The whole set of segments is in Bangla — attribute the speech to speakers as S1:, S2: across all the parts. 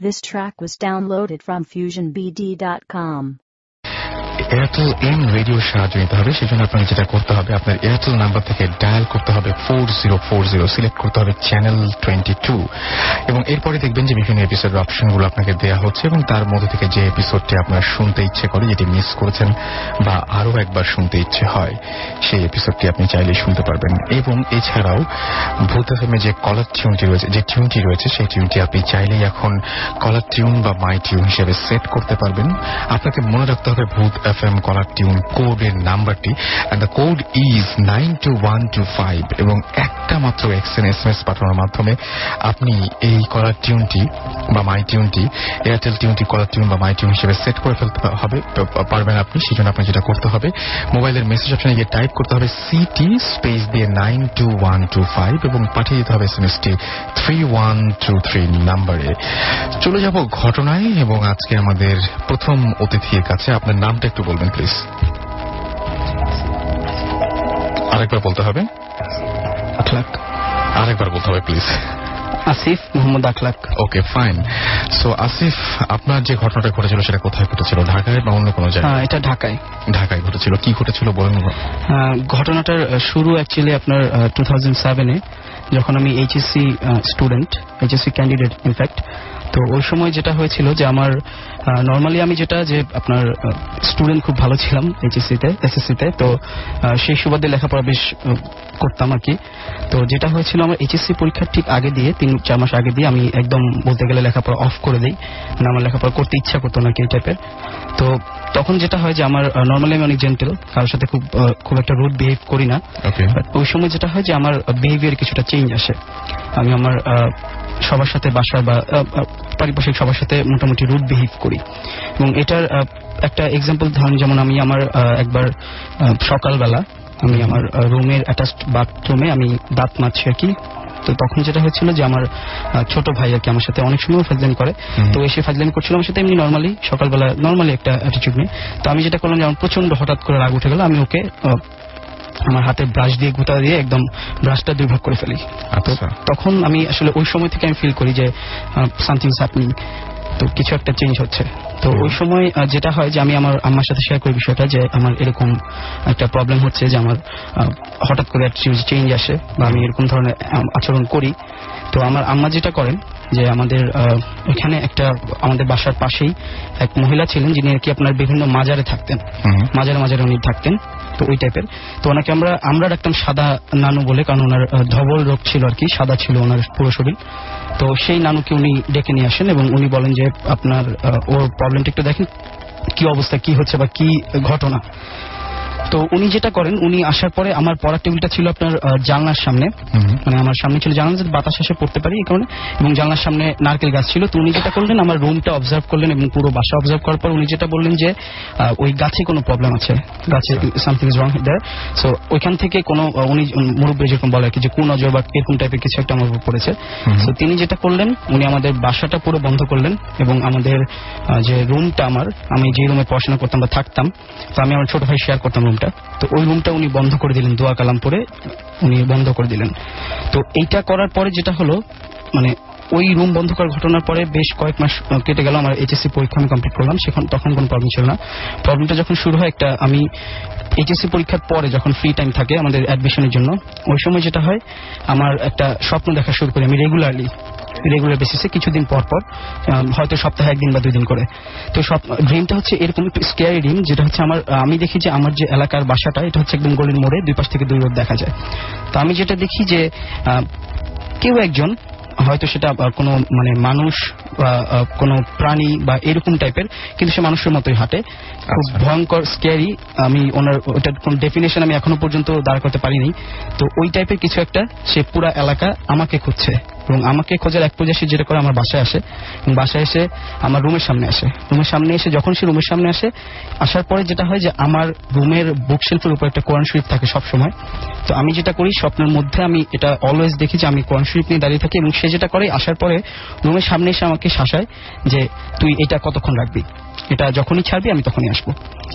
S1: This track was downloaded from FusionBD.com.
S2: Airtel M রেডিওর সাহায্য নিতে হবে, সেজন্য আপনাকে যেটা করতে হবে, আপনার এয়ারটেল নাম্বার থেকে ডায়াল করতে হবে ফোর সিলেক্ট করতে হবে চ্যানেল টোয়েন্টি এবং এরপরে দেখবেন যে বিভিন্ন এপিসোডের অপশনগুলো আপনাকে দেওয়া হচ্ছে এবং তার মধ্যে থেকে যে এপিসোডটি আপনার শুনতে ইচ্ছে করে, যেটি মিস করেছেন বা আরও একবার শুনতে ইচ্ছে হয়, সেই এপিসোডটি আপনি চাইলে শুনতে পারবেন। এবং এছাড়াও ভূত যে কলার টিউনটি রয়েছে, যে টিউনটি রয়েছে, সেই টিউনটি আপনি চাইলেই এখন কলার টিউন বা মাই টিউন হিসেবে সেট করতে পারবেন। আপনাকে মনে রাখতে হবে ভূত এম কলার টিউন কোডের নাম্বারটি the code is nine two one two five এবং একটা মাত্র এক্সএন এস এম এস পাঠানোর মাধ্যমে আপনি এই কলার টিউনটি বা মাই টিউনটি এয়ারটেল টিউনটি কলার টিউন বা মাই টিউন হিসেবে সেট করে ফেলতে হবে পারবেন আপনি সেই জন্য আপনার যেটা করতে হবে মোবাইলের মেসেজ অপশনে গিয়ে টাইপ করতে হবে সিটি স্পেস দিয়ে nine two one two five এবং পাঠিয়ে দিতে হবে S M ST three one two three নাম্বারে চলে যাব ঘটনায় এবং আজকে আমাদের প্রথম অতিথির কাছে, আপনার নামটা একটু বলবেন প্লিজ আরেকবার বলতে হবে?
S3: আখলাক।
S2: আরেকবার বলতে হবে প্লিজ
S3: আসিফ মোহাম্মদ আখলাক।
S2: ওকে ফাইন সো আসিফ আপনার যে ঘটনাটা ঘটেছিল সেটা কোথায় ঘটেছিল? ঢাকায় বা অন্য কোনো জায়গায়?
S3: এটা ঢাকায়।
S2: ঢাকায় ঘটেছিল। কি ঘটেছিল বলেন
S3: ঘটনাটার শুরু অ্যাকচুয়ালি আপনার টু থাউজেন্ড সেভেনে যখন আমি HSC student HSC candidate in fact তো ওই সময় যেটা হয়েছিল যে আমার নর্মালি আমি যেটা যে আপনার স্টুডেন্ট খুব ভালো ছিলাম এইচএসসিতে এসএসসিতে তো সেই সুবাদে লেখাপড়া বেশ করতাম আর কি। তো যেটা হয়েছিল আমার এইচএসসি পরীক্ষার ঠিক আগে দিয়ে, তিন, চার মাস আগে দিয়ে আমি একদম বলতে গেলে লেখাপড়া অফ করে দিই। মানে আমার লেখাপড়া করতে ইচ্ছা করতো না কি টাইপের তো তখন যেটা হয় যে আমার নর্মালি আমি অনেক জেন্টেল কারোর সাথে খুব খুব একটা রুড বিহেভ করি না। ওই সময় যেটা হয় যে আমার বিহেভিয়ার কিছুটা চেঞ্জ আসে। আমি আমার সবার সাথে বাসায় বা পারিপার্শ্বিক সবার সাথে মোটামুটি রুট বিহেভ করি। এবং এটার একটা এক্সাম্পল ধরুন যেমন আমি আমার একবার সকালবেলা আমি আমার রুমের অ্যাটাচড বাথরুমে আমি দাঁত মাজছি আর কি তো তখন যেটা হয়েছিল যে আমার ছোট ভাই আর কি আমার সাথে অনেক সময় ফাজলেন করে। তো এসে ফাজলেন করছিল আমার সাথে এমনি নর্মালি সকালবেলা নর্মালি একটা অ্যাটিচিউড নিয়ে। তো আমি যেটা করলাম যে আমার প্রচণ্ড হঠাৎ করে রাগ উঠে গেল আমি ওকে আমার হাতে ব্রাশ দিয়ে গুতা দিয়ে একদম ব্রাশটা দুই ভাগ করে ফেলি।
S2: আচ্ছা।
S3: তখন আমি আসলে ওই সময় থেকে আমি ফিল করি যে সামথিং হ্যাপনিং তো কিছু একটা চেঞ্জ হচ্ছে। তো ওই সময় যেটা হয় যে আমি আমার আম্মার সাথে শেয়ার করি বিষয়টা যে আমার এরকম একটা প্রবলেম হচ্ছে যে আমার হঠাৎ করে চেঞ্জ আসে বা আমি এরকম ধরনের আচরণ করি। তো আমার আম্মা যেটা করেন যে আমাদের এখানে একটা আমাদের বাসার পাশেই এক মহিলা ছিলেন যিনি আর কি আপনার বিভিন্ন মাজারে থাকতেন।
S2: হুম।
S3: মাঝারে মাঝারে উনি থাকতেন তো ওই টাইপের তো ওনাকে আমরা আমরা ডাকতাম সাদা নানু বলে কারণ ওনার ধবল রোগ ছিল আর কি সাদা ছিল ওনার পুরো শরীর। তো সেই নানুকে উনি ডেকে নিয়ে আসেন এবং উনি বলেন যে আপনার ওর প্রবলেমটা একটু দেখেন কি অবস্থা কি হচ্ছে বা কি ঘটনা। তো উনি যেটা করেন উনি আসার পরে আমার পড়ার টেবিলটা ছিল আপনার জানলার সামনে। মানে আমার সামনে ছিল জানলা যাতে বাতাস এসে পড়তে পারি এই কারণে। এবং জানলার সামনে নারকেল গাছ ছিল। তো উনি যেটা করলেন আমার রুমটা অবজার্ভ করলেন এবং পুরো বাসা অবজার্ভ করার পর উনি যেটা বললেন যে ওই গাছে কোনো প্রবলেম আছে। গাছে something is wrong there so ওইখান থেকে কোনো উনি মুরব্বী যেরকম বলে কি যে কোন নজর বা এরকম টাইপের কিছু একটা আমার উপর পড়েছে। তো তিনি যেটা করলেন উনি আমাদের বাসাটা পুরো বন্ধ করলেন এবং আমাদের যে রুমটা আমার আমি যে রুমে পড়াশোনা করতাম বা থাকতাম তো আমি আমার ছোট ভাই শেয়ার করতাম রুমটা তো ওই রুমটা উনি বন্ধ করে দিলেন দোয়া কালাম পরে উনি বন্ধ করে দিলেন। তো এইটা করার পরে যেটা হলো মানে ওই রুম বন্ধ করার ঘটনার পরে বেশ কয়েক মাস কেটে গেল। আমার এইচএসসি পরীক্ষা আমি কমপ্লিট করলাম। সেখান তখন কোনো প্রবলেম ছিল না। প্রবলেমটা যখন শুরু হয়, একটা আমি এইচএসসি পরীক্ষার পরে যখন ফ্রি টাইম থাকে আমাদের অ্যাডমিশনের জন্য, ওই সময় যেটা হয়, আমার একটা স্বপ্ন দেখা শুরু করি আমি রেগুলারলি রেগুলার বেসিসে কিছুদিন পর পর হয়তো সপ্তাহে একদিন বা দুই দিন করে। তো সব ড্রিমটা হচ্ছে এরকম স্কেয়ারি ড্রিম যেটা হচ্ছে আমার আমি দেখি যে আমার যে এলাকার বাসাটা, এটা হচ্ছে একদম গলির মোড়ে, দুই পাশ থেকে দুই রোড দেখা যায়। তো আমি যেটা দেখি যে কেউ একজন হয়তো সেটা কোনো মানে মানুষ কোনো প্রাণী বা এরকম টাইপের কিন্তু সে মানুষের মতোই হাঁটে। খুব
S2: আচ্ছা।
S3: ভয়ঙ্কর স্কেয়ারি আমি ওনার ওটার কোন ডেফিনেশন আমি এখনও পর্যন্ত দাঁড় করতে পারিনি। তো ওই টাইপের কিছু একটা সে পুরা এলাকা আমাকে খুঁজছে। এবং আমাকে খোঁজার এক পর্যায়ে সে যেটা করে আমার বাসায় আসে এবং বাসায় এসে আমার রুমের সামনে আসে। রুমের সামনে এসে যখন সে রুমের সামনে আসে, আসার পরে যেটা হয় যে আমার রুমের বুকশেলফের উপর একটা কোরআন শরীফ থাকে সব সময় তো আমি যেটা করি, স্বপ্নের মধ্যে আমি এটা অলওয়েজ দেখি যে আমি কোরআন শরীফ নিয়ে দাঁড়িয়ে থাকি এবং সে যেটা করে, আসার পরে রুমের সামনে এসে আমাকে শাসায় যে তুই এটা কতক্ষণ রাখবি? এটা যখনই ছাড়বি, আমি তখনই আসব।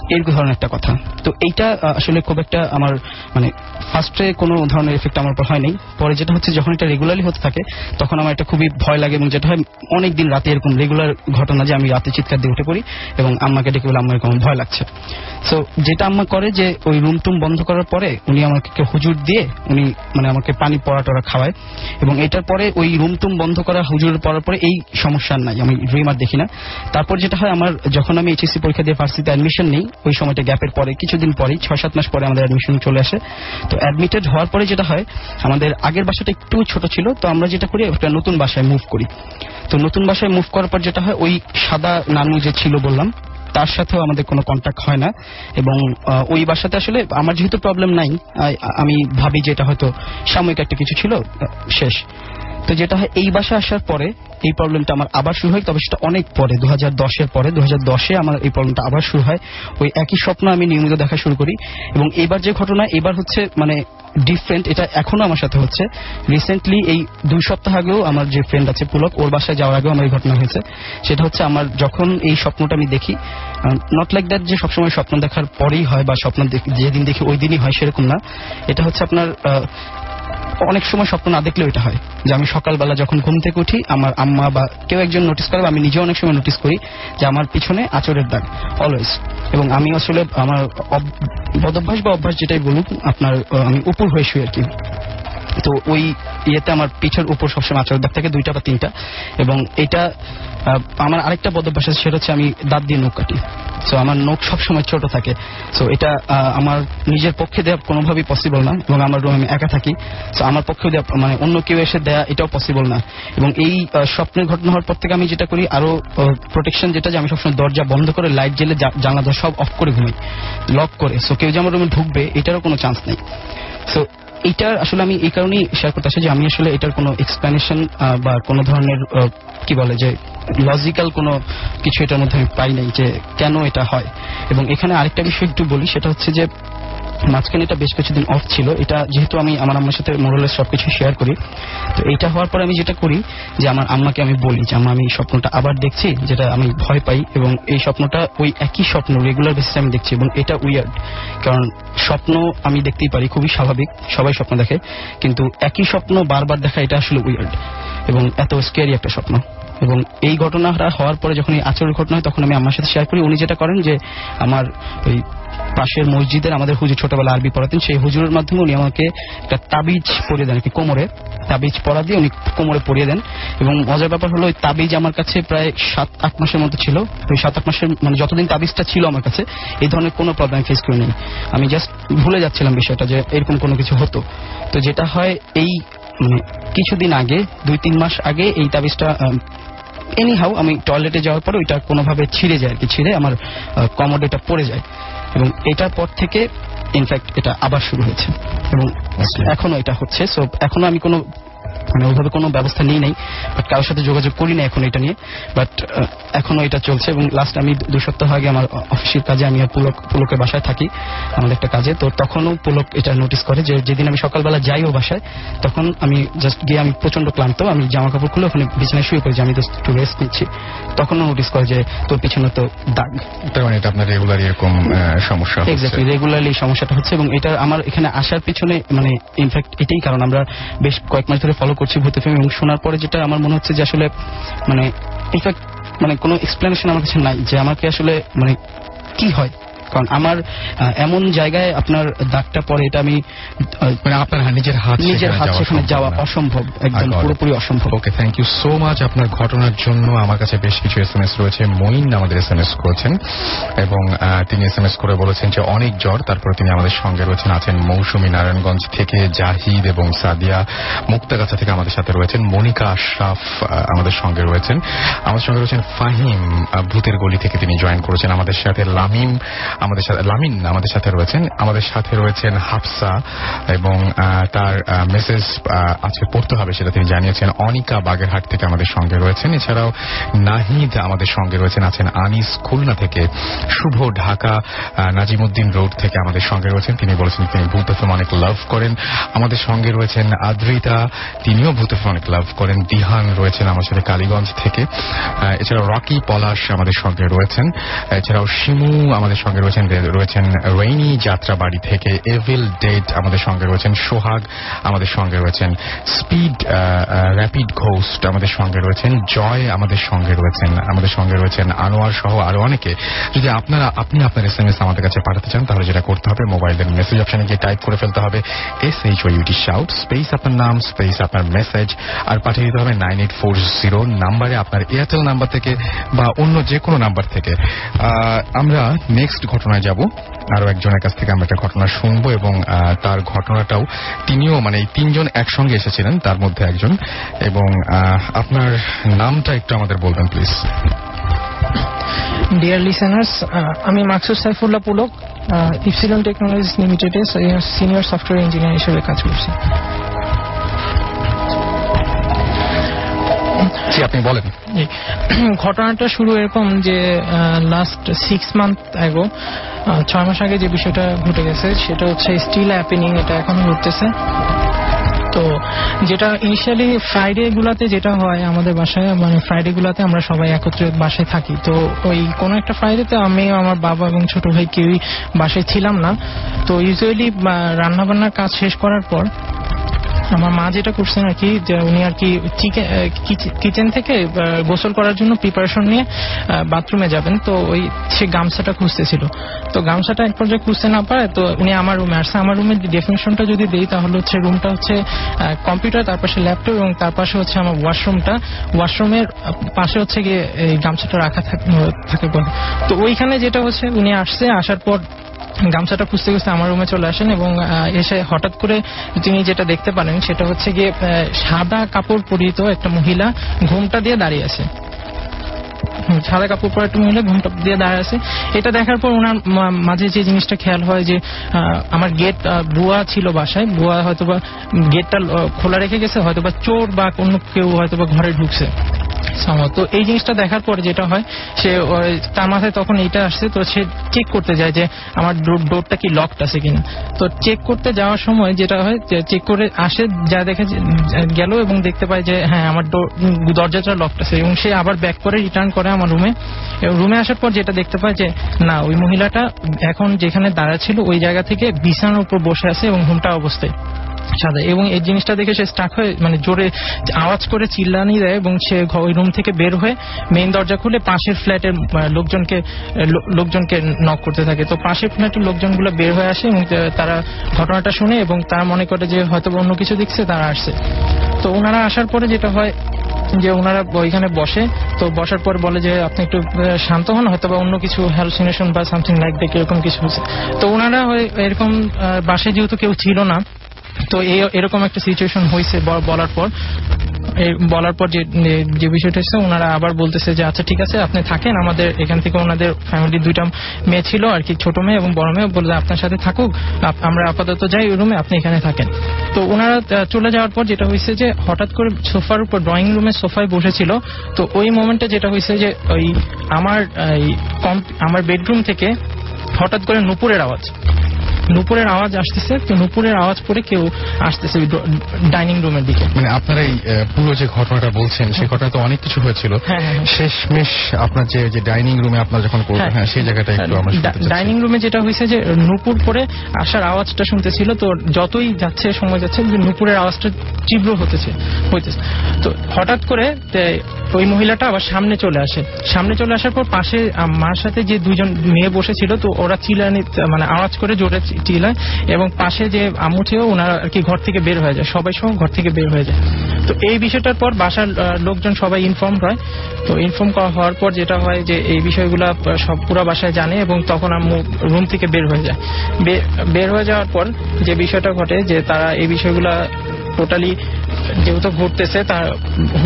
S3: এই ধরনের একটা কথা। তো এইটা আসলে খুব একটা আমার মানে ফার্স্টে কোনো ধরনের এফেক্ট আমার উপর হয়নি। পরে যেটা হচ্ছে, যখন এটা রেগুলারলি হতে থাকে, তখন আমার এটা খুবই ভয় লাগে এবং যেটা হয় অনেক দিন রাতে এরকম রেগুলার ঘটনা যে আমি রাতে চিৎকার দিয়ে উঠে পড়ি এবং আম্মাকে ডেকে বলে, আম্মা, এরকম ভয় লাগছে। সো যেটা আম্মা করে যে ওই রুম টুম বন্ধ করার পরে, উনি আমাকে হুজুর দিয়ে, উনি মানে আমাকে পানি পড়া টড়া খাওয়ায় এবং এটার পরে ওই রুম টুম বন্ধ করা হুজুর পড়ার পরে এই সমস্যা নাই। আমি ড্রিম আর দেখি না। তারপর যেটা হয়, আমার যখন আমি এইচএসসি পরীক্ষা দিয়ে ভার্সিটিতে অ্যাডমিশন নেই, ওই সময়টা গ্যাপের পরে, কিছুদিন পরেই ছয় সাত মাস পরে আমাদের অ্যাডমিশন চলে আসে। তো অ্যাডমিটেড হওয়ার পরে যেটা হয়, আমাদের আগের বাসাটা একটু ছোট ছিল, তো আমরা যেটা করি, একটা নতুন বাসায় মুভ করি। তো নতুন বাসায় মুভ করার পর যেটা হয়, ওই সাদা নানু যে ছিল বললাম, তার সাথেও আমাদের কোনো কন্ট্যাক্ট হয় না। এবং ওই বাসাতে আসলে আমার যেহেতু প্রবলেম নাই আমি ভাবি যে এটা হয়তো সাময়িক একটা কিছু ছিল শেষ। তো যেটা হয়, এই বাসা আসার পরে এই প্রবলেমটা আমার আবার শুরু হয়, তবে সেটা অনেক পরে দু দশের পরে দু হাজার দশে আমার এই প্রবলেমটা আবার শুরু হয়। ওই একই স্বপ্ন আমি নিয়মিত দেখা শুরু করি। এবং এবার যে ঘটনা, এবার হচ্ছে মানে ডিফারেন্ট এটা এখনও আমার সাথে হচ্ছে। রিসেন্টলি এই দুই সপ্তাহ আগেও আমার যে ফ্রেন্ড আছে পুলক, ওর বাসায় যাওয়ার আগেও আমার এই ঘটনা হয়েছে। সেটা হচ্ছে আমার যখন এই স্বপ্নটা আমি দেখি নট লাইক দ্যাট যে সবসময় স্বপ্ন দেখার পরেই হয় বা স্বপ্ন যেদিন দেখি ওই দিনই হয়, সেরকম না। এটা হচ্ছে আপনার অনেক সময় স্বপ্ন না দেখলেও এটা হয় যে আমি সকালবেলা যখন ঘুম থেকে উঠি, আমার আম্মা বা কেউ একজন নোটিস করে আমি নিজেও অনেক সময় নোটিস করি যে আমার পিছনে আচরের দাগ অলওয়েজ এবং আমি আসলে আমার বদভ্যাস বা অভ্যাস যেটাই বলুক, আপনার আমি উপর হয়ে শুই আর কি তো ওই ইয়েতে আমার পিঠের উপর সবসময় আচরের দাগ থাকে, দুইটা বা তিনটা। এবং এটা আমার আরেকটা বদভ্যাস আছে, সেটা হচ্ছে আমি দাঁত দিয়ে নখ কাটি। সো আমার নখ সবসময় ছোট থাকে। সো এটা আমার নিজের পক্ষে দেওয়া কোনোভাবেই পসিবল না, এবং আমার রুমে আমি একা থাকি। সো আমার পক্ষে দেওয়া মানে অন্য কেউ এসে দেয়া এটাও পসিবল না। এবং এই স্বপ্নের ঘটনা হওয়ার পর থেকে আমি যেটা করি, আরও প্রোটেকশন যেটা যে আমি সবসময় দরজা বন্ধ করে লাইট জেলে জানলা সব অফ করে ঘুমাই। লক করে। সো কেউ যে আমার রুমে ঢুকবে, এটারও কোনো চান্স নেই। সো এইটার আসলে আমি এই কারণেই শেয়ার করতে আসি যে আমি আসলে এটার কোনো এক্সপ্লেনেশন বা কোনো ধরনের কি বলে যে লজিক্যাল কোনো কিছু এটার মধ্যে আমি পাই নাই যে কেন এটা হয়। এবং এখানে আরেকটা বিষয় একটু বলি, সেটা হচ্ছে যে মাঝখানে এটা বেশ কিছুদিন অফ ছিল। এটা যেহেতু আমি আমার আম্মার সাথে মোরালের সবকিছু শেয়ার করি। তো এইটা হওয়ার পর আমি যেটা করি যে আমার আম্মাকে আমি বলি যে, আম্মা, আমি স্বপ্নটা আবার দেখছি, যেটা আমি ভয় পাই এবং এই স্বপ্নটা ওই একই স্বপ্ন রেগুলার বেসিসে আমি দেখছি এবং এটা উইয়ার্ড কারণ স্বপ্ন আমি দেখতেই পারি, খুবই স্বাভাবিক, সবাই স্বপ্ন দেখে, কিন্তু একই স্বপ্ন বারবার দেখা এটা আসলে উইয়ার্ড এবং এত স্কেয়ারি একটা স্বপ্ন। এবং এই ঘটনাটা হওয়ার পরে যখন এই আচরণের ঘটনা হয়, তখন আমি আমার সাথে শেয়ার করি। উনি যেটা করেন যে, আমার ওই পাশের মসজিদের আমাদের হুজুর ছোটবেলা আরবি পড়াতেন, সেই হুজুরের মাধ্যমে উনি আমাকে একটা তাবিজ পরিয়ে দেন কোমরে। তাবিজ পরা দিয়ে উনি কোমরে পরিয়ে দেন। এবং মজার ব্যাপার হলো, ওই তাবিজ আমার কাছে প্রায় সাত, আট মাসের মতো ছিল। ওই সাত, আট মাসের মানে যতদিন তাবিজটা ছিল আমার কাছে, এই ধরনের কোনো প্রবলেম ফেস করে নেই আমি জাস্ট ভুলে যাচ্ছিলাম বিষয়টা যে, এরকম কোনো কিছু হতো। তো যেটা হয়, এই মানে কিছুদিন আগে, দুই, তিন মাস আগে এই তাবিজটা এনি হাউ আমি টয়লেটে যাওয়ার পর ওইটা কোনোভাবে ছিঁড়ে যায় আর কি ছিঁড়ে আমার কমোড এটা পড়ে যায়। এবং এটার পর থেকে ইনফ্যাক্ট এটা আবার শুরু হয়েছে। এবং এখনও এটা হচ্ছে। সো এখনও আমি কোনো মানে ওইভাবে কোনো ব্যবস্থা নিই নাই বাট কারোর সাথে যোগাযোগ করি না এখন এটা নিয়ে বাট এখনও এটা চলছে এবং লাস্ট আমি দু সপ্তাহ আগে আমার অফিসের কাজে আমি পুলক পুলকের বাসায় থাকি আমাদের একটা কাজে তো তখনও পুলক এটা নোটিস করে যে যেদিন আমি সকালবেলা যাই ও বাসায় তখন আমি জাস্ট গিয়ে আমি প্রচণ্ড ক্লান্ত আমি জামা কাপড় খুলে ওখানে বিছানায় শুয়ে পড়ি যে আমি একটু রেস্ট নিচ্ছি। তখনও নোটিস করে যে তোর পিছনে তো দাগ।
S2: তার মানে এটা আপনার রেগুলার এরকম সমস্যা
S3: এক্স্যাক্টলি রেগুলারলি সমস্যাটা হচ্ছে এবং এটা আমার এখানে আসার পিছনে মানে ইনফ্যাক্ট এটাই কারণ। আমরা বেশ কয়েক মাস ধরে ফলো করছি ভূত ফিল্ম এবং শোনার পরে যেটা আমার মনে হচ্ছে যে আসলে মানে ইনফ্যাক্ট মানে কোনো এক্সপ্লেনেশন আমার কাছে নাই যে আমাকে আসলে মানে কি হয়। কারণ আমার এমন জায়গায় আপনার দাগটা পরে এটা আমি
S2: মানে আপনার নিজের হাত
S3: নিজের হাত সেখানে যাওয়া অসম্ভব একদম
S2: it.
S3: পুরোপুরি অসম্ভব।
S2: Okay thank you so much আপনার ঘটনার জন্য আমার কাছে বেশ কিছু এস এম এস রয়েছে। মঈন আমাদের এস এম এস করেছেন এবং তিনি এস এম এস করে বলেছেন যে অনেক জ্বর তারপরে তিনি আমাদের সঙ্গে রয়েছেন আছেন মৌসুমী নারায়ণগঞ্জ থেকে জাহিদ এবং সাদিয়া মুক্তাগাছা থেকে আমাদের সাথে রয়েছেন মনিকা আশরাফ আমাদের সঙ্গে রয়েছেন। আমাদের সঙ্গে রয়েছেন ফাহিম ভূতের গলি থেকে তিনি জয়েন করেছেন আমাদের সাথে। লামিম আমাদের সাথে, লামিন আমাদের সাথে রয়েছেন। আমাদের সাথে রয়েছেন হাফসা এবং তার মেসেজ আজকে পড়তে হবে সেটা তিনি জানিয়েছেন। অনিকা বাগেরহাট থেকে আমাদের সঙ্গে রয়েছেন। এছাড়াও নাহিদ আমাদের সঙ্গে রয়েছেন, আছেন আনিস খুলনা থেকে। শুভ ঢাকা নাজিমুদ্দিন রোড থেকে আমাদের সঙ্গে রয়েছেন। তিনি বলেছেন তিনি ভূত অনেক লাভ করেন। আমাদের সঙ্গে রয়েছেন আদ্রিতা, তিনিও ভূত অনেক লাভ করেন। দিহান রয়েছেন আমার সাথে কালীগঞ্জ থেকে। এছাড়াও রকি পলাশ আমাদের সঙ্গে রয়েছেন। এছাড়াও শিমু আমাদের সঙ্গে রয়েছেন রয়েছেন রেইনি যাত্রাবাড়ি থেকে এভিল ডেট আমাদের সঙ্গে রয়েছেন সোহাগ, আমাদের সঙ্গে রয়েছেন স্পিড র্যাপিড ঘোস্ট আমাদের সঙ্গে রয়েছেন জয় আমাদের সঙ্গে রয়েছেন, আমাদের সঙ্গে রয়েছেন আনোয়ার সহ আরও অনেকে। যদি আপনারা, আপনি আপনার এস এম এস আমাদের কাছে পাঠাতে চান, তাহলে যেটা করতে হবে মোবাইলের মেসেজ অপশনে গিয়ে টাইপ করে ফেলতে হবে S H O U T shout space আপনার নাম স্পেস আপনার মেসেজ আর পাঠিয়ে দিতে হবে নাইন এইট ফোর জিরো নাম্বারে আপনার এয়ারটেল নাম্বার থেকে বা অন্য যে কোনো নাম্বার থেকে আমরা নেক্সট ঘটনায় যাব। আরও একজনের কাছ থেকে আমরা একটা ঘটনা শুনব এবং তার ঘটনাটাও তিনিও মানে এই তিনজন একসঙ্গে এসেছিলেন, তার মধ্যে একজন। এবং আপনার নামটা একটু আমাদের বলবেন প্লিজ
S4: ডিয়ার লিসেনার্স আমি মাকসুদ সাইফুল্লাহ পুলক ইপসিলন টেকনোলজিস লিমিটেডে সিনিয়র সফটওয়্যার ইঞ্জিনিয়ার হিসেবে কাজ করছি।
S2: জি, আপনি বলেন।
S4: ঘটনাটা শুরু এরকম যে লাস্ট সিক্স মান্থ আগো ছয় মাস আগে যে বিষয়টা ঘটে গেছে, সেটা হচ্ছে স্টিল অ্যাপেনিং এটা এখন ঘটতেছে। তো যেটা ইনিশিয়ালি ফ্রাইডে গুলাতে যেটা হয় আমাদের বাসায় মানে ফ্রাইডে গুলাতে আমরা সবাই একত্রে বাসায় থাকি। তো ওই কোনো একটা ফ্রাইডে ফ্রাইডেতে আমি, আমার বাবা এবং ছোট ভাই কেউই বাসায় ছিলাম না। তো ইউজুয়ালি রান্না বান্নার কাজ শেষ করার পর আমার মা যেটা করছেন আর কি উনি আর কি কিচেন থেকে গোসল করার জন্য প্রিপারেশন নিয়ে বাথরুমে যাবেন। তো ওই সে গামছাটা খুঁজতেছিল। তো গামছাটা এক পর্যায়ে খুঁজতে না পারে তো উনি আমার রুমে আসছে। আমার রুমের ডেফিনেশনটা যদি দেই, তাহলে হচ্ছে রুমটা হচ্ছে কম্পিউটার, তার পাশে ল্যাপটপ এবং তার পাশে হচ্ছে আমার ওয়াশরুমটা ওয়াশরুমের পাশে হচ্ছে গিয়ে এই গামছাটা রাখা থাকে। তো ওইখানে যেটা হচ্ছে, উনি আসছে, আসার পর গামছাটা খুঁজতে খুঁজতে আমার রুমে চলে আসেন এবং এসে হঠাৎ করে তিনি যেটা দেখতে পারেন, সেটা হচ্ছে গিয়ে সাদা কাপড় পরিহিত একটা মহিলা ঘুমটা দিয়ে দাঁড়িয়ে আছে সাদা কাপড় পরে একটু মহিলা ঘুমটা দিয়ে দাঁড়িয়ে আছে। এটা দেখার পর ওনার মাঝে যে জিনিসটা খেয়াল হয় যে আমার গেট বুয়া ছিল বাসায়। বুয়া হয়তোবা গেটটা খোলা রেখে গেছে, হয়তোবা চোর বা অন্য কেউ হয়তোবা ঘরে ঢুকছে। তো এই জিনিসটা দেখার পর যেটা হয়, সে তার মাথায় তখন এইটা আসছে, তো সে চেক করতে যায় যে আমার ডোরটা কি লকড আছে কিনা। তো চেক করতে যাওয়ার সময় যেটা হয় চেক করে আসে, যা দেখে গেল এবং দেখতে পায় যে হ্যাঁ আমার দরজাটা লকড আছে এবং সে আবার ব্যাক করে রিটার্ন করে আমার রুমে এবং রুমে আসার পর যেটা দেখতে পায় যে, না, ওই মহিলাটা এখন যেখানে দাঁড়া ছিল, ওই জায়গা থেকে বিছানার উপর বসে আছে এবং ঘুমটা অবস্থায়। সাদা। এবং এই জিনিসটা দেখে সে স্টাক হয়ে মানে জোরে আওয়াজ করে চিল্লানি দেয় এবং সে ওই রুম থেকে বের হয়ে মেইন দরজা খুলে পাশের ফ্ল্যাটের লোকজনকে লোকজনকে নক করতে থাকে। তো পাশের ফ্ল্যাটের লোকজনগুলো বের হয়ে আসে এবং তারা ঘটনাটা শুনে এবং তারা মনে করে যে হয়তো অন্য কিছু দেখছে, তারা আসছে। তো ওনারা আসার পরে যেটা হয় যে ওনারা ওইখানে বসে। তো বসার পর বলে যে, আপনি একটু শান্ত হন হয়তো বা অন্য কিছু হ্যালুসিনেশন বা সামথিং লাইক দ্যাট এরকম কিছু হচ্ছে তো ওনারা এরকম বাসায় যেহেতু কেউ ছিল না তো এরকম একটা সিচুয়েশন হয়েছে বলার পর। বলার পর যে বিষয়টা হচ্ছে ওনারা আবার বলতেছে যে আচ্ছা ঠিক আছে, আপনি থাকেন। আমাদের, এখান থেকে ওনাদের ফ্যামিলির দুইটা মেয়ে ছিল, আর কি ছোট মেয়ে এবং বড় মেয়ে। বললে, আপনার সাথে থাকুক। আমরা আপাতত যাই ওই রুমে আপনি এখানে থাকেন। তো ওনারা চলে যাওয়ার পর যেটা হয়েছে যে, হঠাৎ করে সোফার উপর ড্রয়িং রুমের সোফায় বসেছিল। তো ওই মোমেন্টে যেটা হয়েছে যে, ওই আমার আমার বেডরুম থেকে হঠাৎ করে নুপুরের আওয়াজ। নুপুরের আওয়াজ আসতেছে তো নুপুরের আওয়াজ পরে কেউ আসতেছে ডাইনিং রুমের দিকে।
S2: মানে আপনার এই পুরো যে ঘটনাটা বলছেন সেই ঘটনা তো অনেক কিছু হয়েছিল।
S4: হ্যাঁ, হ্যাঁ, হ্যাঁ।
S2: শেষমেশ আপনার যে যে ডাইনিং রুমে আপনার যখন করবেন হ্যাঁ। সেই জায়গাটা একটু আমরা
S4: ডাইনিং রুমে যেটা হয়েছে যে নুপুর পরে আসার আওয়াজটা শুনতেছিল তো যতই যাচ্ছে সময় যাচ্ছে যে নুপুরের আওয়াজটা তীব্র হতেছে হইতেছে। তো হঠাৎ করে ওই মহিলাটা আবার সামনে চলে আসে। সামনে চলে আসার পর পাশে মার সাথে যে দুইজন মেয়ে বসেছিল তো ওরা চিলানি মানে আওয়াজ করে জোরে চিল্লায় এবং পাশে যে আম্মু ছিল, ওনারা আর কি ঘর থেকে বের হয়ে যায়। সবাই সহ ঘর থেকে বের হয়ে যায়। তো এই বিষয়টার পর বাসার লোকজন সবাই ইনফর্ম হয়। তো ইনফর্ম হওয়ার পর যেটা হয় যে এই বিষয়গুলো সব পুরো বাসায় জানে এবং তখন আম্মু রুম থেকে বের হয়ে যায়। বের হয়ে যাওয়ার পর যে বিষয়টা ঘটে যে তারা এই বিষয়গুলা টোটালি যেহেতু ঘুরতেছে তার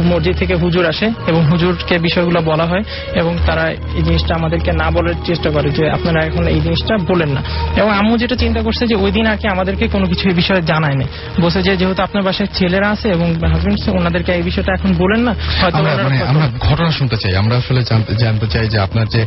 S4: মসজিদ থেকে হুজুর আসে এবং হুজুরকে বিষয়গুলো বলা হয় এবং তারা এই জিনিসটা আমাদেরকে না বলার চেষ্টা করে যে আপনারা এখন এই জিনিসটা বলেন না। এবং আম্মু যেটা চিন্তা করছে যে ওই দিন আর কি আমাদেরকে কোনো কিছু এই বিষয়ে জানায় নাই। বলছে যে যেহেতু আপনার বাসায় ছেলেরা আছে এবং হাজবেন্ড ওনাদেরকে এই বিষয়টা এখন বলেন না হয়তো
S2: আমরা মানে ঘটনা শুনতে চাই। আমরা আসলে জানতে চাই যে আপনার যে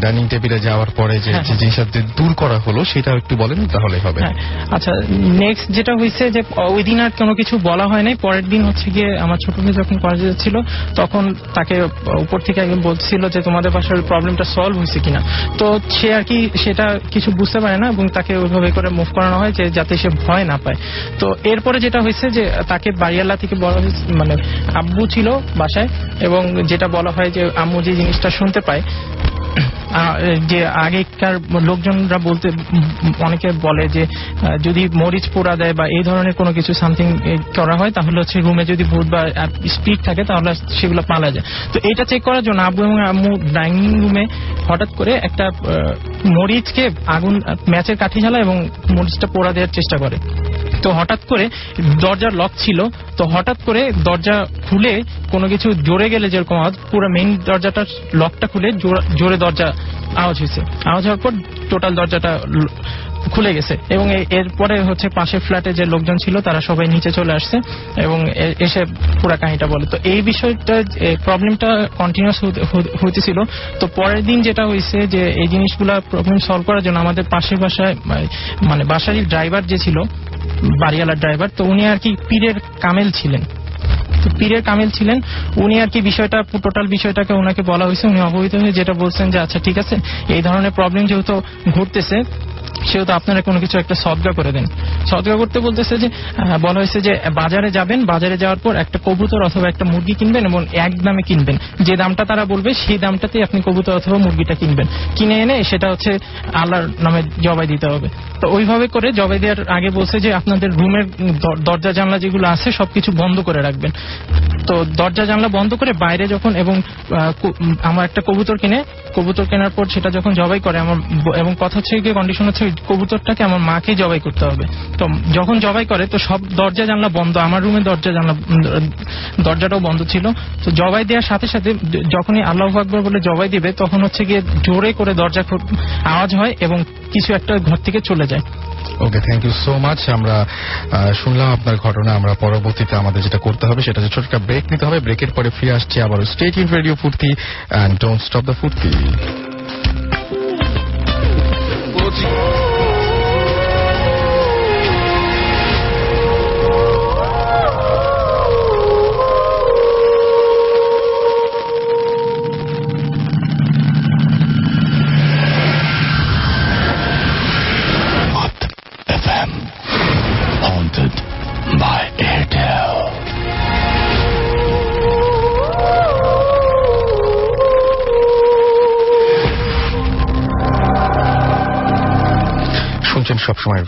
S2: ডাইনিং টেবিলে যাওয়ার পরে যে
S4: হ্যাঁ,
S2: জিনিসটা যে দূর করা হলো সেটা একটু বলেন তাহলে হবে।
S4: হ্যাঁ। আচ্ছা নেক্সট যেটা হয়েছে যে ওই দিন আর কোনো কিছু বলা হয় নাই। পরের দিন হচ্ছে গিয়ে আমার ছোট মেয়ে যখন কলেজে ছিল, তখন তাকে উপর থেকে একজন বলছিল যে তোমাদের বাসার প্রবলেমটা সলভ হয়েছে কিনা। তো সে আর কি সেটা কিছু বুঝতে পারে না এবং তাকে ওইভাবে করে মুভ করানো হয় যে যাতে সে ভয় না পায়। তো এরপরে যেটা হয়েছে যে তাকে বাড়িয়ালা থেকে বলা হয়েছে মানে আব্বু ছিল বাসায় এবং যেটা বলা হয় যে আম্মু যে জিনিসটা শুনতে পায় যে আগেকার লোকজনরা বলতে, অনেকে বলে যে যদি মরিচ পোড়া দেয় বা এই ধরনের কোনো কিছু সামথিং করা হয়, তাহলে হচ্ছে রুমে যদি ভূত বা স্পিড থাকে, তাহলে সেগুলো পালা যায়। তো এটা চেক করার জন্য আব্বু এবং আম্মু ডাইনিং রুমে হঠাৎ করে একটা মরিচকে আগুন ম্যাচের কাঠি জ্বালা এবং মরিচটা পোড়া দেওয়ার চেষ্টা করে। তো হঠাৎ করে দরজার লক ছিল, তো হঠাৎ করে দরজা খুলে কোনো কিছু জোরে গেলে যেরকম আওয়াজ, পুরো মেইন দরজাটার লকটা খুলে জোরে দরজা আওয়াজ হয়েছে। আওয়াজ হওয়ার পর টোটাল দরজাটা খুলে গেছে এবং এরপরে হচ্ছে পাশের ফ্ল্যাটে যে লোকজন ছিল, তারা সবাই নিচে চলে আসছে এবং এসে পুরো কাহিনীটা বলে। তো এই বিষয়টা প্রবলেমটা কন্টিনিউস হইতেছিল। তো পরের দিন যেটা হয়েছে যে এই জিনিসগুলা প্রবলেম সলভ করার জন্য আমাদের পাশের বাসায় মানে বাসারই ড্রাইভার যে ছিল বাড়িওয়ালার ড্রাইভার, তো উনি আর কি পীরের কামেল ছিলেন। পীরের কামেল ছিলেন, উনি আর কি বিষয়টা, টোটাল বিষয়টাকে ওনাকে বলা হয়েছে, উনি অবহিত হয়ে যেটা বলছেন যে আচ্ছা ঠিক আছে, এই ধরনের প্রবলেম যেহেতু ঘটতেছে সেহেতু আপনারা কোনো কিছু একটা সদগা করে দেন। সদগা করতে বলতেছে যে বলা হয়েছে যে, বাজারে যাবেন, বাজারে যাওয়ার পর একটা কবুতর অথবা একটা মুরগি কিনবেন এবং এক দামে কিনবেন। যে দামটা তারা বলবে, সেই দামটাতেই আপনি কবুতর অথবা মুরগিটা কিনবেন। কিনে এনে সেটা হচ্ছে আল্লাহর নামে জবাই দিতে হবে। তো ওইভাবে করে জবাই দেওয়ার আগে বলছে যে, আপনাদের রুমের দরজা জানলা যেগুলো আছে, সবকিছু বন্ধ করে রাখবেন। তো দরজা জানলা বন্ধ করে বাইরে যখন এবং আমার একটা কবুতর কিনে, কবুতর কেনার পর সেটা যখন জবাই করে, আমার এবং কথা হচ্ছে কন্ডিশন হচ্ছে ওই কবুতরটাকে আমার মাকে জবাই করতে হবে। তো যখন জবাই করে, তো সব দরজা জানলা বন্ধ, আমার রুমের দরজা জানলা, দরজাটাও বন্ধ ছিল। তো জবাই দেওয়ার সাথে সাথে যখনই আল্লাহ আকবর বলে জবাই দিবে, তখন হচ্ছে গিয়ে জোরে করে দরজা খুব আওয়াজ হয় এবং কিছু একটা ঘর থেকে চলে যায়।
S2: Okay thank you so much আমরা শুনলাম আপনার ঘটনা। আমরা পরবর্তীতে আমাদের যেটা করতে হবে সেটা ছোট একটা ব্রেক নিতে হবে। ব্রেকের পরে ফিরে আসছি আবার stay in Radio
S5: Foorti and don't stop
S2: the Foorti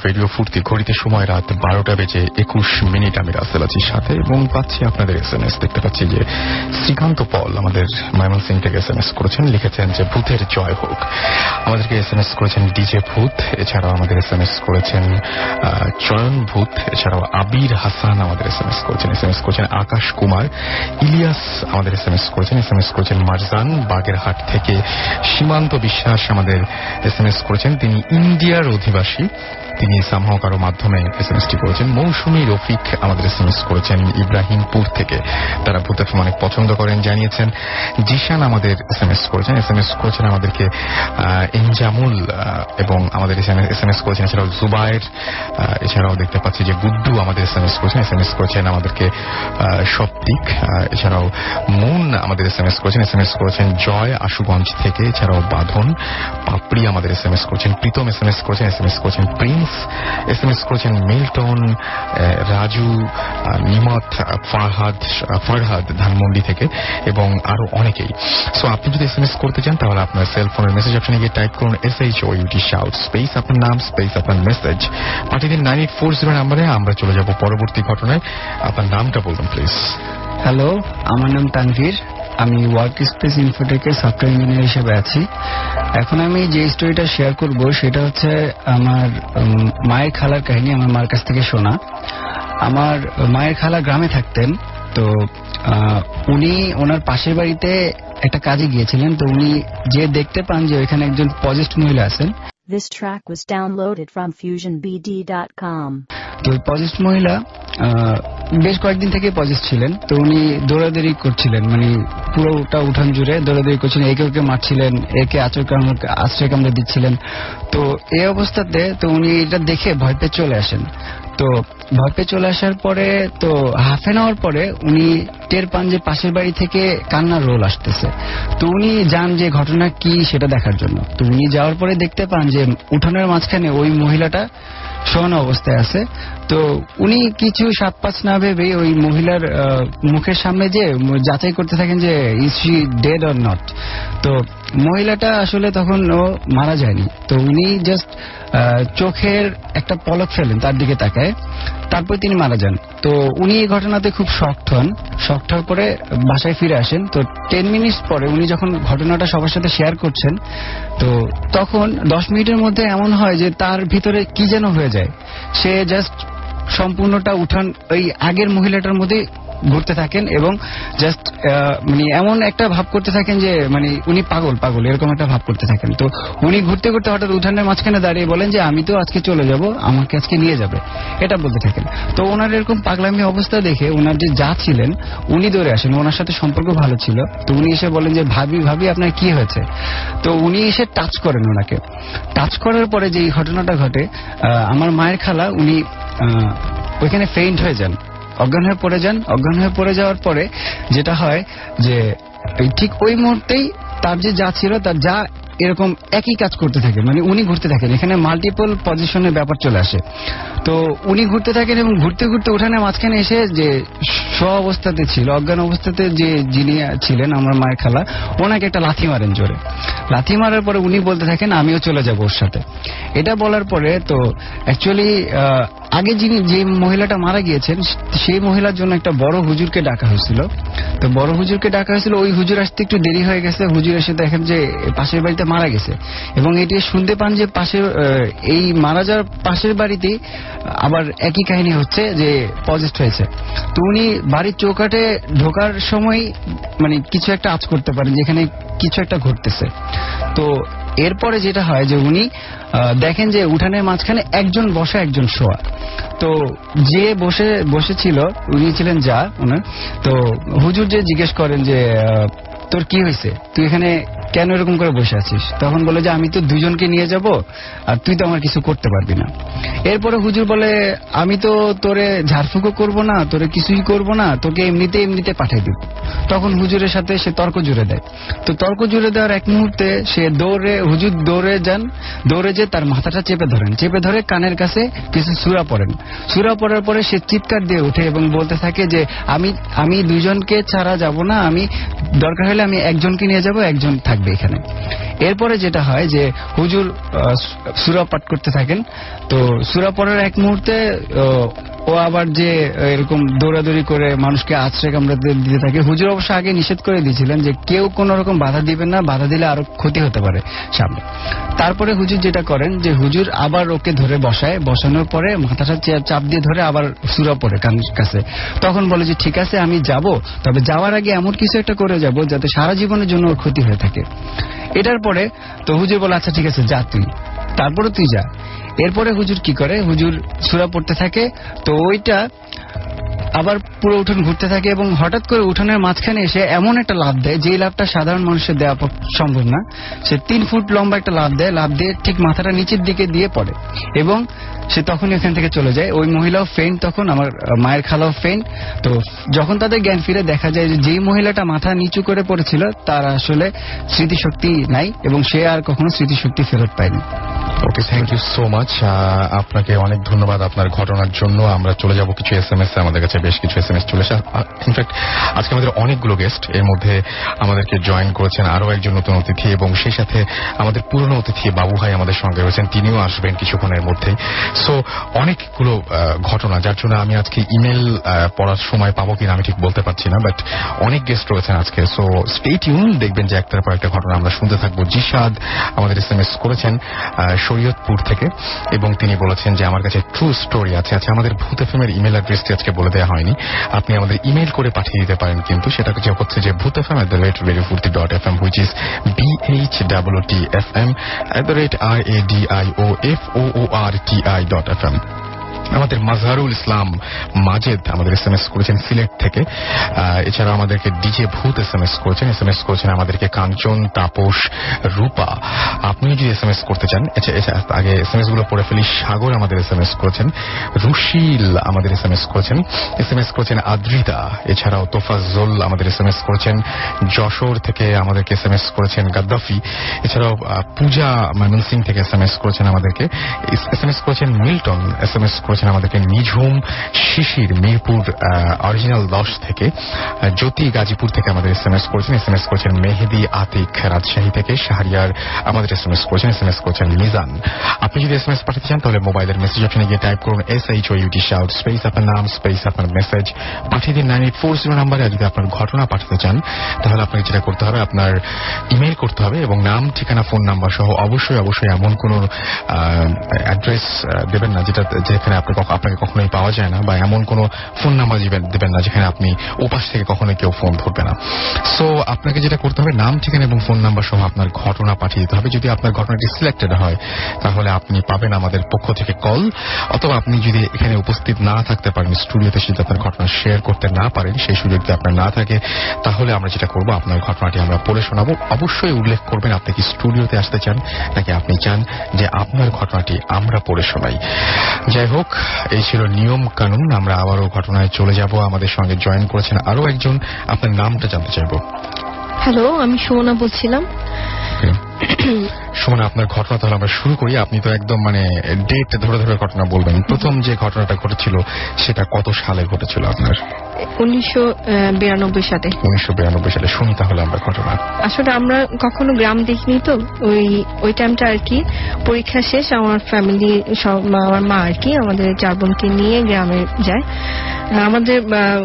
S2: Radio Foorti ঘড়িতে সময় রাত বারোটা বেজে একুশ মিনিট। আমি রাসেল আছি সাথে এবং পাচ্ছি আপনাদের এস এম এস দেখতে পাচ্ছি যে শ্রীকান্ত পল আমাদের ময়মন সিং থেকে এস এম এস করেছেন, লিখেছেন যে ভূতের জয় হোক। আমাদেরকে এস এম এস করেছেন ডিজে ভূত, এছাড়াও আমাদের এস এম এস করেছেন চয়ন ভূত, এছাড়াও আবির হাসান আমাদের এস এম এস করেছেন এস এম এস করেছেন আকাশ কুমার, ইলিয়াস আমাদের এস এম এস করেছেন এস এম এস করেছেন মারজান, বাগেরহাট থেকে সীমান্ত বিশ্বাস আমাদের এস এম এস করেছেন, তিনি ইন্ডিয়ার অধিবাসী। তিনি সামহাও কারও মাধ্যমে এস এম এসটি করেছেন মৌসুমী রফিক আমাদের এস এম এস করেছেন ইব্রাহিমপুর থেকে তারা ভূত FM অনেক পছন্দ করেন জানিয়েছেন জিশান আমাদের এস এম এস করেছেন এস এম এস করেছেন আমাদেরকে আহ, এনজামুল এবং আমাদের এস এম এস করেছেন এছাড়াও জুবায়ের এছাড়াও দেখতে পাচ্ছি যে গুড্ডু আমাদের এস এম এস করেছেন এস এম এস করেছেন আমাদেরকে আহ, এছাড়াও মুন আমাদের এস এম এস করেছেন এস এম এস করেছেন জয় আশুগঞ্জ থেকে এছাড়াও বাঁধন পাপড়ি আমাদের এস এম এস করেছেন প্রীতম এস এম এস করেছেন এস এম এস করেছেন প্রিন্স এস এম এস করেছেন মিল্টন রাজু নিমত ফারহাদ ফারহাদ ধানমন্ডি থেকে, এবং আরও অনেকেই। সো আপনি যদি এস এম এস করতে চান, তাহলে আপনার সেল ফোনের মেসেজ অপশনে গিয়ে টাইপ করুন S H O U T shout space আপনার নাম স্পেস আপনার মেসেজ পাঠিয়ে দিন নাইন এইট ফোর জিরো নাম্বারে, আমরা চলে যাব পরবর্তী ঘটনায়। আপনার নামটা বলুন প্লিজ
S6: হ্যালো আমার নাম তানভীর। আমি ওয়ার্ক স্পেস ইনফোটেকের সফটওয়্যার ইঞ্জিনিয়ার হিসেবে আছি। এখন আমি যে স্টোরিটা শেয়ার করব সেটা হচ্ছে আমার মায়ের খালার কাহিনী আমার মার কাছ থেকে শোনা। আমার মায়ের খালা গ্রামে থাকতেন তো উনি ওনার পাশের বাড়িতে একটা কাজে গিয়েছিলেন তো উনি যে দেখতে পান যে ওইখানে একজন পজিস্ট মহিলা আছেন।
S1: This track was downloaded from FusionBD.com.
S6: তো পজিস্ট মহিলা বেশ কয়েকদিন থেকে পজিস্ট ছিলেন, তো উনি দৌড়াদৌড়ি করছিলেন মানে পুরোটা উঠান জুড়ে দৌড়াদৌড়ি করছিলেন, একে ওকে মারছিলেন, একে আচর আশ্রয় কামড়ে দিচ্ছিলেন। তো এই অবস্থাতে, তো উনি এটা দেখে ভয় পেয়ে চলে আসেন। তো ভয় পেয়ে চলে আসার পরে, তো হাফ এন আওয়ার পরে উনি টের পান যে পাশের বাড়ি থেকে কান্নার রোল আসতেছে। তো উনি যান যে ঘটনা কি সেটা দেখার জন্য। তো উনি যাওয়ার পরে দেখতে পান যে উঠোনের মাঝখানে ওই মহিলাটা শোয়ানো অবস্থায় আছে। তো উনি কিছু সাত পাঁচ না ভেবে ওই মহিলার মুখের সামনে যে যাচাই করতে থাকেন যে is she dead or not তো মহিলাটা আসলে তখন ও মারা যায়নি। তো উনি জাস্ট চোখের একটা পলক ফেলেন তার দিকে তাকায়। তারপর তিনি মারা যান। তো উনি এই ঘটনাতে খুব শক্ট হন। শক্ট হওয়ার পরে বাসায় ফিরে আসেন। তো টেন মিনিটস পরে উনি যখন ঘটনাটা সবার সাথে শেয়ার করছেন, তো তখন দশ মিনিটের মধ্যে এমন হয় যে তার ভিতরে কি যেন হয়ে যায়। সে জাস্ট সম্পূর্ণটা উঠান ওই আগের মহিলাটার মধ্যে ঘুরতে থাকেন এবং জাস্ট মানে এমন একটা ভাব করতে থাকেন যে মানে উনি পাগল পাগল, এরকম একটা ভাব করতে থাকেন। তো উনি ঘুরতে ঘুরতে হঠাৎ উঠানের মাঝখানে দাঁড়িয়ে বলেন যে, আমি তো আজকে চলে যাব, আমাকে আজকে নিয়ে যাবে। এটা বলতে থাকেন। তো ওনার এরকম পাগলামি অবস্থা দেখে ওনার যে যা ছিলেন, উনি দৌড়ে আসেন, ওনার সাথে সম্পর্ক ভালো ছিল। তো উনি এসে বলেন যে, ভাবি ভাবি, আপনার কি হয়েছে? তো উনি এসে টাচ করেন ওনাকে। টাচ করার পরে যে ঘটনাটা ঘটে আমার মায়ের খালা উনি ওইখানে ফেইন্ট হয়ে যান। অজ্ঞান হয়ে পড়ে যান। অজ্ঞান হয়ে পড়ে যাওয়ার পরে যেটা হয় যে ঠিক ওই মুহূর্তেই তার যে যা ছিল, তার যা এরকম একই কাজ করতে থাকে মানে উনি ঘুরতে থাকেন। এখানে মাল্টিপল পজিশনের ব্যাপার চলে আসে। তো উনি ঘুরতে থাকেন এবং ঘুরতে ঘুরতে উঠানে মাঝখানে এসে যে স্ব অবস্থাতে ছিল, অজ্ঞান অবস্থাতে যে যিনি ছিলেন, আমার মায়ের খালা, ওনাকে একটা লাথি মারেন জোরে। লাথি মারার পরে উনি বলতে থাকেন, আমিও চলে যাব ওর সাথে। এটা বলার পরে তো অ্যাকচুয়ালি আগে যিনি যে মহিলাটা মারা গিয়েছেন, সেই মহিলার জন্য একটা বড় হুজুরকে ডাকা হয়েছিল। তো বড় হুজুরকে ডাকা হয়েছিল। ওই হুজুর আসতে একটু দেরি হয়ে গেছে। হুজুর এসে দেখেন যে পাশের বাড়িতে মারা গেছে। এবং এটি শুনতে পান যে পাশের এই মারা যাওয়ার পাশের বাড়িতেই আবার একই কাহিনী হচ্ছে যে পজিস্ট হয়েছে। তো উনি বাড়ির চৌকাটে ঢোকার সময় মানে কিছু একটা আজ করতে পারেন, যেখানে কিছু একটা ঘটতেছে। তো এরপরে যেটা হয় যে উনি দেখেন যে উঠানের মাঝখানে একজন বসা, একজন শোয়া। তো যে বসে, বসেছিল, উনি ছিলেন যা, ওনার। তো হুজুর যে জিজ্ঞেস করেন যে তোর কি হয়েছে? তুই এখানে কেন এরকম করে বসে আছিস? তখন বলে যে, আমি তো দুজনকে নিয়ে যাব আর তুই তো আমার কিছু করতে পারবি না। এরপরে হুজুর বলে, আমি তো তোরে ঝাড়ফুঁকো করব না, তোরে কিছুই করব না, তোকে এমনিতে এমনিতে পাঠিয়ে দিব। তখন হুজুরের সাথে সে তর্ক জুড়ে দেয়। তো তর্ক জুড়ে দেওয়ার এক মুহূর্তে সে দৌড়ে, হুজুর দৌড়ে যান, দৌড়ে যে তার মাথাটা চেপে ধরেন। চেপে ধরে কানের কাছে কিছু সুরা পড়েন। সুরা পড়ার পরে সে চিৎকার দিয়ে ওঠে এবং বলতে থাকে যে, আমি আমি দুজনকে ছাড়া যাব না, আমি দরকার হলে আমি একজনকে নিয়ে যাব, একজন থাকবে এখানে। এরপরে যেটা হয় যে, হুজুর সুরা পাঠ করতে থাকেন। তো সুরা পড়ার এক মুহূর্তে ও আবার যে এরকম দৌড়াদৌড়ি করে মানুষকে আশ্রয় কামড়াতে দিতে থাকে, হুজুর অবশ্য আগে নিষেধ করে দিয়েছিলেন যে কেউ কোন রকম বাধা দিবেন না, বাধা দিলে আরও ক্ষতি হতে পারে সামনে। তারপরে হুজুর যেটা করেন যে হুজুর আবার ওকে ধরে বসায়, বসানোর পরে মাথাটা চাপ দিয়ে ধরে আবার সুরা পড়ে কাছে। তখন বলে যে, ঠিক আছে, আমি যাব, তবে যাওয়ার আগে এমন কিছু একটা করে যাব যাতে সারা জীবনের জন্য ওর ক্ষতি হয়ে থাকে। এটার পরে তো হুজুর বলে আচ্ছা ঠিক আছে, যা তুই। তারপরে তুই যা। এরপরে হুজুর কি করে? হুজুর সুরা পড়তে থাকে তো ওইটা আবার পুরো উঠোন ঘুরতে থাকে এবং হঠাৎ করে উঠোনের মাঝখানে এসে এমন একটা লাভ দেয় যে লাভটা সাধারণ মানুষের দেওয়া সম্ভব না। সে তিন ফুট লম্বা একটা লাভ দেয়, লাভ দিয়ে ঠিক মাথাটা নিচের দিকে দিয়ে পড়ে। এবং সে তখনই ওখান থেকে চলে যায়। ওই মহিলাও ফেন্ট তখন, আমার মায়ের খালাও ফেন্ট তো যখন তাদের জ্ঞান ফিরে দেখা যায় যে যেই মহিলাটা মাথা নিচু করে পড়েছিল, তার আসলে স্মৃতিশক্তি নাই এবং সে আর কখনো স্মৃতিশক্তি ফেরত পায়নি।
S2: Okay thank you so much আপনাকে অনেক ধন্যবাদ আপনার ঘটনার জন্য। আমরা চলে যাব কিছু এস এম এস আমাদের কাছে। বেশ কিছু এস এম এস চলে আসে ইনফ্যাক্ট আজকে আমাদের অনেকগুলো গেস্ট এর মধ্যে আমাদেরকে জয়েন করেছেন আরও একজন নতুন অতিথি এবং সেই সাথে আমাদের পুরনো অতিথি বাবু ভাই আমাদের সঙ্গে রয়েছেন, তিনিও আসবেন কিছুক্ষণের মধ্যে সো অনেকগুলো ঘটনা, যার জন্য আমি আজকে ইমেল পড়ার সময় পাবো কিনা আমি ঠিক বলতে পারছি না বাট অনেক গেস্ট রয়েছেন আজকে। সো স্টেট ইউন দেখবেন যে একটার পর একটা ঘটনা আমরা শুনতে থাকব। জিসাদ আমাদের এস এম এস করেছেন শরীয়তপুর থেকে এবং তিনি বলেছেন যে আমার কাছে ট্রু স্টোরি আছে। আচ্ছা আমাদের ভূত এফ এর ইমেল অ্যাড্রেসটি আজকে বলে দেওয়া হয়নি। আপনি আমাদের ইমেল করে পাঠিয়ে দিতে পারেন কিন্তু সেটা হচ্ছে যে Bhoot F M at the rate Radio Foorti dot F M which is B H W T F M at the rate R A D I O F O R T I dot F M আমাদের মাজহারুল ইসলাম মাজেদ আমাদের এস এম এস করেছেন সিলেট থেকে। আহ, এছাড়াও আমাদেরকে DJ Bhoot S M S করেছেন। এস এম এস করেছেন আমাদেরকে কাঞ্চন তাপস রূপা। আপনি যদি এস এম এস করতে চান এছা- এছা- আগে এস এম এসগুলো পড়ে ফেলি। সাগর আমাদের এস এম এস করেছেন। রুশিল আমাদের এস এম এস করেছেন। এস এম এস করেছেন আদ্রিতা। এছাড়াও তোফাজ্জল আমাদের এস এম এস করেছেন। যশোর থেকে আমাদেরকে এস এম এস করেছেন গাদ্দাফি। এছাড়াও পূজা ময়মনসিং থেকে এস এম এস করেছেন আমাদেরকে। এস এম এস করেছেন মিল্টন। এস এম এস করেছেন আমাদেরকে নিঝুম শিশির মিরপুর অরিজিনাল দশ থেকে জ্যোতি গাজীপুর থেকে আমাদের এস এম এস করেছেন। এস এম এস করেছেন মেহেদি আতিক রাজশাহী থেকে, শাহরিয়ার আমাদের এস এম এস করেছেন। এস এম এস করেছেন মিজান আপনি যদি এস এম এস পাঠাতে চান, তাহলে মোবাইলের মেসেজ অপশনে গিয়ে টাইপ করুন S H O shout space আপনার নাম স্পেস আপনার মেসেজ পাঠিয়ে দিন নাইন এইট ফোর জিরো নাম্বারে যদি আপনার ঘটনা পাঠাতে চান, তাহলে আপনাকে যেটা করতে হবে, আপনার ইমেল করতে হবে এবং নাম, ঠিকানা ফোন নাম্বার সহ অবশ্যই অবশ্যই এমন কোন অ্যাড্রেস দেবেন না যেটা, যেখানে আপনাকে কখনোই পাওয়া যায় না বা এমন কোন ফোন নাম্বার দেবেন না যেখানে আপনি ওপাশ থেকে কখনো কেউ ফোন ধরবে না। সো আপনাকে যেটা করতে হবে, নাম, ঠিকানা এবং ফোন নাম্বার সহ আপনার ঘটনা পাঠিয়ে দিতে হবে। যদি আপনার ঘটনাটি সিলেক্টেড হয়, তাহলে আপনি পাবেন আমাদের পক্ষ থেকে কল অথবা আপনি যদি এখানে উপস্থিত না থাকতে পারেন, স্টুডিওতে যদি আপনার ঘটনা শেয়ার করতে না পারেন, সেই সুযোগ যদি আপনার না থাকে, তাহলে আমরা যেটা করব, আপনার ঘটনাটি আমরা পড়ে শোনাবো। অবশ্যই উল্লেখ করবেন আপনি কি স্টুডিওতে আসতে চান, নাকি আপনি চান যে আপনার ঘটনাটি আমরা পড়ে শোনাই। যাই হোক এই ছিল নিয়ম কানুন। আমরা আবারও ঘটনায় চলে যাব। আমাদের সঙ্গে জয়েন করেছেন আরও একজন। আপনার নামটা জানতে চাইব।
S7: হ্যালো আমি সুমনা বলছিলাম।
S2: সুমন আপনার ঘটনা তাহলে আমরা শুরু করি। আপনি তো একদম মানে ডেট ধরে ধরে ঘটনা বলবেন। প্রথম যে ঘটনাটা ঘটেছিল সেটা কত সালে ঘটেছিল আপনার?
S7: উনিশশো বিরানব্বই সালে।
S2: উনিশশো বিরানব্বই সালে। শুনি তাহলে আমরা ঘটনা।
S7: আসলে আমরা কখনো গ্রাম দেখিনি তো। ওই ওই টাইমটা আর কি। পরীক্ষা শেষ আমার ফ্যামিলি সব আমার মা আর কি আমাদের চার বোনকে নিয়ে গ্রামে যায়। আমাদের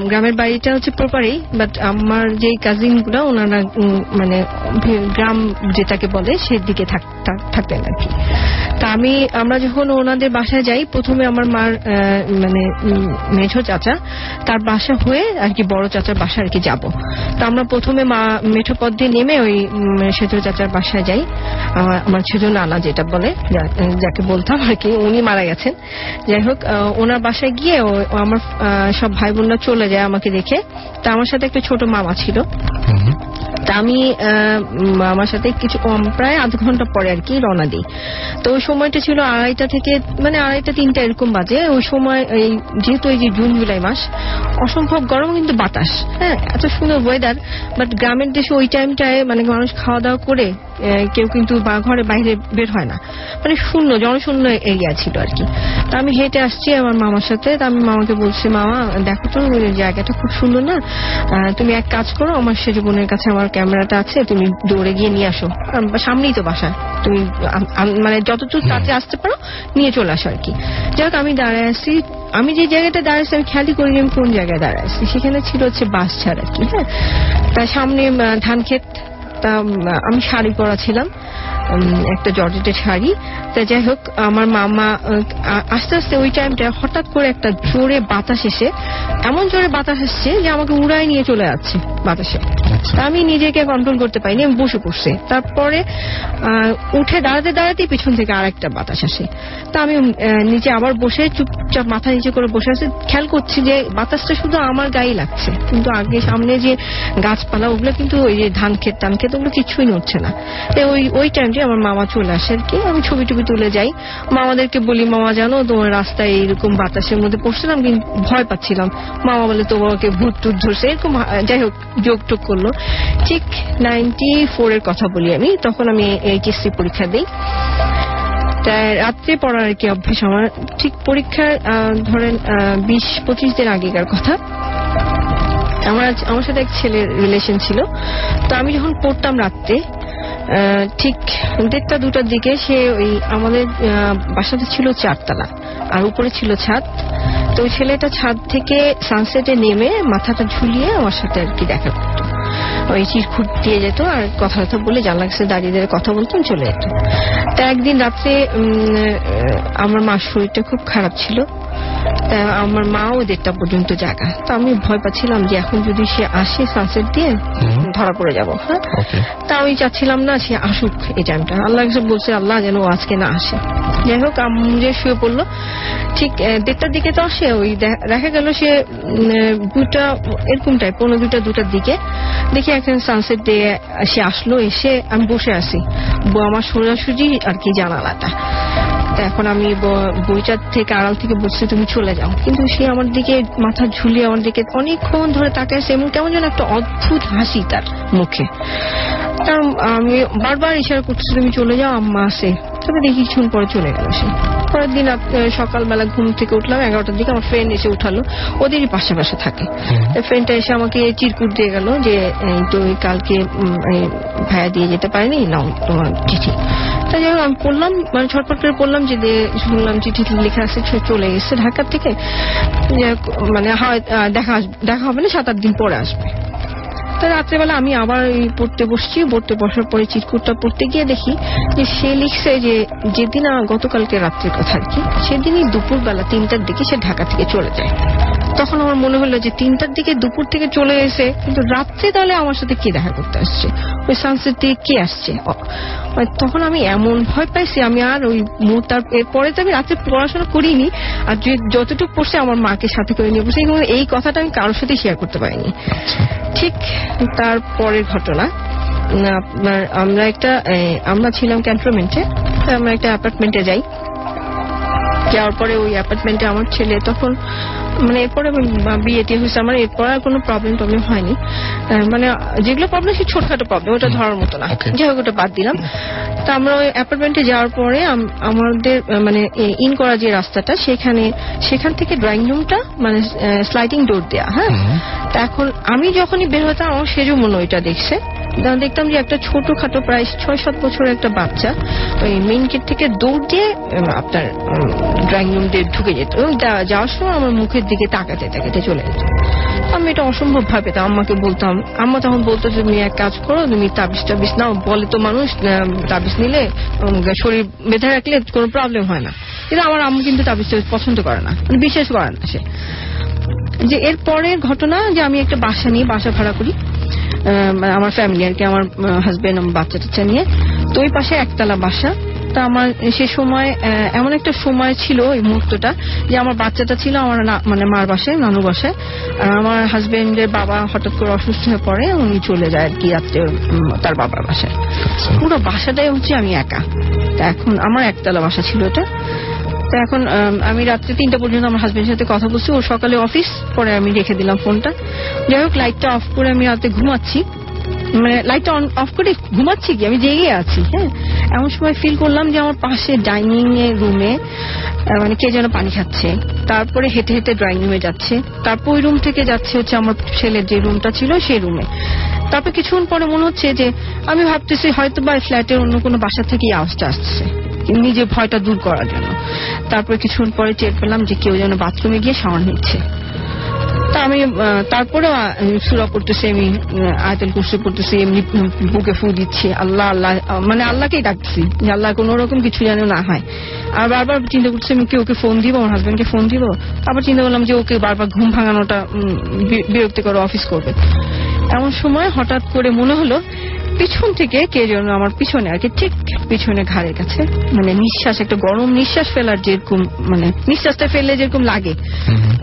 S7: গ্রামের বাড়িটা হচ্ছে প্রপারেই বাট আমার যে কাজিনগুলো ওনারা মানে গ্রাম যেটাকে বলে সেদিকে থাক- থাকতেন আর কি। তা আমি, আমরা যখন ওনাদের বাসায় যাই, প্রথমে আমার মার মানে মেঝো চাচা, তার বাসা হয়ে আর কি বড় চাচার বাসা আর কি যাব। তো আমরা প্রথমে মা মেঠো পথ দিয়ে নেমে ওই সেজো চাচার বাসায় যাই। আমার সেজো নানা যেটা বলে যাকে বলতাম আর কি, উনি মারা গেছেন। যাই হোক ওনার বাসায় গিয়ে আমার সব ভাই বোনরা চলে যায় আমাকে দেখে। তা আমার সাথে একটা ছোট মামা ছিল। তা আমি আমার সাথে কিছু প্রায় আধ ঘণ্টা পরে আর কি রওনা দিই। তো সময়টা ছিল আড়াইটা থেকে মানে আড়াইটা, তিনটা এরকম বাজে। ওই সময়, এই যেহেতু এই যে জুন, জুলাই মাস, অসম্ভব গরম কিন্তু বাতাস। হ্যাঁ এত সুন্দর ওয়েদার বাট গ্রামের দেশে ওই টাইমটায় মানে মানুষ খাওয়া দাওয়া করে কেউ কিন্তু ঘরে বাইরে বের হয় না। মানে শূন্য, জনশূন্য এরিয়া ছিল আর কি। তা আমি হেঁটে আসছি আমার মামার সাথে। তা আমি মামাকে বলছি, মামা, দেখো তো জায়গাটা খুব সুন্দর না? তুমি এক কাজ করো, আমার সেজ বোনের কাছে আমার ক্যামেরাটা আছে তুমি দৌড়ে গিয়ে নিয়ে আসো। সামনেই তো বাসা। তুমি মানে যতটুকু কাছে আসতে পারো নিয়ে চলে আসো আর কি যাক আমি দাঁড়ায় আসি আমি যে জায়গাটা দাঁড়াইছি আমি খেয়ালই করি আমি কোন জায়গায় দাঁড়াইছি সেখানে ছিল হচ্ছে বাস ছাড়া আর কি হ্যাঁ? তার সামনে ধান ক্ষেত উম, আমি শাড়ি পরা ছিলাম একটা জর্জেটের শাড়ি। তা যাই হোক আমার মামা আস্তে আস্তে ওই টাইমটা হঠাৎ করে একটা জোরে বাতাস এসে এমন জোরে বাতাস আসছে যে আমাকে উড়ায় নিয়ে চলে যাচ্ছে বাতাসে।
S2: আচ্ছা।
S7: আমি নিজেকে কন্ট্রোল করতে পারিনি আমি বসে পড়ছি। তারপরে উঠে দাঁড়াতে দাঁড়াতেই পিছন থেকে আরেকটা বাতাস আসে। তা আমি নিচে আবার বসে চুপচাপ মাথা নিচে করে বসে আছে। খেয়াল করছি যে বাতাসটা শুধু আমার গায়ে লাগছে। কিন্তু আগে সামনে যে গাছপালা ওগুলো কিন্তু ওই যে ধান ক্ষেত টান ওগুলো কিছুই নড়ছে না। ওই ওই টাইমটি আমার মামা চলে আসে আর কি। আমি ছবি টবি তুলে যাই। মামাদেরকে বলি, মামা, জানো, তোমার রাস্তায় এইরকম বাতাসের মধ্যে পড়ছিলাম, কিন্তু ভয় পাচ্ছিলাম। মামা বলে, তোমাকে ভূত টুত ধরছে। এরকম যাই হোক যোগ টোক করল। ঠিক নাইনটি ফোর এর কথা বলি আমি। তখন আমি এইচএসসি পরীক্ষা দিই। রাত্রে পড়ার কি অভ্যেস আমার। ঠিক পরীক্ষার ধরেন বিশ পঁচিশ দিন আগেকার কথা। আমার আমার সাথে এক ছেলের রিলেশন ছিল। তো আমি যখন পড়তাম রাত্রে ঠিক দেড়টা, দুটার দিকে সে ওই আমাদের বাসাতে ছিল চারতলা, আর উপরে ছিল ছাদ। তো ছেলেটা ছাদ থেকে সানসেটে নেমে মাথাটা ঝুলিয়ে আমার সাথে আর কি দেখা করতো। ওই চিরকুট দিয়ে যেত আর কথা কথা বলে জানলা কাছে দাঁড়িয়ে কথা বলতাম চলে যেত। তা একদিন রাত্রে আমার মার শরীরটা খুব খারাপ ছিল। তা আমার মাও দেড়টা পর্যন্ত জাগা তো আমি ভয় পাচ্ছিলাম যে এখন যদি সে আসে সানসেট দিয়ে ধরা পড়ে যাব হ্যাঁ? তা আমি চাচ্ছিলাম না সে আসুক এই টাইমটা আল্লাহ বলছে আল্লাহ যেন আজকে না আসে। যাই হোক আমি যে শুয়ে পড়ল ঠিক দেড়টার দিকে তো আসে ওই দেখা গেল সে দুটা এরকম টাইপ পনেরো দুটা দুটার দিকে। দেখি এখন সানসেট দিয়ে সে আসলো এসে আমি বসে আছি। আমার সোজাসুজি আর কি জানালাটা। এখন আমি বইটার থেকে আড়াল থেকে বলছি, তুমি চলে যাও। কিন্তু সে আমার দিকে মাথা ঝুলিয়ে আমার দিকে অনেকক্ষণ ধরে তাকে আছে এবং কেমন যেন একটা অদ্ভুত হাসি তার মুখে। তার আমি বারবার ইশারা করতেছি তুমি চলে যাও আম্মা আসে। তবে দেখি কিছুক্ষণ পরে চলে গেল সে। পরের দিন সকালবেলা ঘুম থেকে উঠলাম এগারোটার দিকে আমার ফ্রেন্ড এসে উঠালো। ওদেরই পাশে পাশে থাকে। ফ্রেন্ডটা এসে আমাকে চিরকুট দিয়ে গেল যে এই তো এই কালকে ভাইয়া দিয়ে যেতে পারেনি নাও তোমার চিঠি। তাই যাই আমি পড়লাম মানে ছটপট করে পড়লাম যে শুনলাম চিঠি লেখা আছে চলে এসেছে ঢাকার থেকে। মানে হয় দেখা দেখা হবে না সাত আট দিন পরে আসবে। তো রাত্রেবেলা আমি আবার এই পড়তে বসছি পড়তে বসার পরে চিরকুটটা পড়তে গিয়ে দেখি যে সে লিখছে যে যেদিন গতকালকে রাত্রের কথা আর কি সেদিনই দুপুরবেলা তিনটার দিকে সে ঢাকা থেকে চলে যায়। তখন আমার মনে হলো যে তিনটার দিকে দুপুর থেকে চলে এসে কিন্তু রাত্রে তাহলে আমার সাথে কে দেখা করতে আসছে? ওই সানসেট থেকে কে আসছে? তখন আমি এমন ভয় পাইছি আমি আর ওই মু- তার এরপরে তো আমি রাত্রে পড়াশোনা করিনি আর যে- যতটুকু পড়ছে আমার মাকে সাথে করে নিয়ে বসে এই কথাটা আমি কারোর সাথে শেয়ার করতে পারিনি। ঠিক তার পরের ঘটনা। আপনার, আমরা একটা আমরা ছিলাম ক্যান্টনমেন্টে আমরা একটা অ্যাপার্টমেন্টে যাই। যাওয়ার পরে ওই অ্যাপার্টমেন্টে আমার ছেলে তখন মানে এরপরে আমি বিয়ে টিয়ে হয়েছে আমার এরপর আর কোনো প্রবলেম টবলেম হয়নি। মানে যেগুলো প্রবলেম সে ছোটখাটো প্রবলেম ওটা ধরার মতো না. যাই হোক ওটা বাদ দিলাম। তা আমরা ওই অ্যাপার্টমেন্টে যাওয়ার পরে আমাদের মানে ইন করা যে রাস্তাটা সেখানে সেখান থেকে ড্রয়িং রুমটা মানে স্লাইডিং ডোর দেয়া হ্যাঁ। তা এখন আমি যখনই বের হতাম আমার সেজো মনে ওইটা দেখছে। দেখতাম যে একটা ছোটখাটো প্রায় ছয় সাত বছরের একটা বাচ্চা ওই মেইন গেট থেকে দৌড় দিয়ে আপনার ড্রয়িং রুম দিয়ে ঢুকে যেত। এবং যা- যাওয়ার সময় আমার মুখের দিকে তাকাতে তাকাতে চলে যেত আমি এটা অসম্ভব ভাবে আম্মাকে বলতাম। আম্মা তখন বলতো যে, তুমি এক কাজ করো, তুমি তাবিজ টাবিজ নাও, বলে তো মানুষ তাবিজ নিলে শরীর বেঁধে রাখলে কোনো প্রবলেম হয় না। কিন্তু আমার আম্মু কিন্তু তাবিজ টাবিজ পছন্দ করে না মানে বিশ্বাস করে না সে। যে এর পরের ঘটনা যে আমি একটা বাসা নিয়ে বাসা ভাড়া করি আমার ফ্যামিলি আর কি, আমার হাজবেন্ড বাচ্চা টাচ্চা নিয়ে। তো ওই পাশে একতলা বাসা। তা আমার সে সময় এমন একটা সময় ছিল এই মুহূর্তটা যে আমার বাচ্চাটা ছিল আমার মানে মার বাসায় নানু বাসায়। আর আমার হাজবেন্ডের বাবা হঠাৎ করে অসুস্থ হয়ে পড়ে উনি চলে যায় আর কি রাত্রে তার বাবার বাসায়। পুরো বাসাটাই হচ্ছে আমি একা। তা এখন আমার একতলা বাসা ছিল এটা। তো এখন আমি রাত্রে তিনটা পর্যন্ত আমার হাজবেন্ডের সাথে কথা বলছি ও সকালে অফিস পরে আমি রেখে দিলাম ফোনটা। যাই হোক লাইটটা অফ করে আমি রাতে ঘুমাচ্ছি। মানে লাইটটা অন অফ করে ঘুমাচ্ছি কি? আমি জেগে আছি হ্যাঁ? এমন সময় ফিল করলাম যে আমার পাশে ডাইনিং এর রুমে মানে কে যেন পানি খাচ্ছে। তারপরে হেঁটে হেঁটে ড্রয়িং রুমে যাচ্ছে। তারপর ওই রুম থেকে যাচ্ছে হচ্ছে আমার ছেলের যে রুমটা ছিল সেই রুমে তারপর কিছুক্ষণ পরে মনে হচ্ছে যে, আমি ভাবতেছি হয়তো বা ফ্ল্যাটের অন্য কোনো বাসা থেকেই আওয়াজটা আসছে। নিজের ভয়টা দূর করার জন্য। তারপরে কিছুক্ষণ পরে টের পেলাম যে কেউ যেন বাথরুমে গিয়ে শাওয়ার নিচ্ছে। আমি আহ, সুরা পড়তেছি আমি আয়তেল কুসে পড়তেছি এমনি বুকে ফু দিচ্ছি আল্লাহ আল্লাহ মানে আল্লাহকেই ডাকছি যে আল্লাহ কোনো রকম কিছু যেন না হয়। আর বারবার চিন্তা করছি আমি কি ওকে ফোন দিব আমার হাজব্যান্ডকে ফোন দিব? তারপর চিন্তা করলাম যে ওকে বারবার ঘুম ভাঙানোটা বিরক্তিকর অফিস করবে। এমন সময় হঠাৎ করে মনে হলো পিছন থেকে কে যেন আমার পিছনে আর কি ঠিক পিছনে ঘাড়ের কাছে মানে নিঃশ্বাস একটা গরম নিঃশ্বাস ফেলার যেরকম মানে নিঃশ্বাসটা ফেললে যেরকম লাগে।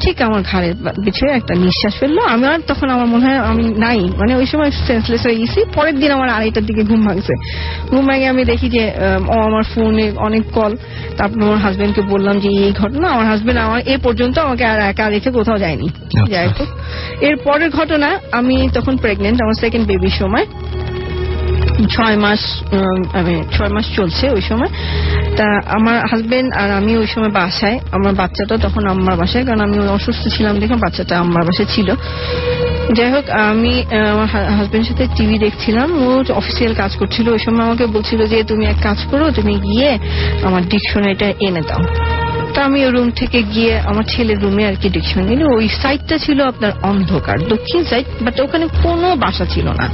S7: ঠিক আমার ঘাড়ের পিছনে একটা নিঃশ্বাস ফেলল। আমি আর তখন আমার মনে হয় আমি নাই। মানে ওই সময় সেন্সলেস হয়ে গেছি। পরের দিন আমার আড়াইটার দিকে ঘুম ভাঙছে। ঘুম ভাঙে আমি দেখি যে ও আমার ফোনে অনেক কল তারপর আমার হাজবেন্ডকে বললাম যে এই ঘটনা আমার হাজবেন্ড আমার এ পর্যন্ত আমাকে আর একা রেখে কোথাও যায়নি। যাই হোক। এর পরের ঘটনা আমি তখন প্রেগনেন্ট আমার সেকেন্ড বেবির সময়। ছয় মাস আমি ছয় মাস চলছে ওই সময়। তা আমার হাজবেন্ড আর আমি ওই সময় বাসায়। আমার বাচ্চাটা তখন আম্মার বাসায়, কারণ আমি অসুস্থ ছিলাম দেখে বাচ্চাটা আম্মার বাসায় ছিল। যাই হোক, আমি আমার হাজবেন্ডের সাথে টিভি দেখছিলাম। ও অফিসিয়াল কাজ করছিল। ওই সময় আমাকে বলছিল যে, তুমি এক কাজ করো, তুমি গিয়ে আমার ডিকশনারিটা এনে দাও। তা আমি রুম থেকে গিয়ে আমার ছেলের রুমে আর কি ডিকশন নিল ওই সাইডটা ছিল আপনার অন্ধকার, দক্ষিণ সাইড বাট ওখানে কোনো বাসা ছিল না।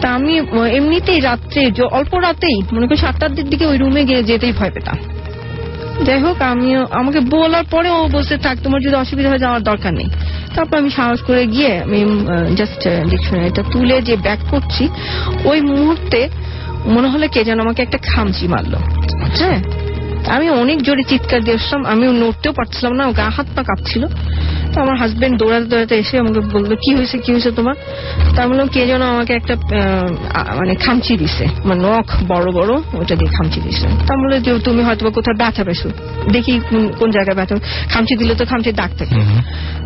S7: তা আমি এমনিতেই রাত্রে অল্প রাতেই, মনে করি সাতটার দিকে ওই রুমে গিয়ে যেতেই ভয় পেতাম। যাই হোক আমি আমাকে বলার পরে ও বলতে থাক, তোমার যদি অসুবিধা হয় যাওয়ার দরকার নেই। তারপর আমি সাহস করে গিয়ে আমি জাস্ট ডিকশনারিটা তুলে যে ব্যাক করছি, ওই মুহূর্তে মনে হলো কে যেন আমাকে একটা খামচি মারলো। হ্যাঁ? আমি অনেক জোরে চিৎকার দিয়ে আসলাম আমি নড়তেও পারছিলাম না গা হাত পা কাঁপছিল। তো আমার হাজবেন্ড দৌড়াতে দৌড়াতে এসে আমাকে বলল কি হয়েছে কি হয়েছে তোমার? তার বললাম কে যেন আমাকে একটা মানে খামচি দিছে মানে নখ বড় বড় ওটা দিয়ে খামচি দিছে। তা বলল যে তুমি হয়তো বা কোথাও ব্যথা পেছো দেখি কোন- জায়গায় ব্যথা খামচি দিলে তো খামচির দাগ থাকে।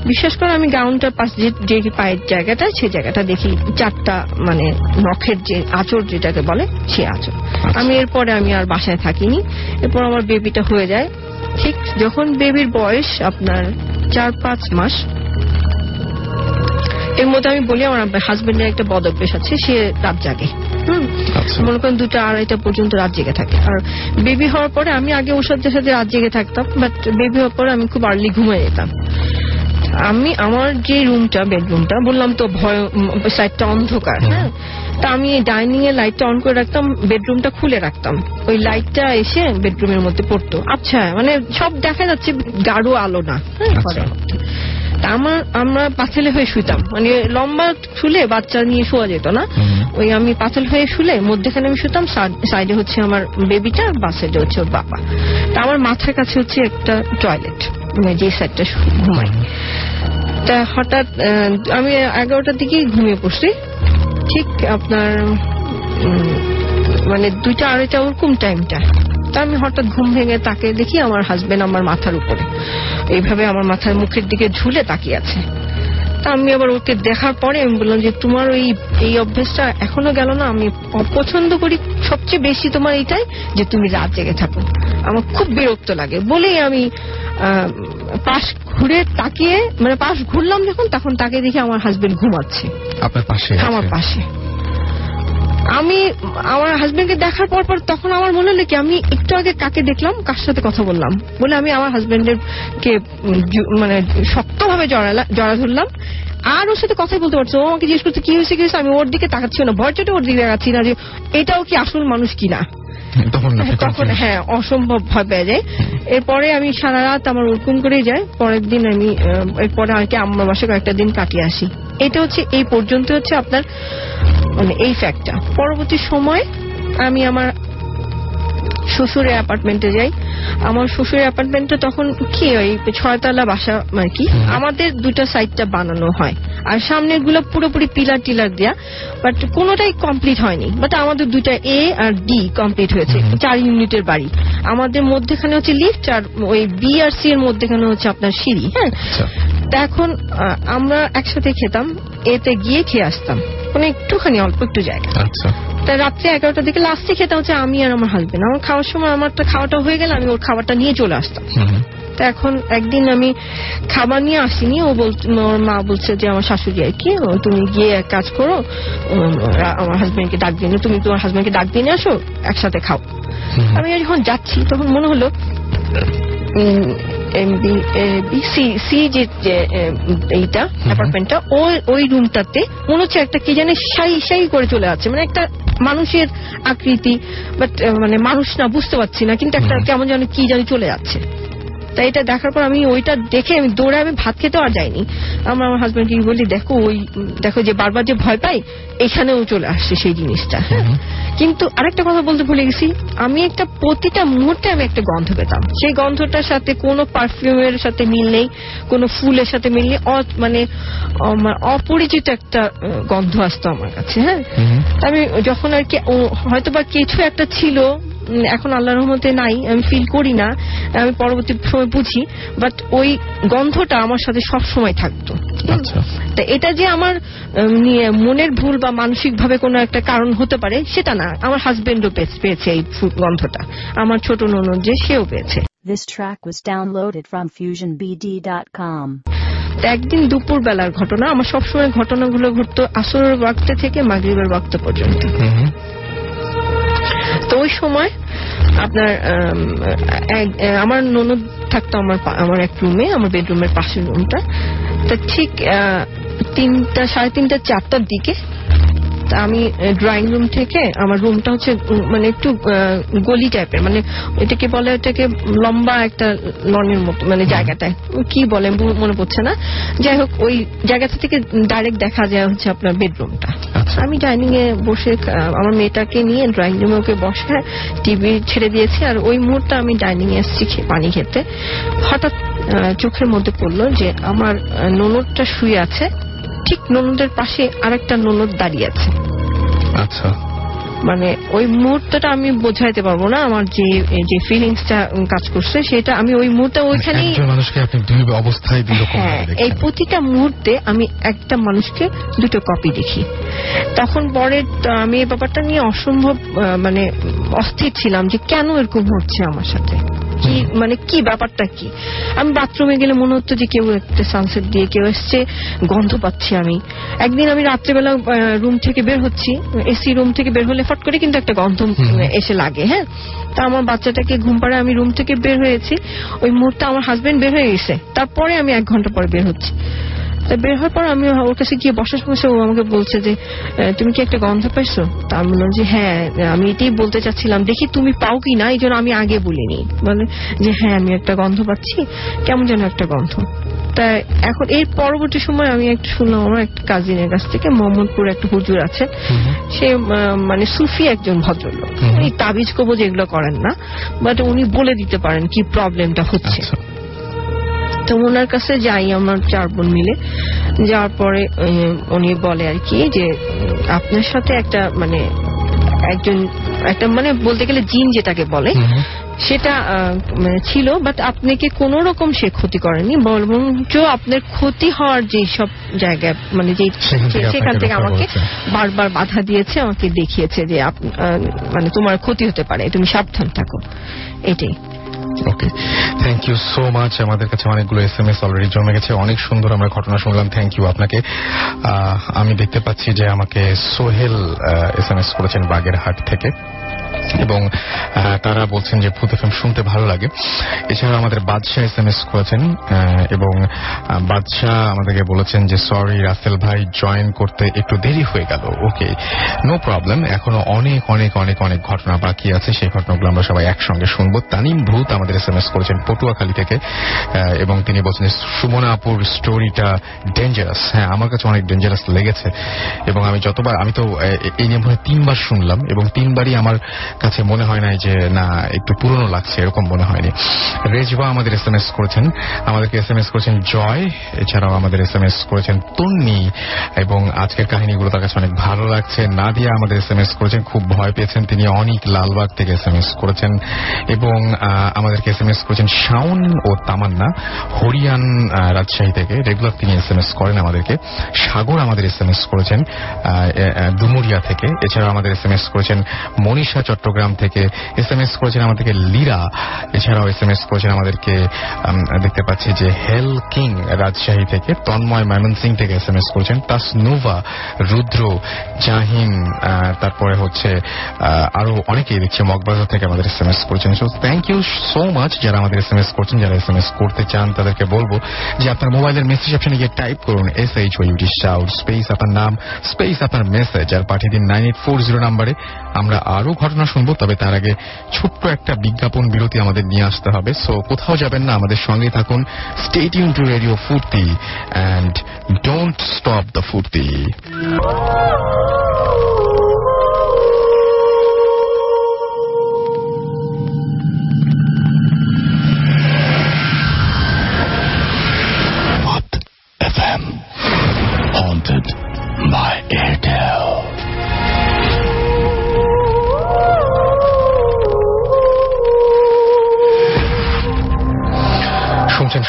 S7: বিশ্বাস করে আমি গাউনটার পাশ যে পায়ের জায়গাটা সেই জায়গাটা দেখি চারটা মানে নখের যে আঁচড় যেটাকে বলে সে আঁচড়। আমি এরপরে আমি আর বাসায় থাকিনি। এরপর আমার বেবিটা হয়ে যায়। ঠিক যখন বেবির বয়স আপনার চার পাঁচ মাস। এর মধ্যে আমি বলি আমার হাজবেন্ডের একটা বদ অভ্যেস আছে সে রাত জাগে। হুম?
S2: আচ্ছা।
S7: মনে করেন দুটা আড়াইটা পর্যন্ত রাত জেগে থাকে। আর বেবি হওয়ার পরে আমি আগে ওর সাথে সাথে রাত জেগে থাকতাম বাট বেবি হওয়ার পরে আমি খুব আর্লি ঘুমিয়ে যেতাম। আমি আমার যে রুমটা বেডরুমটা বললাম তো ভয় সাইডটা অন্ধকার হ্যাঁ? তা আমি ডাইনিং এর লাইটটা অন করে রাখতাম বেডরুমটা খুলে রাখতাম। ওই লাইটটা এসে বেডরুমের মধ্যে পড়তো। আচ্ছা মানে সব দেখা যাচ্ছে গাঢ় আলো না। হ্যাঁ
S2: আচ্ছা।
S7: আমার আমরা পাথেলে হয়ে শুইতাম। মানে লম্বা শুলে বাচ্চা নিয়ে শোয়া যেত না। ওই আমি পাথেল হয়ে শুলে মধ্যেখানে আমি শুতাম সাইডে হচ্ছে আমার বেবিটা বা সাইডে হচ্ছে ওর বাবা। তা আমার মাথার কাছে হচ্ছে একটা টয়লেট যে সাইডটা ঘুমাই তা হঠাৎ আমি এগারোটার দিকে ঘুমিয়ে পড়ছি। ঠিক আপনার মানে দুইটা আড়াইটা ওরকম টাইমটা তা আমি হঠাৎ ঘুম ভেঙে তাকে দেখি আমার হাজবেন্ড আমার মাথার উপরে। এইভাবে আমার মাথার মুখের দিকে ঝুলে তাকিয়ে আছে। তা আমি আবার ওকে দেখার পরে আমি বললাম যে তোমার ওই এই অভ্যেসটা এখনও গেল না আমি অপছন্দ করি সবচেয়ে বেশি তোমার এইটাই যে তুমি রাত জেগে থাকো। আমার খুব বিরক্ত লাগে। বলেই আমি পাশ ঘুরে তাকিয়ে মানে পাশ ঘুরলাম যখন তখন তাকে দেখে আমার হাজবেন্ড ঘুমাচ্ছে।
S2: আপনার পাশে
S7: আমার পাশে। আমি, আমার হাজবেন্ডকে দেখার পর পর তখন আমার মনে হলো কি, আমি একটু আগে কাকে দেখলাম, কার সাথে কথা বললাম। বলে আমি আমার হাজবেন্ডের কে মানে শক্তভাবে জড়া ধরলাম। আর ওর সাথে কথাই বলতে পারছ ও আমাকে জিজ্ঞেস করছে, কি হয়েছে কি হয়েছে? আমি ওর দিকে তাকাচ্ছি না। ভয় চোটে ওর দিকে তাকাচ্ছি না যে, এটাও কি আসল মানুষ কিনা?
S2: তখন।
S7: হ্যাঁ অসম্ভব ভয় পেয়ে যায়। এরপরে আমি সারা রাত আমার ওরকম করেই যাই পরের দিন আমি এরপরে আর কি আমার বাসায় কয়েকটা দিন কাটিয়ে আসি। এটা হচ্ছে এই পর্যন্ত হচ্ছে আপনার মানে এই ফ্যাক্টটা পরবর্তী সময় আমি আমার শ্বশুরের অ্যাপার্টমেন্টে যাই। আমার শ্বশুরের অ্যাপার্টমেন্টটা তখন কি ওই ছয়তলা বাসা আর কি? আমাদের দুটো সাইডটা বানানো হয়। আর সামনেরগুলো পুরোপুরি পিলার টিলার দেয়া বাট কোনোটাই কমপ্লিট হয়নি। বাট আমাদের দুইটা এ আর ডি কমপ্লিট হয়েছে চার ইউনিটের বাড়ি। আমাদের মধ্যেখানে হচ্ছে লিফট আর ওই বি আর সি এর মধ্যেখানে হচ্ছে আপনার সিঁড়ি হ্যাঁ?
S2: আচ্ছা।
S7: তা এখন আমরা একসাথে খেতাম এতে গিয়ে খেয়ে আসতাম। মানে একটুখানি অল্প একটু জায়গা।
S2: আচ্ছা।
S7: তা রাত্রে এগারোটার দিকে লাস্টে খেতে হচ্ছে আমি আর আমার হাজবেন্ড আমার খাওয়ার সময় আমারটা খাওয়াটা হয়ে গেলে আমি ওর খাবারটা নিয়ে চলে আসতাম। তা এখন একদিন আমি খাবার নিয়ে আসিনি ও বল ওর মা বলছে যে আমার শাশুড়ি আর কি তুমি গিয়ে এক কাজ করো আমার হাজবেন্ডকে ডাক দিয়ে তুমি তোমার হাজবেন্ডকে ডাক দিয়ে নিয়ে আসো একসাথে খাও। আমি যখন যাচ্ছি তখন মনে হলো সি সি যে যে, এইটা অ্যাপার্টমেন্টটা ওই ওই রুমটাতে মনে হচ্ছে একটা কি জানে সাই সাই করে চলে আছে মানে একটা মানুষের আকৃতি বাট মানে মানুষ না বুঝতে পারছি না কিন্তু একটা কেমন যেন কি জানি চলে যাচ্ছে। তাই এটা দেখার পর আমি ওইটা দেখে আমি দৌড়ে আমি ভাত খেতে আর যাইনি। আমার আমার হাজবেন্ডকে বলি দেখো ওই দেখো যে বারবার যে ভয় পাই এখানেও চলে আসছে সেই জিনিসটা হ্যাঁ? কিন্তু আরেকটা কথা বলতে ভুলে গেছি আমি একটা প্রতিটা মুহূর্তে আমি একটা গন্ধ পেতাম। সেই গন্ধটার সাথে কোনো পারফিউমের সাথে মিল নেই কোনো ফুলের সাথে মিল নেই মানে অপরিচিত একটা গন্ধ আসতো আমার কাছে হ্যাঁ? আমি যখন আর কি হয়তো বা কিছু একটা ছিল এখন আল্লাহর রহমতে নাই আমি ফিল করি না আমি পরবর্তী সময় বুঝি বাট ওই গন্ধটা আমার সাথে সব সময় থাকতো।
S2: আচ্ছা।
S7: তা এটা যে আমার মনের ভুল বা মানসিক ভাবে কোনো একটা কারণ হতে পারে সেটা না। আমার হাজবেন্ডও পেয়েছে এই গন্ধটা। আমার ছোট ননদ যে সেও পেয়েছে।
S1: This track was downloaded from FusionBD.com.
S7: একদিন দুপুর বেলার ঘটনা আমার সবসময় ঘটনাগুলো ঘটতো আসরের ওয়াক্তে থেকে মাগরিবের ওয়াক্ত পর্যন্ত। তো ওই সময় আপনার আমার ননদ থাকতো আমার আমার এক রুমে আমার বেডরুমের পাশের রুমটা তা ঠিক আহ, তিনটা সাড়ে তিনটা চারটার দিকে। তা আমি ড্রয়িং রুম থেকে আমার রুমটা হচ্ছে মানে একটু গলি টাইপের মানে এটাকে বলে এটাকে লম্বা একটা লনের মতো মানে জায়গাটায়। কি বলে মনে পড়ছে না। যাই হোক ওই জায়গাটা থেকে ডাইরেক্ট দেখা যায় হচ্ছে আপনার বেডরুমটা
S2: আচ্ছা।
S7: আমি ডাইনিং এ বসে আমার মেয়েটাকে নিয়ে ড্রয়িং রুমে ওকে বসে টিভি ছেড়ে দিয়েছি। আর ওই মুহূর্তে আমি ডাইনিং এ এসেছি পানি খেতে। হঠাৎ চোখের মধ্যে পড়ল যে আমার ননদটা শুয়ে আছে। ঠিক ননদের পাশে আরেকটা ননদ দাঁড়িয়ে আছে।
S2: আচ্ছা।
S7: মানে ওই মুহূর্তটা আমি বোঝাইতে পারব না আমার যে যে ফিলিংসটা কাজ করছে সেটা আমি ওই মুহূর্তে ওইখানেই
S2: মানুষকে আপনি দুই অবস্থায়
S7: হ্যাঁ এই প্রতিটা মুহূর্তে আমি একটা মানুষকে দুটো কপি দেখি। তখন পরে আমি এই ব্যাপারটা নিয়ে অসম্ভব মানে অস্থির ছিলাম যে কেন এরকম হচ্ছে আমার সাথে। কি মানে কি ব্যাপারটা কি? আমি বাথরুমে গেলে মনে হতো যে কেউ একটা সানসেট দিয়ে কেউ এসছে গন্ধ পাচ্ছি আমি। একদিন আমি রাত্রেবেলা রুম থেকে বের হচ্ছি এসি রুম থেকে বের হলে ফট করে কিন্তু একটা গন্ধ এসে লাগে হ্যাঁ? তা আমার বাচ্চাটাকে ঘুম পাড়ে আমি রুম থেকে বের হয়েছি। ওই মুহূর্তে আমার হাজবেন্ড বের হয়ে গেছে। তারপরে আমি এক ঘণ্টা পরে বের হচ্ছি। বের হওয়ার পর আমি ওর কাছে গিয়ে বসার সময় সে ও আমাকে বলছে যে তুমি কি একটা গন্ধ পাইছো? তা আমি বললাম যে হ্যাঁ আমি এটাই বলতে চাচ্ছিলাম। দেখি তুমি পাও কি না এই জন্য আমি আগে বলিনি। মানে যে হ্যাঁ আমি একটা গন্ধ পাচ্ছি কেমন যেন একটা গন্ধ। তা এখন এর পরবর্তী সময় আমি একটু শুনলাম আমার একটা কাজিনের কাছ থেকে মোহাম্মদপুর একটা হুজুর আছেন সে মানে সুফি একজন ভদ্রলোক। উনি তাবিজ কবজ এগুলো করেন না বাট উনি বলে দিতে পারেন কি প্রবলেমটা হচ্ছে।
S2: আচ্ছা।
S7: তো ওনার কাছে যাই আমার চার বোন মিলে। যাওয়ার পরে উনি বলে আর কি যে আপনার সাথে একটা মানে একজন একটা মানে বলতে গেলে জিন যেটাকে বলে। সেটা মানে ছিল বাট আপনাকে কোন রকম সে ক্ষতি করেনি বরঞ্চ আপনার ক্ষতি হওয়ার যে সব জায়গায় মানে যে
S2: সেখান থেকে
S7: আমাকে বারবার বাধা দিয়েছে আমাকে দেখিয়েছে যে মানে তোমার ক্ষতি হতে পারে তুমি সাবধান থাকো। এটাই।
S2: Okay thank you so much আমাদের কাছে অনেকগুলো এস এম এস অলরেডি জমে গেছে। অনেক সুন্দর আমরা ঘটনা শুনলাম। থ্যাংক ইউ আপনাকে। আমি দেখতে পাচ্ছি যে আমাকে সোহেল এস এম এস করেছেন বাগেরহাট থেকে। এবং তারা বলছেন যে ভূত এফএম শুনতে ভালো লাগে। এছাড়া আমাদের বাদশাহ এস এম এস করেছেন এবং বাদশাহ আমাদেরকে বলেছেন যে সরি রাসেল ভাই জয়েন করতে একটু দেরি হয়ে গেল। ওকে নো প্রবলেম এখনও অনেক অনেক অনেক অনেক ঘটনা বাকি আছে। সেই ঘটনাগুলো আমরা সবাই একসঙ্গে শুনব। তানিম ভূত আমাদের এস এম এস করেছেন পটুয়াখালী থেকে এবং তিনি বলছেন যে সুমনা আপুর স্টোরিটা ডেঞ্জারাস হ্যাঁ আমার কাছে অনেক ডেঞ্জারাস লেগেছে। এবং আমি যতবার আমি তো এই নিয়ে মনে তিনবার শুনলাম এবং তিনবারই আমার কাছে মনে হয় নাই যে না একটু পুরনো লাগছে এরকম মনে হয়নি। রেজবা আমাদের এস এম এস করেছেন আমাদেরকে এস এম এস করেছেন জয় এছাড়াও আমাদের এস এম এস করেছেন তন্নি এবং আজকের কাহিনীগুলো তার কাছে অনেক ভালো লাগছে। নাদিয়া আমাদের এস এম এস করেছেন খুব ভয় পেয়েছেন তিনি অনেক লালবাগ থেকে এস এম এস করেছেন এবং আহ, আমাদেরকে এস এম এস করেছেন শাওন ও তামান্না। হরিয়ান রাজশাহী থেকে রেগুলার তিনি এস এম এস করেন আমাদেরকে। সাগর আমাদের এস এম এস করেছেন ডুমুরিয়া থেকে। এছাড়াও আমাদের এস এম এস করেছেন মনীষা চট্টগ্রাম থেকে। এস এম এস করেছেন আমাদেরকে লীরা। এছাড়াও এস এম এস করেছেন আমাদেরকে দেখতে পাচ্ছি যে হেল কিং রাজশাহী থেকে। তন্ময় ময়মনসিং থেকে এস এম এস করেছেন। তাসনুভা, রুদ্র জাহিন তারপরে হচ্ছে আরও অনেকেই দেখছি মগবাজার থেকে আমাদের এস এম এস করেছেন। So thank you so much যারা আমাদের এস এম এস করছেন, যারা এস এম এস করতে চান, তাদেরকে বলব যে আপনার মোবাইলের মেসেজ অপশনে গিয়ে টাইপ করুন S H O U T shout space আপনার নাম স্পেস আপনার মেসেজ আর পাঠিয়ে দিন নাইন এইট ফোর জিরো নাম্বারে আমরা আরও ঘটনা শুনব, তবে তার আগে ছোট্ট একটা বিজ্ঞাপন বিরতি আমাদের নিয়ে আসতে হবে। সো কোথাও যাবেন না, আমাদের সঙ্গে থাকুন। Yoon to radio Foorti and
S5: don't stop the Foorti my
S2: Adele.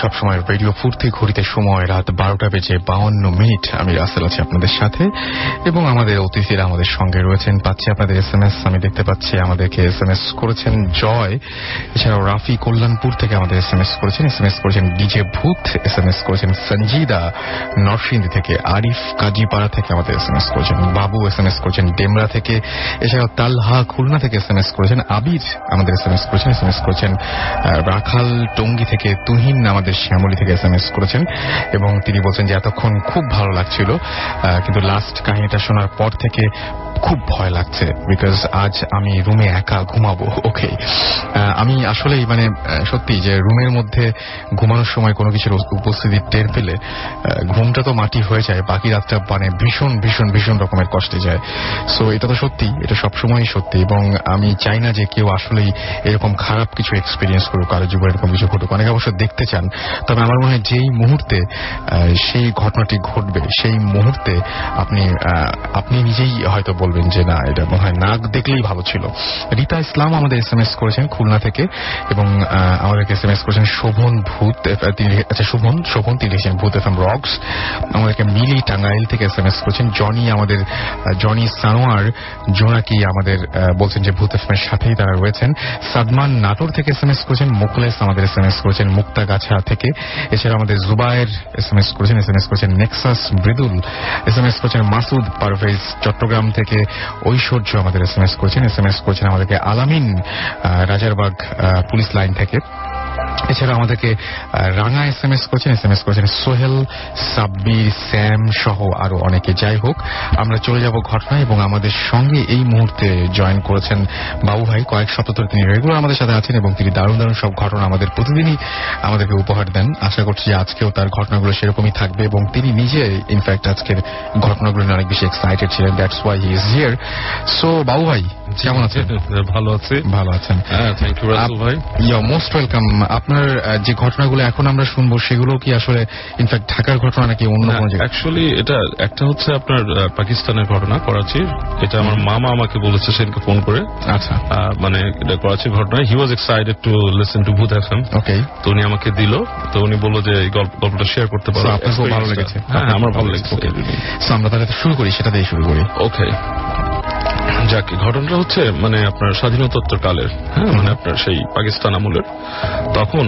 S2: সবসময় রেডিও ফুর্তি ঘড়িতে সময় রাত বারোটা বেজে বাউন্ন মিনিট। আমি রাসেল আছি আপনাদের সাথে। এবং আমাদের অতিথিরা আমাদের সঙ্গে রয়েছেন। পাচ্ছি আপনাদের এস এম এস আমি দেখতে পাচ্ছি আমাদেরকে এস এম এস করেছেন জয়। এছাড়াও রাফি কল্যাণপুর থেকে আমাদের এস এম এস করেছেন। এস এম এস করেছেন DJ Bhoot. S M S করেছেন সঞ্জিদা নরসিংদী থেকে আরিফ কাজীপাড়া থেকে আমাদের এস এম এস করেছেন বাবু। এস এম এস করেছেন ডেমরা থেকে। এছাড়াও তালহা খুলনা থেকে এস এম এস করেছেন আবির। আমাদের এস এম এস করেছেন এস এম এস করেছেন রাখাল টঙ্গী থেকে তুহিন আমাদের শ্যামলী থেকে এস করেছেন এবং তিনি বলছেন যে এতক্ষণ খুব ভালো লাগছিল কিন্তু লাস্ট কাহিনীটা শোনার পর থেকে খুব ভয় লাগছে বিকজ আজ আমি রুমে একা ঘুমাবো ওকে আমি আসলেই মানে সত্যি যে রুমের মধ্যে ঘুমানোর সময় কোনো কিছুর উপস্থিতি টের পেলে ঘুমটা তো মাটি হয়ে যায়, বাকি রাতটা মানে ভীষণ ভীষণ ভীষণ রকমের কষ্টে যায়। সো এটা তো সত্যি, এটা সবসময়ই সত্যি এবং আমি চাই না যে কেউ আসলেই এরকম খারাপ কিছু এক্সপিরিয়েন্স করুক, কারও জীবনে এরকম কিছু ঘটুক। অনেকে অবশ্য দেখতে চান তবে আমার মনে হয় যেই মুহূর্তে সেই ঘটনাটি ঘটবে, সেই মুহূর্তে আপনি আপনি নিজেই হয়তো বলবেন যে না, এটা মনে হয় না দেখলেই ভালো ছিল। রীতা ইসলাম আমাদের এস এম এস করেছেন খুলনা থেকে এবং আমাদেরকে এস এম এস করেছেন শোভন ভূত আচ্ছা শোভন শোভন, তিনি লিখেছেন ভূত এফ এম রক্স। আমাদেরকে মিলি টাঙ্গাইল থেকে এস এম এস করেছেন। জনি আমাদের জনি সানোয়ার, জোনাকি আমাদের বলছেন যে ভূত এফ এম এর সাথেই তারা রয়েছেন। সাদমান নাটোর থেকে এস এম এস করেছেন, মুকলেস আমাদের এস এম এস করেছেন, মুক্তাগাছা থেকে এছাড়া আমাদের জুবায়ের এস এম এস করেছেন এস এম এস করেছেন Nexus Mridul S M S করেছেন মাসুদ পারভেজ চট্টগ্রাম থেকে ঐশ্বর্য আমাদের এস এম এস করেছেন এস এম এস করেছেন আমাদেরকে আলামিন রাজারবাগ পুলিশ লাইন থেকে। এছাড়া আমাদেরকে রাঙা এস এম এস করেছেন এস এম এস করেছেন সোহেল সাব্বির স্যাম সহ আরও অনেকে। যাই হোক আমরা চলে যাব ঘটনায় এবং আমাদের সঙ্গে এই মুহূর্তে জয়েন করেছেন বাবু ভাই। কয়েক সপ্তাহ ধরে তিনি রেগুলার আমাদের সাথে আছেন এবং তিনি দারুণ দারুণ সব ঘটনা আমাদের প্রতিদিনই আমাদেরকে উপহার দেন। আশা করছি যে আজকেও তার ঘটনাগুলো সেরকমই থাকবে এবং তিনি নিজে ইনফ্যাক্ট আজকের ঘটনাগুলো নিয়ে অনেক বেশি এক্সাইটেড ছিলেন। That's why he is here so Babu ভাই কেমন আছেন?
S8: ভালো আছি।
S2: ভালো আছেন।
S8: থ্যাংক ইউ ভাই।
S2: ইয়া মোস্ট ওয়েলকাম আপনার যে ঘটনাগুলো এখন আমরা শুনব সেগুলো কি আসলে ইনফ্যাক্ট ঢাকার ঘটনা নাকি অন্য কোনো
S8: অ্যাকচুয়ালি এটা একটা হচ্ছে আপনার পাকিস্তানের ঘটনা করাচির এটা আমার মামা আমাকে বলেছে সেদিনকে ফোন করে।
S2: আচ্ছা।
S8: মানে এটা করাচির ঘটনা। He was excited to listen to Bhoot FM
S2: okay
S8: তো উনি আমাকে দিল। তো উনি বলল যে এই গল্প- গল্পটা শেয়ার করতে পারো।
S2: আপনার খুব ভালো লেগেছে।
S8: হ্যাঁ আমার ভালো লেগেছে।
S2: ওকে সো আমরা তাহলে শুরু করি সেটা দিয়ে শুরু করি।
S8: ওকে যাক ঘটনাটা হচ্ছে মানে আপনার স্বাধীনতোত্তর কালের হ্যাঁ মানে আপনার সেই পাকিস্তান আমলের তখন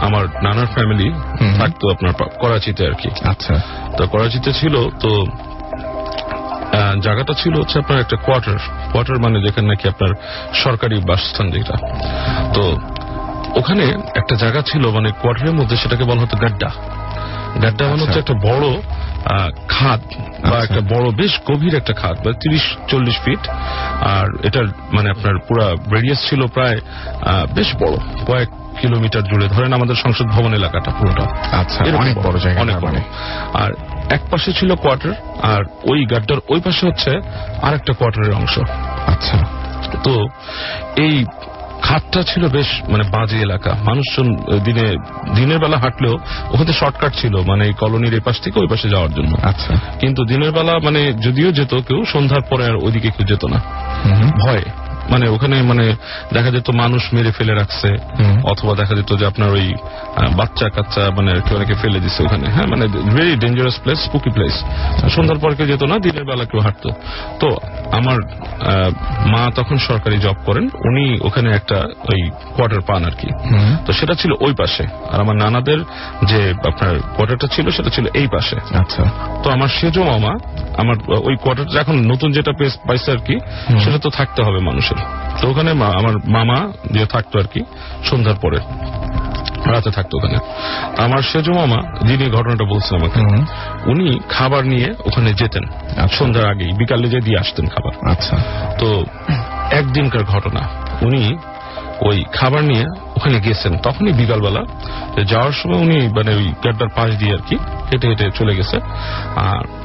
S8: আমার নানার ফ্যামিলি থাকতো আপনার করাচিতে আর কি।
S2: আচ্ছা।
S8: তো করাচিতে ছিল তো জায়গাটা ছিল হচ্ছে আপনার একটা কোয়ার্টার কোয়ার্টার মানে যেখানে নাকি আপনার সরকারি বাসস্থান যেটা। তো ওখানে একটা জায়গা ছিল মানে কোয়ার্টারের মধ্যে সেটাকে বলা হতো গাড্ডা। গাড্ডা মানে হচ্ছে একটা বড় খাদ বা
S2: আচ্ছা।
S8: একটা বড় বেশ গভীর একটা খাদ বা তিরিশ চল্লিশ ফিট। আর এটার মানে আপনার পুরা রেডিয়াস ছিল প্রায় বেশ বড় কয়েক কিলোমিটার জুড়ে। ধরেন আমাদের সংসদ ভবন এলাকাটা পুরোটা।
S2: আচ্ছা অনেক বড় জায়গা
S8: অনেক বড়।
S2: মানে।
S8: আর এক পাশে ছিল কোয়ার্টার আর ওই গাড্ডার ওই পাশে হচ্ছে আরেকটা কোয়ার্টারের অংশ।
S2: আচ্ছা।
S8: তো এই খাতটা ছিল বেশ মানে বাজে এলাকা। মানুষজন দিনে দিনের বেলা হাঁটলেও ওখানে শর্টকাট ছিল মানে এই কলোনির এপাশ পাশ থেকে ওই পাশে যাওয়ার জন্য।
S2: আচ্ছা।
S8: কিন্তু দিনের বেলা মানে যদিও যেত কেউ সন্ধ্যার পরে আর ওইদিকে কেউ যেত না। ভয়। মানে ওখানে মানে দেখা যেত মানুষ মেরে ফেলে রাখছে অথবা দেখা যেত যে আপনার ওই বাচ্চা কাচ্চা মানে কেউ অনেকে ফেলে দিচ্ছে ওখানে। হ্যাঁ মানে very dangerous place spooky place সন্ধ্যার পর কেউ যেত না দিনের বেলা কেউ হাঁটতো। তো আমার মা তখন সরকারি জব করেন উনি ওখানে একটা ওই কোয়ার্টার পান আর কি। তো সেটা ছিল ওই পাশে। আর আমার নানাদের যে আপনার কোয়ার্টারটা ছিল সেটা ছিল এই পাশে।
S2: আচ্ছা।
S8: তো আমার সেজো মামা আমার ওই কোয়ার্টারটা এখন নতুন যেটা পেস- পাইছে আর কি সেটা তো থাকতে হবে মানুষের। তো ওখানে আমার মামা যে থাকতো আর কি সন্ধ্যার পরে রাতে থাকতো ওখানে। আমার সেজো মামা যিনি ঘটনাটা বলছেন আমাকে উনি খাবার নিয়ে ওখানে যেতেন সন্ধ্যার আগেই বিকালে যে দিয়ে আসতেন খাবার।
S2: আচ্ছা।
S8: তো একদিনকার ঘটনা উনি ওই খাবার নিয়ে ওখানে গেছেন। তখনই বিকালবেলা যাওয়ার সময় উনি মানে ওই গাড্ডার পাশ দিয়ে আর কি হেঁটে হেঁটে চলে গেছে। আর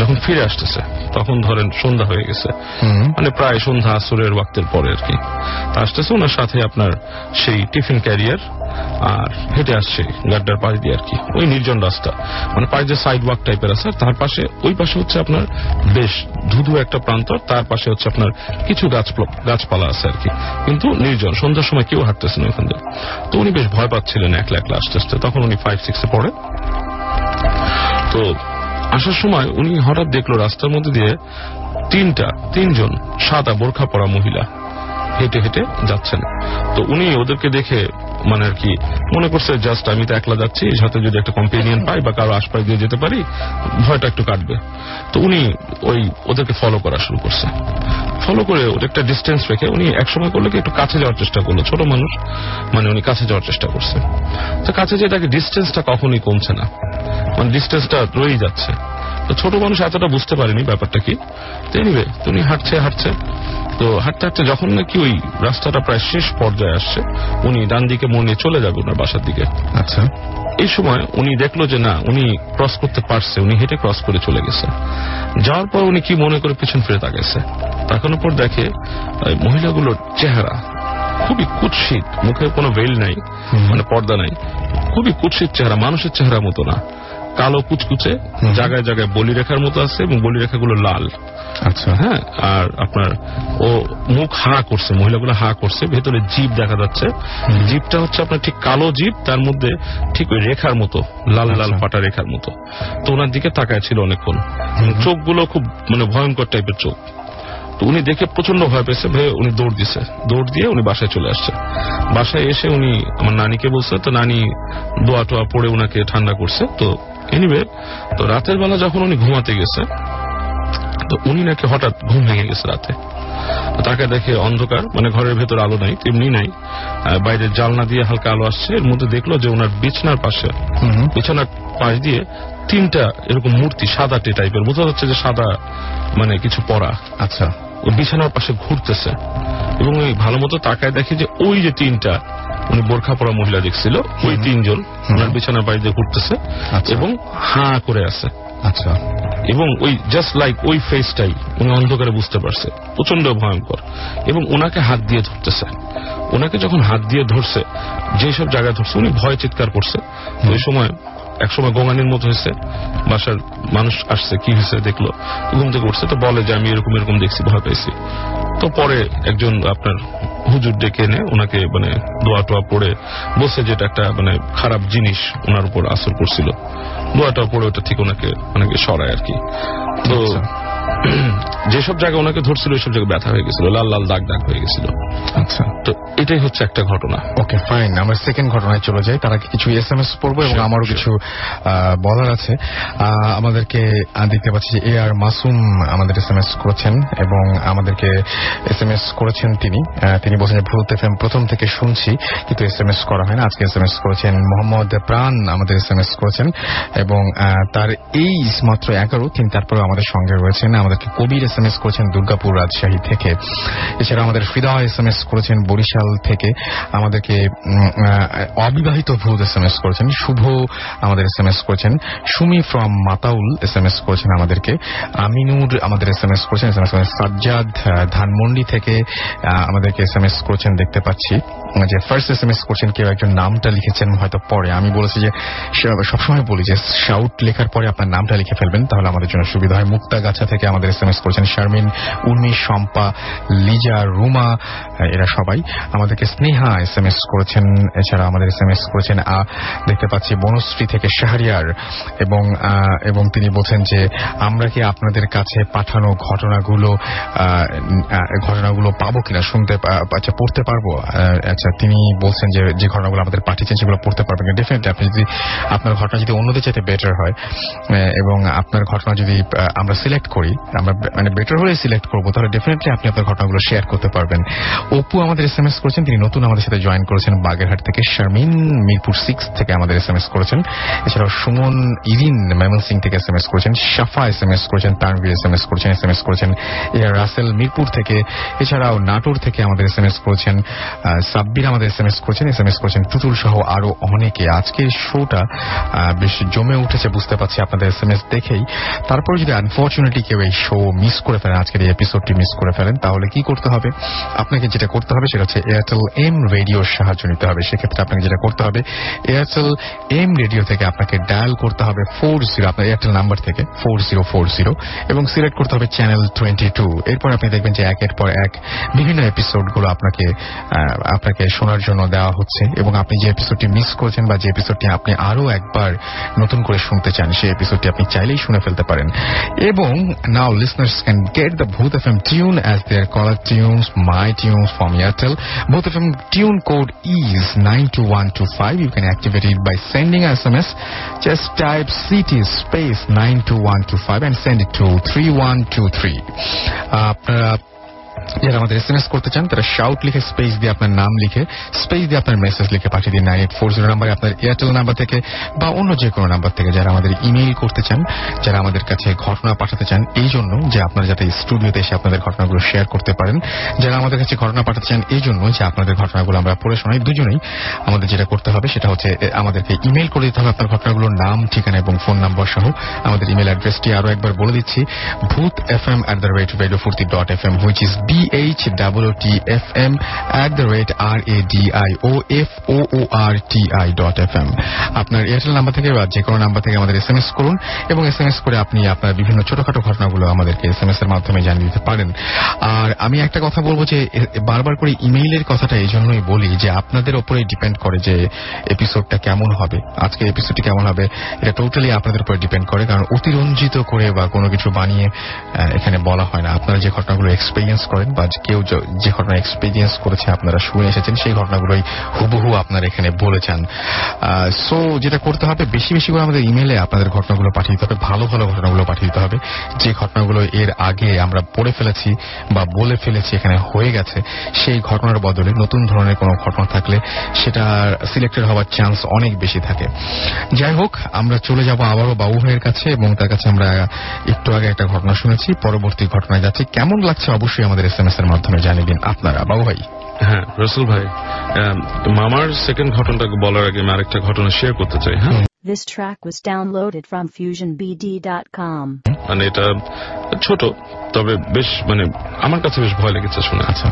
S8: যখন ফিরে আসতেছে তখন ধরেন সন্ধ্যা হয়ে গেছে। মানে প্রায় সন্ধ্যা আসরের ওয়াক্তের পরে আর কি। তা আসতেছে ওনার সাথে আপনার সেই টিফিন ক্যারিয়ার আর হেঁটে আসছে গাড্ডার পাশ দিয়ে আর কি। ওই নির্জন রাস্তা। মানে পাশে যে সাইড ওয়াক টাইপের আছে আর তার পাশে ওই পাশে হচ্ছে আপনার বেশ ধুধু একটা প্রান্তর তার পাশে হচ্ছে আপনার কিছু গাছ গাছপালা আছে আর কি। কিন্তু নির্জন সন্ধ্যার সময় কেউ হাঁটতেছে না ওখান থেকে তো উনি বেশ ভয় পাচ্ছিলেন একলা একলা আস্তে আস্তে। তখন উনি ফাইভ সিক্সে পড়ে তো আসার সময় উনি হঠাৎ দেখল রাস্তার মধ্যে দিয়ে তিনটা, তিনজন সাদা বোরখা পরা মহিলা হেঁটে হেঁটে যাচ্ছেন। তো উনি ওদেরকে দেখে মানে আর কি, মনে করছে জাস্ট আমি তো একলা যাচ্ছি সাথে যদি একটা কম্পেনিয়ন পাই বা কারও আশপাশ দিয়ে যেতে পারি, ভয়টা একটু কাটবে। তো উনি ওই, ওদেরকে ফলো করা শুরু করছে। ফলো করে ওদের একটা ডিস্টেন্স রেখে উনি একসময় করল কি, একটু কাছে যাওয়ার চেষ্টা করল, ছোট মানুষ মানে উনি কাছে যাওয়ার চেষ্টা করছে। তো কাছে যেয়ে তাকে ডিস্টেন্সটা কখনই কমছে না। মানে ডিস্টেন্সটা রয়েই যাচ্ছে। তো ছোট মানুষ এতটা বুঝতে পারেনি ব্যাপারটা কি। তো এনিওয়ে উনি হাঁটছে হাঁটছে। তো হাঁটতে হাঁটতে যখন নাকি ওই রাস্তাটা প্রায় শেষ পর্যায়ে আসছে উনি ডান দিকে মনে নিয়ে চলে যাবে ওনার বাসার দিকে।
S2: আচ্ছা।
S8: এই সময় উনি দেখল যে না উনি ক্রস করতে পারছে উনি হেঁটে ক্রস করে চলে গেছে। যাওয়ার পর উনি কি মনে করে পিছন ফিরে তাকাইছে? তাকানোর পর দেখে মহিলাগুলোর চেহারা খুবই কুৎসিত মুখে কোনো বেল নাই মানে পর্দা নাই খুবই কুৎসিত চেহারা মানুষের চেহারা মতো না। কালো কুচকুচে জায়গায় জায়গায় বলি রেখার মতো আছে এবং বলি রেখাগুলো লাল।
S2: আচ্ছা।
S8: হ্যাঁ আর আপনার ও মুখ হা করছে মহিলাগুলো হা করছে ভেতরে জিপ দেখা যাচ্ছে। জিপটা হচ্ছে আপনার ঠিক কালো জিপ তার মধ্যে ঠিক ওই রেখার মতো লাল লাল
S2: আচ্ছা।
S8: ফাটা রেখার মতো। তো ওনার দিকে তাকায় ছিল অনেকক্ষণ। চোখগুলো খুব মানে ভয়ঙ্কর টাইপের চোখ। তো উনি দেখে প্রচণ্ড ভয় পেয়েছে ভেবে উনি দৌড় দিছে। দৌড় দিয়ে উনি বাসায় চলে আসছে। বাসায় এসে উনি আমার নানিকে বলছে তো নানি দোয়া টোয়া পড়ে উনাকে ঠান্ডা করছে তো এনিওয়ে তো রাতের বেলা যখন উনি ঘুমাতে গেছে তো উনি নাকি হঠাৎ ঘুম ভেঙে গেছে রাতে। তাকে দেখে অন্ধকার মানে ঘরের ভেতর আলো নাই তেমনি নাই। বাইরে জালনা দিয়ে হালকা আলো আসছে এর মধ্যে দেখল যে ওনার বিছনার পাশে বিছানার পাশ দিয়ে তিনটা এরকম মূর্তি সাদাটে টাইপের বোঝা যাচ্ছে যে সাদা মানে কিছু পরা।
S2: আচ্ছা।
S8: ওই বিছানার পাশে ঘুরতেছে। এবং ওই ভালো মতো তাকায় দেখে যে ওই যে তিনটা উনি বোরখা পরা মহিলা দেখছিল ওই তিনজন ওনার বিছানার বাড়িতে ঘুরতেছে
S2: আচ্ছা।
S8: এবং হা করে আছে।
S2: আচ্ছা।
S8: এবং ওই জাস্ট লাইক ওই ফেসটাই উনি অন্ধকারে বুঝতে পারছে প্রচণ্ড ভয়ঙ্কর। এবং ওনাকে হাত দিয়ে ধরতেছে। ওনাকে যখন হাত দিয়ে ধরছে যেসব জায়গায় ধরছে উনি ভয় চিৎকার করছে। ওই সময় এক সময় গোঙানির মতো হয়েছে। বাসার মানুষ আসছে, কি হয়েছে দেখল। ঘুম থেকে উঠছে, তো বলে যে, আমি এরকম এরকম দেখছি, ভয় পেয়েছি তো পরে একজন আপনার হুজুর ডেকে এনে ওনাকে মানে দোয়া টোয়া পড়ে বসে যেটা একটা মানে খারাপ জিনিস ওনার উপর আসর করছিল। দোয়াটা পড়ে ওটা ঠিক ওনাকে অনেকে সরায় আর কি। তো যেসব জায়গায় ওনাকে ধরছিল ওইসব জায়গায় ব্যথা হয়ে গেছিল লাল লাল দাগ দাগ হয়ে গেছিল।
S2: আচ্ছা।
S8: তো এটাই হচ্ছে একটা ঘটনা।
S2: ওকে ফাইন আমরা সেকেন্ড ঘটনায় চলে যাই। তার কিছু এস এম এস পড়ব এবং আমারও কিছু বলার আছে। আমাদেরকে দেখতে পাচ্ছি এ আর মাসুম আমাদের এস এম এস করেছেন এবং আমাদেরকে এস এম এস করেছেন তিনি। তিনি বলছেন যে ভূত এফ প্রথম থেকে শুনছি কিন্তু এস এম এস করা হয় না। আজকে এস এম এস করেছেন মোহাম্মদ প্রাণ আমাদের এস এম এস করেছেন এবং তার এই মাত্র এগারো তিনি তারপরে আমাদের সঙ্গে রয়েছেন। আমাদেরকে কবির এস এম এস করেছেন দুর্গাপুর রাজশাহী থেকে। এছাড়া আমাদের ফিদা এস এম এস করেছেন বরিশাল থেকে। আমাদেরকে অবিবাহিত ভূত এস এম এস করেছেন। শুভ আমাদের এস এম এস করেছেন। Sumi from Mataul S M S করেছেন আমাদেরকে। আমিনুর আমাদের এস এম এস করেছেন S M S Sajjad Dhanmondi থেকে আমাদেরকে এস এম এস করেছেন। দেখতে পাচ্ছি যে ফার্স্ট এস এম এস করছেন কেউ একজন নামটা লিখেছেন হয়তো পরে। আমি বলেছি যে সবসময় বলি যে শাউট লেখার পরে আপনার নামটা লিখে ফেলবেন, তাহলে আমাদের জন্য সুবিধা হয়। মুক্তাগাছা থেকে আমাদের এস এম এস করেছেন শারমিন, উর্মি, শম্পা, লিজা, রুমা, এরা সবাই আমাদেরকে স্নেহা এস এম এস করেছেন। এছাড়া আমাদের এস এম এস করেছেন দেখতে পাচ্ছি বনশ্রী থেকে শাহরিয়ার এবং এবং তিনি বলছেন যে, আমরা কি আপনাদের কাছে পাঠানো ঘটনাগুলো ঘটনাগুলো পাবো কিনা? শুনতে আচ্ছা পড়তে পারব? আচ্ছা তিনি বলছেন যে যে ঘটনাগুলো আমাদের পাঠিয়েছেন সেগুলো পড়তে পারবেন ডেফিনেটলি আপনি যদি, আপনার ঘটনা যদি অন্যদের চাইতে বেটার হয় এবং আপনার ঘটনা যদি আমরা সিলেক্ট করি আমরা মানে বেটার সিলেক্ট করব। তাহলে ডেফিনেটলি আপনি আপনার ঘটনাগুলো শেয়ার করতে পারবেন। অপু আমাদের এস এম এস করেছেন, তিনি নতুন আমাদের সাথে জয়েন করেছেন বাগেরহাট থেকে। শারমিন মিরপুর সিক্স থেকে আমাদের এস এম এস করেছেন। এছাড়াও সুমন ইরিন সিং থেকে এস এম এস করেছেন। শাফা এস এম এস করেছেন, তানভীর এস এম এস করেছেন। এস এম এস করেছেন রাসেল মিরপুর থেকে, এছাড়াও নাটোর থেকে আমাদের এস এম এস করেছেন সাব্বির আমাদের এস এম এস করেছেন এস এম এস করেছেন টুটুল সহ আরও অনেকে। আজকের শোটা বেশ জমে উঠেছে, বুঝতে পারছি আপনাদের এস এম এস দেখেই। তারপরে যদি আনফর্চুনেটলি কেউ এই শো মিস করে ফেলেন, আজকের এই এপিসোডটি মিস করে ফেলেন, তাহলে কি করতে হবে? আপনাকে যেটা করতে হবে সেটা হচ্ছে এয়ারটেল এম রেডিওর সাহায্য নিতে হবে। সেক্ষেত্রে আপনাকে যেটা করতে হবে এয়ারটেল এম রেডিও থেকে আপনাকে ডায়াল করতে হবে ফোর জিরো আপনার এয়ারটেল নাম্বার থেকে ফোর জিরো ফোর জিরো এবং সিলেক্ট করতে হবে চ্যানেল টোয়েন্টি টু এরপর আপনি দেখবেন যে একের পর এক বিভিন্ন এপিসোডগুলো আপনাকে আপনাকে শোনার জন্য দেওয়া হচ্ছে এবং আপনি যে এপিসোডটি মিস করেছেন বা যে এপিসোডটি আপনি আরও একবার নতুন করে শুনতে চান, সেই এপিসোডটি আপনি চাইলেই শুনে ফেলতে পারেন। এবং now listeners can get the Bhoot FM tune as their caller tunes, my tunes from Airtel. Bhoot FM tune code is 92125. You can activate it by sending SMS. Just type CT space 92125 and send it to 3123. Uh, uh, যারা আমাদের এস এম এস করতে চান, তারা শাউট লিখে স্পেস দিয়ে আপনার নাম লিখে স্পেস দিয়ে আপনার মেসেজ লিখে পাঠিয়ে দিন। নাইন এইট ফোর জিরো নাম্বারে আপনার এয়ারটেল নাম্বার থেকে বা অন্য যে কোনো নাম্বার থেকে যারা আমাদের ইমেইল করতে চান, যারা আমাদের কাছে ঘটনা পাঠাতে চান, এই জন্য যে আপনারা যাতে স্টুডিওতে এসে আপনাদের ঘটনাগুলো শেয়ার করতে পারেন, যারা আমাদের কাছে ঘটনা পাঠাতে চান, এই জন্য যে আপনাদের ঘটনাগুলো আমরা পড়ে শোনাই, দুজনেই আমাদের যেটা করতে হবে সেটা হচ্ছে আমাদেরকে ইমেইল করে দিতে হবে আপনার ঘটনাগুলোর নাম, ঠিকানা এবং ফোন নাম্বার সহ। আমাদের ইমেল অ্যাড্রেসটি আরও একবার বলে দিচ্ছি, Bhoot F M at the rate radio Foorti dot F M which is B H double T F M at the আপনার এয়ারটেল নাম্বার থেকে বা যে কোনো নাম্বার থেকে আমাদের এস করুন এবং এস করে আপনি আপনার বিভিন্ন ছোটখাটো ঘটনাগুলো আমাদেরকে এস এর মাধ্যমে জানিয়ে দিতে পারেন। আর আমি একটা কথা বলব যে, বারবার করে ইমেইলের কথাটা এই জন্যই বলি যে, আপনাদের ওপরে ডিপেন্ড করে যে এপিসোডটা কেমন হবে, আজকের এপিসোডটি কেমন হবে, এটা টোটালি আপনাদের উপরে ডিপেন্ড করে, কারণ অতিরঞ্জিত করে বা কোনো কিছু বানিয়ে এখানে বলা হয় না। আপনারা যে ঘটনাগুলো এক্সপিরিয়েন্স করেন বা কেউ যে ঘটনা এক্সপিরিয়েন্স করেছে, আপনারা শুনে এসেছেন, সেই ঘটনাগুলোই হুবহু আপনারা এখানে বলেছেন সো যেটা করতে হবে, বেশি বেশি করে আমাদের ইমেলে আপনাদের ঘটনাগুলো পাঠিয়ে দিতে হবে, ভালো ভালো ঘটনাগুলো পাঠিয়ে দিতে হবে। যে ঘটনাগুলো এর আগে আমরা পড়ে ফেলেছি বা বলে ফেলেছি, এখানে হয়ে গেছে, সেই ঘটনার বদলে নতুন ধরনের কোনো ঘটনা থাকলে সেটা সিলেক্টেড হওয়ার চান্স অনেক বেশি থাকে। যাই হোক, আমরা চলে যাব আবারও বাবু ভাইয়ের কাছে এবং তার কাছে আমরা একটু আগে একটা ঘটনা শুনেছি, পরবর্তী ঘটনায় যাচ্ছি। কেমন লাগছে অবশ্যই আমাদের এস এম এস এর মাধ্যমে জানিয়ে দিন আপনারা বাবু ভাই।
S8: হ্যাঁ রসুল ভাই মামার সেকেন্ড ঘটনাটাকে বলার আগে আমি আরেকটা ঘটনা শেয়ার করতে চাই হ্যাঁ?
S1: This track was downloaded from FusionBD.com.
S8: মানে এটা ছোট তবে বেশ মানে আমার কাছে বেশ ভয় লেগেছে শুনে।
S2: আচ্ছা।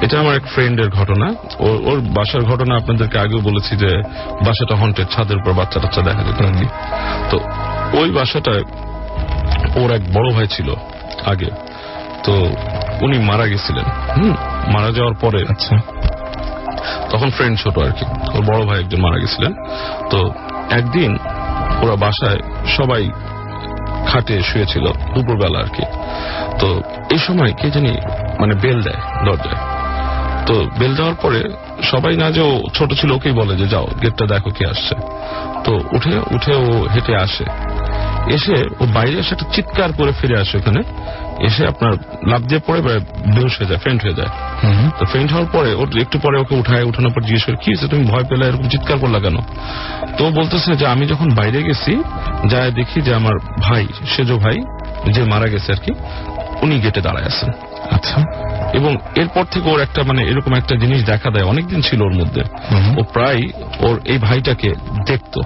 S8: এটা আমার এক ফ্রেন্ডের ঘটনা। ওর ওর বাসার ঘটনা আপনাদেরকে আগেও বলেছি যে বাসাটা হন্টেড ছাদের উপর বাচ্চা টাচ্চা দেখা যেত তো ওই বাসাটায় ওর এক বড় ভাই ছিল আগে। তো উনি মারা গেছিলেন। হুম মারা যাওয়ার পরে।
S2: আচ্ছা।
S8: তখন ফ্রেন্ড ছোট আর কি। ওর বড় ভাই একজন মারা গেছিলেন। তো একদিন ওরা বাসায় সবাই খাটে শুয়েছিল দুপুরবেলা আর কি। তো এই সময় কে জানি মানে বেল দেয় দরজায়। তো বেল দেওয়ার পরে সবাই না যে ও ছোট ছিল ওকেই বলে যে যাও গেটটা দেখো কে আসছে। তো উঠে উঠে ও হেঁটে আসে। এসে ও বাইরে এসে একটা চিৎকার করে ফিরে আসে ওখানে। এসে আপনার লাভ দিয়ে পড়ে বেউস হয়ে যায় ফেন্ট হয়ে যায়। তো ফেন্ট হওয়ার পরে ওর একটু পরে ওকে উঠায় উঠানোর পর জিজ্ঞেস করে কি তুমি ভয় পেলে? এরকম চিৎকার করলা কেন? তো বলতেছে যে আমি যখন বাইরে গেছি যায় দেখি যে আমার ভাই সেজো ভাই যে মারা গেছে আর কি উনি গেটে দাঁড়ায় আছেন।
S2: আচ্ছা।
S8: এবং এরপর থেকে ওর একটা মানে এরকম একটা জিনিস দেখা দেয় অনেকদিন ছিল ওর মধ্যে। ও প্রায় ওর এই ভাইটাকে দেখতো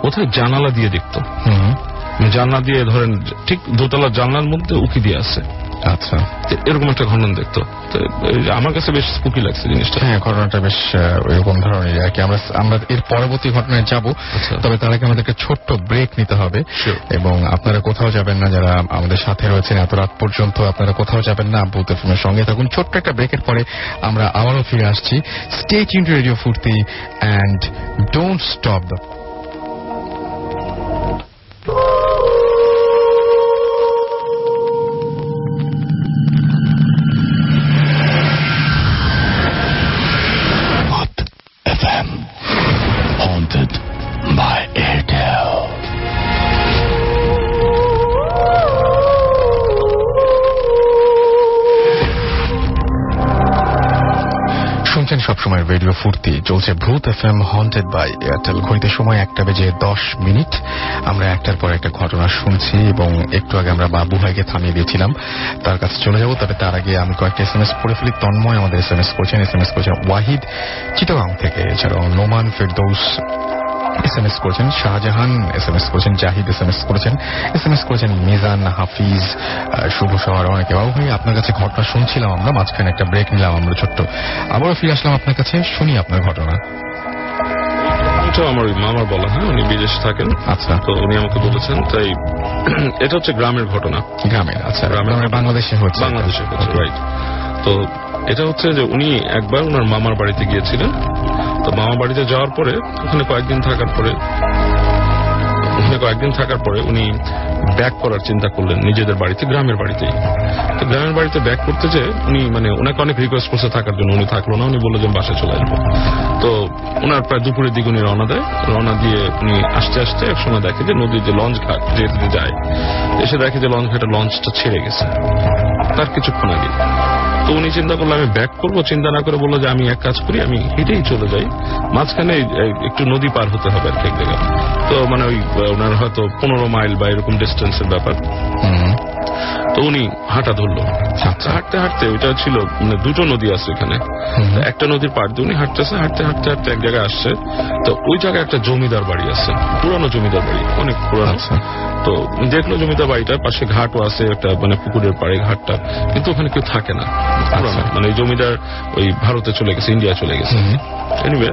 S8: কোথায় জানালা দিয়ে দেখতো। জানলা দিয়ে ধরেন ঠিক দোতলা জানলার মধ্যে উকি দিয়ে আছে
S2: আচ্ছা।
S8: এরকম একটা ঘটনা দেখতো। তো আমার কাছে বেশ স্পুকি লাগছে জিনিসটা।
S2: হ্যাঁ ঘটনাটা বেশ এরকম ধরনের আর কি। আমরা আমরা এর পরবর্তী ঘটনায় যাব।
S8: আচ্ছা।
S2: তবে তার আগে আমাদেরকে ছোট্ট ব্রেক নিতে হবে। এবং আপনারা কোথাও যাবেন না যারা আমাদের সাথে রয়েছেন এত রাত পর্যন্ত আপনারা কোথাও যাবেন না। বুথ এফএমের সঙ্গে থাকুন। ছোট্ট একটা ব্রেকের পরে আমরা আবারও ফিরে আসছি। Stay tuned
S5: to radio Foorti and don't
S2: stop the radio Foorti চলছে Bhoot F M haunted by Airtel ঘড়িতে সময় একটা বেজে দশ মিনিট। আমরা একটার পর একটা ঘটনা শুনছি এবং একটু আগে আমরা বাবু ভাইকে থামিয়ে দিয়েছিলাম। তার কাছে চলে যাব, তবে তার আগে আমি কয়েকটা এস এম এস পড়ে ফেলি। তন্ময় আমাদের এস এম এস করেছেন। এস এম এস করেছেন ওয়াহিদ, চিটাগাং থেকে। এছাড়াও Noman Ferdous. S M S করেছেন শাহজাহান এস এম এস করেছেন জাহিদ এস এম এস করেছেন এস এম এস করেছেন মিজান হাফিজ শুভ শহর অনেকে। বাবু ভাই আপনার কাছে ঘটনা শুনছিলাম আমরা মাঝখানে একটা ব্রেক নিলাম আমরা ছোট্ট। আবারও ফিরে আসলাম আপনার কাছে শুনি আপনার ঘটনা।
S8: এটা আমার মামার বলা হ্যাঁ উনি বিদেশে থাকেন।
S2: আচ্ছা।
S8: তো উনি আমাকে বলেছেন তাই এটা হচ্ছে গ্রামের ঘটনা।
S2: গ্রামের আচ্ছা
S8: গ্রামের
S2: গ্রামের বাংলাদেশে হচ্ছে
S8: বাংলাদেশে হচ্ছে রাইট তো এটা হচ্ছে যে উনি একবার ওনার মামার বাড়িতে গিয়েছিলেন। তো মামার বাড়িতে যাওয়ার পরে, ওখানে কয়েকদিন থাকার পরে, ওখানে কয়েকদিন থাকার পরে উনি ব্যাক করার চিন্তা করলেন নিজেদের বাড়িতে, গ্রামের বাড়িতেই। তো গ্রামের বাড়িতে ব্যাক করতে যে উনি মানে ওনাকে অনেক রিকোয়েস্ট করছে থাকার জন্য, উনি থাকল না, উনি বলল যে বাসায় চলে আসব। তো ওনার প্রায় দুপুরের দিকে উনি রওনা দেয়। রওনা দিয়ে উনি আসতে আসতে এক সময় দেখে যে নদীর যে লঞ্চ ঘাট যেতে যায়, এসে দেখে যে লঞ্চ ঘাটে লঞ্চটা ছেড়ে গেছে। তার কিছুক্ষণ আগে। তো উনি চিন্তা করল, আমি ব্যাক করব, চিন্তা না করে বলল যে আমি এক কাজ করি, আমি হেঁটেই চলে যাই। মাঝখানে একটু নদী পার হতে হবে আর কি তো মানে ওই ওনার হয়তো পনেরো মাইল বা এরকম ডিস্টেন্সের ব্যাপার। তো উনি হাঁটা ধরলো।
S2: আচ্ছা।
S8: হাঁটতে হাঁটতে ওইটা ছিল মানে দুটো নদী আছে এখানে। একটা নদীর পাড় দিয়ে উনি হাঁটতেছে হাঁটতে হাঁটতে হাঁটতে এক জায়গায় আসছে। তো ওই জায়গায় একটা জমিদার বাড়ি আছে পুরানো জমিদার বাড়ি অনেক পুরানো।
S2: আচ্ছা।
S8: তো দেখল জমিদার বাড়িটার পাশে ঘাটও আছে একটা মানে পুকুরের পাড়ে ঘাটটা কিন্তু ওখানে কেউ থাকে না। মানে জমিদার ওই ভারতে চলে গেছে ইন্ডিয়া চলে গেছে। এনিওয়ে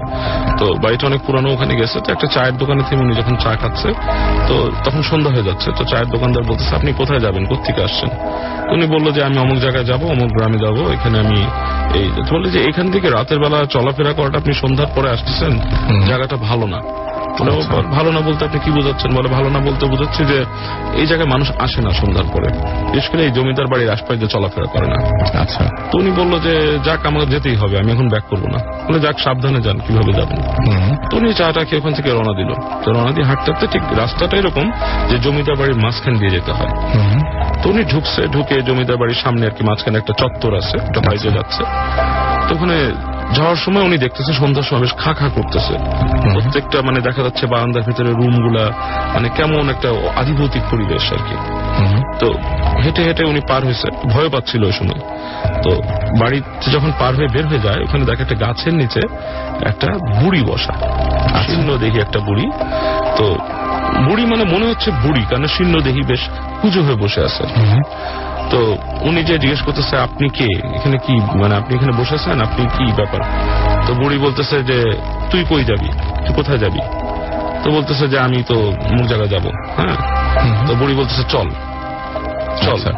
S8: তো বাড়িটা অনেক পুরানো ওখানে গেছে। তো একটা চায়ের দোকানে থেকে উনি যখন চা খাচ্ছে তো তখন সন্ধ্যা হয়ে যাচ্ছে। তো চায়ের দোকানদার বলতেছে আপনি কোথায় যাবেন? কোথেকে আসছেন? উনি বলল যে আমি অমুক জায়গায় যাব অমুক গ্রামে যাব এখানে আমি এই বললে যে এখান থেকে রাতের বেলা চলাফেরা করাটা আপনি সন্ধ্যার পরে আসতেছেন জায়গাটা ভালো না।
S2: আচ্ছা।
S8: ভালো না বলতে আপনি কি বোঝাচ্ছেন? বলে ভালো না বলতে বোঝাচ্ছি যে এই জায়গায় মানুষ আসে না সন্ধ্যার পরে। বিশেষ করে এই জমিদার বাড়ির আশপাশ চলাফেরা করে না।
S2: আচ্ছা।
S8: তো উনি বলল যে যাক আমাকে যেতেই হবে আমি এখন ব্যাক করব না। বলে যাক সাবধানে যান কীভাবে যাবেন। তো উনি চাটা খেয়ে ওখান থেকে রওনা দিল। তো রওনা দিয়ে হাঁটতে হাঁটতে ঠিক রাস্তাটা এরকম যে জমিদার বাড়ির মাঝখান দিয়ে যেতে হয়। তো উনি ঢুকছে ঢুকে জমিদার বাড়ির সামনে আর কি মাঝখানে একটা চত্বর আছে একটা বাইরে যাচ্ছে। তো ওখানে যাওয়ার সময় উনি দেখতেছে সন্ধ্যার সময় বেশ খা খা করতেছে। প্রত্যেকটা মানে দেখা যাচ্ছে বারান্দার ভিতরে রুমগুলা মানে কেমন একটা আধিভৌতিক পরিবেশ আর কি। তো হেঁটে হেঁটে উনি পার হয়েছে ভয় পাচ্ছিল ওই সময়। তো বাড়িতে যখন পার হয়ে বের হয়ে যায় ওখানে দেখে একটা গাছের নিচে একটা বুড়ি বসা। শীর্ণ দেখি একটা বুড়ি। তো বুড়ি মানে মনে হচ্ছে বুড়ি কারণ শীর্ণ দেহি বেশ পুজো হয়ে বসে আছে। তো উনি যে জিজ্ঞেস করতেছে আপনি কে? এখানে কি মানে আপনি এখানে বসে আছেন? আপনি কি ব্যাপার? তো বুড়ি বলতেছে যে তুই কই যাবি? তুই কোথায় যাবি? তো বলতেছে যে আমি তো মুখ জায়গা যাব। হ্যাঁ? তো বুড়ি বলতেছে চল চল।
S2: আচ্ছা।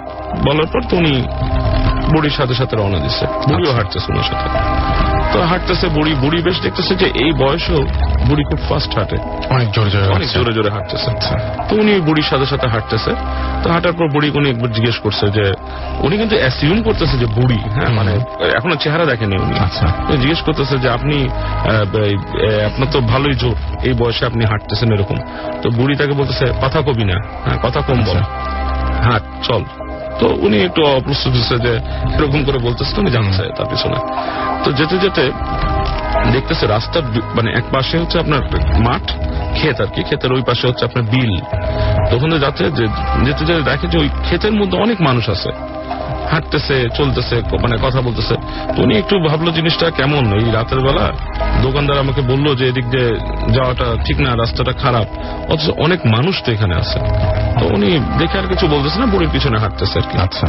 S8: বলার পর তো উনি বুড়ির সাথে সাথে রওনা দিচ্ছে বুড়িও
S2: আচ্ছা।
S8: হাঁটতেছে ওনার সাথে। তো হাঁটতেছে বুড়ি বুড়ি বেশ দেখতেছে যে এই বয়সেও বুড়ি খুব ফাস্ট হাঁটে।
S2: অনেক জোরে জোরে
S8: অনেক জোরে জোরে হাঁটতেছে।
S2: আচ্ছা।
S8: তো উনি বুড়ির সাথে সাথে হাঁটতেছে। তো হাঁটার পর বুড়ি উনি একবার জিজ্ঞেস করছে যে উনি কিন্তু অ্যাসিউম করতেছে যে বুড়ি হ্যাঁ মানে এখনও চেহারা দেখেনি উনি।
S2: আচ্ছা।
S8: জিজ্ঞেস করতেছে যে আপনি আপনার তো ভালোই জোর এই বয়সে আপনি হাঁটতেছেন এরকম। তো বুড়ি তাকে বলতেছে কথা কবি না হ্যাঁ কথা কম বল হাঁট চল। তো উনি একটু অপ্রস্তুত হচ্ছে যে এরকম করে বলতেছে উনি জানছে তার পিছনে। তো যেতে যেতে দেখতেছে রাস্তার মানে এক পাশে হচ্ছে আপনার মাঠ, ক্ষেত আর কি, ক্ষেতের ওই পাশে হচ্ছে আপনার বিল। তখন যাচ্ছে যে, যেতে যেতে দেখে যে ওই ক্ষেতের মধ্যে অনেক মানুষ আছে। হাঁটতেছে চলতেছে মানে কথা বলতেছে। তো উনি একটু ভাবলো জিনিসটা কেমন এই রাতের বেলা। দোকানদার আমাকে বলল যে এদিক দিয়ে যাওয়াটা ঠিক না রাস্তাটা খারাপ। অথচ অনেক মানুষ তো এখানে আছে। তো উনি দেখে আর কিছু বলতেছে না বুড়ির পিছনে হাঁটতেছে আর কি।
S2: আচ্ছা।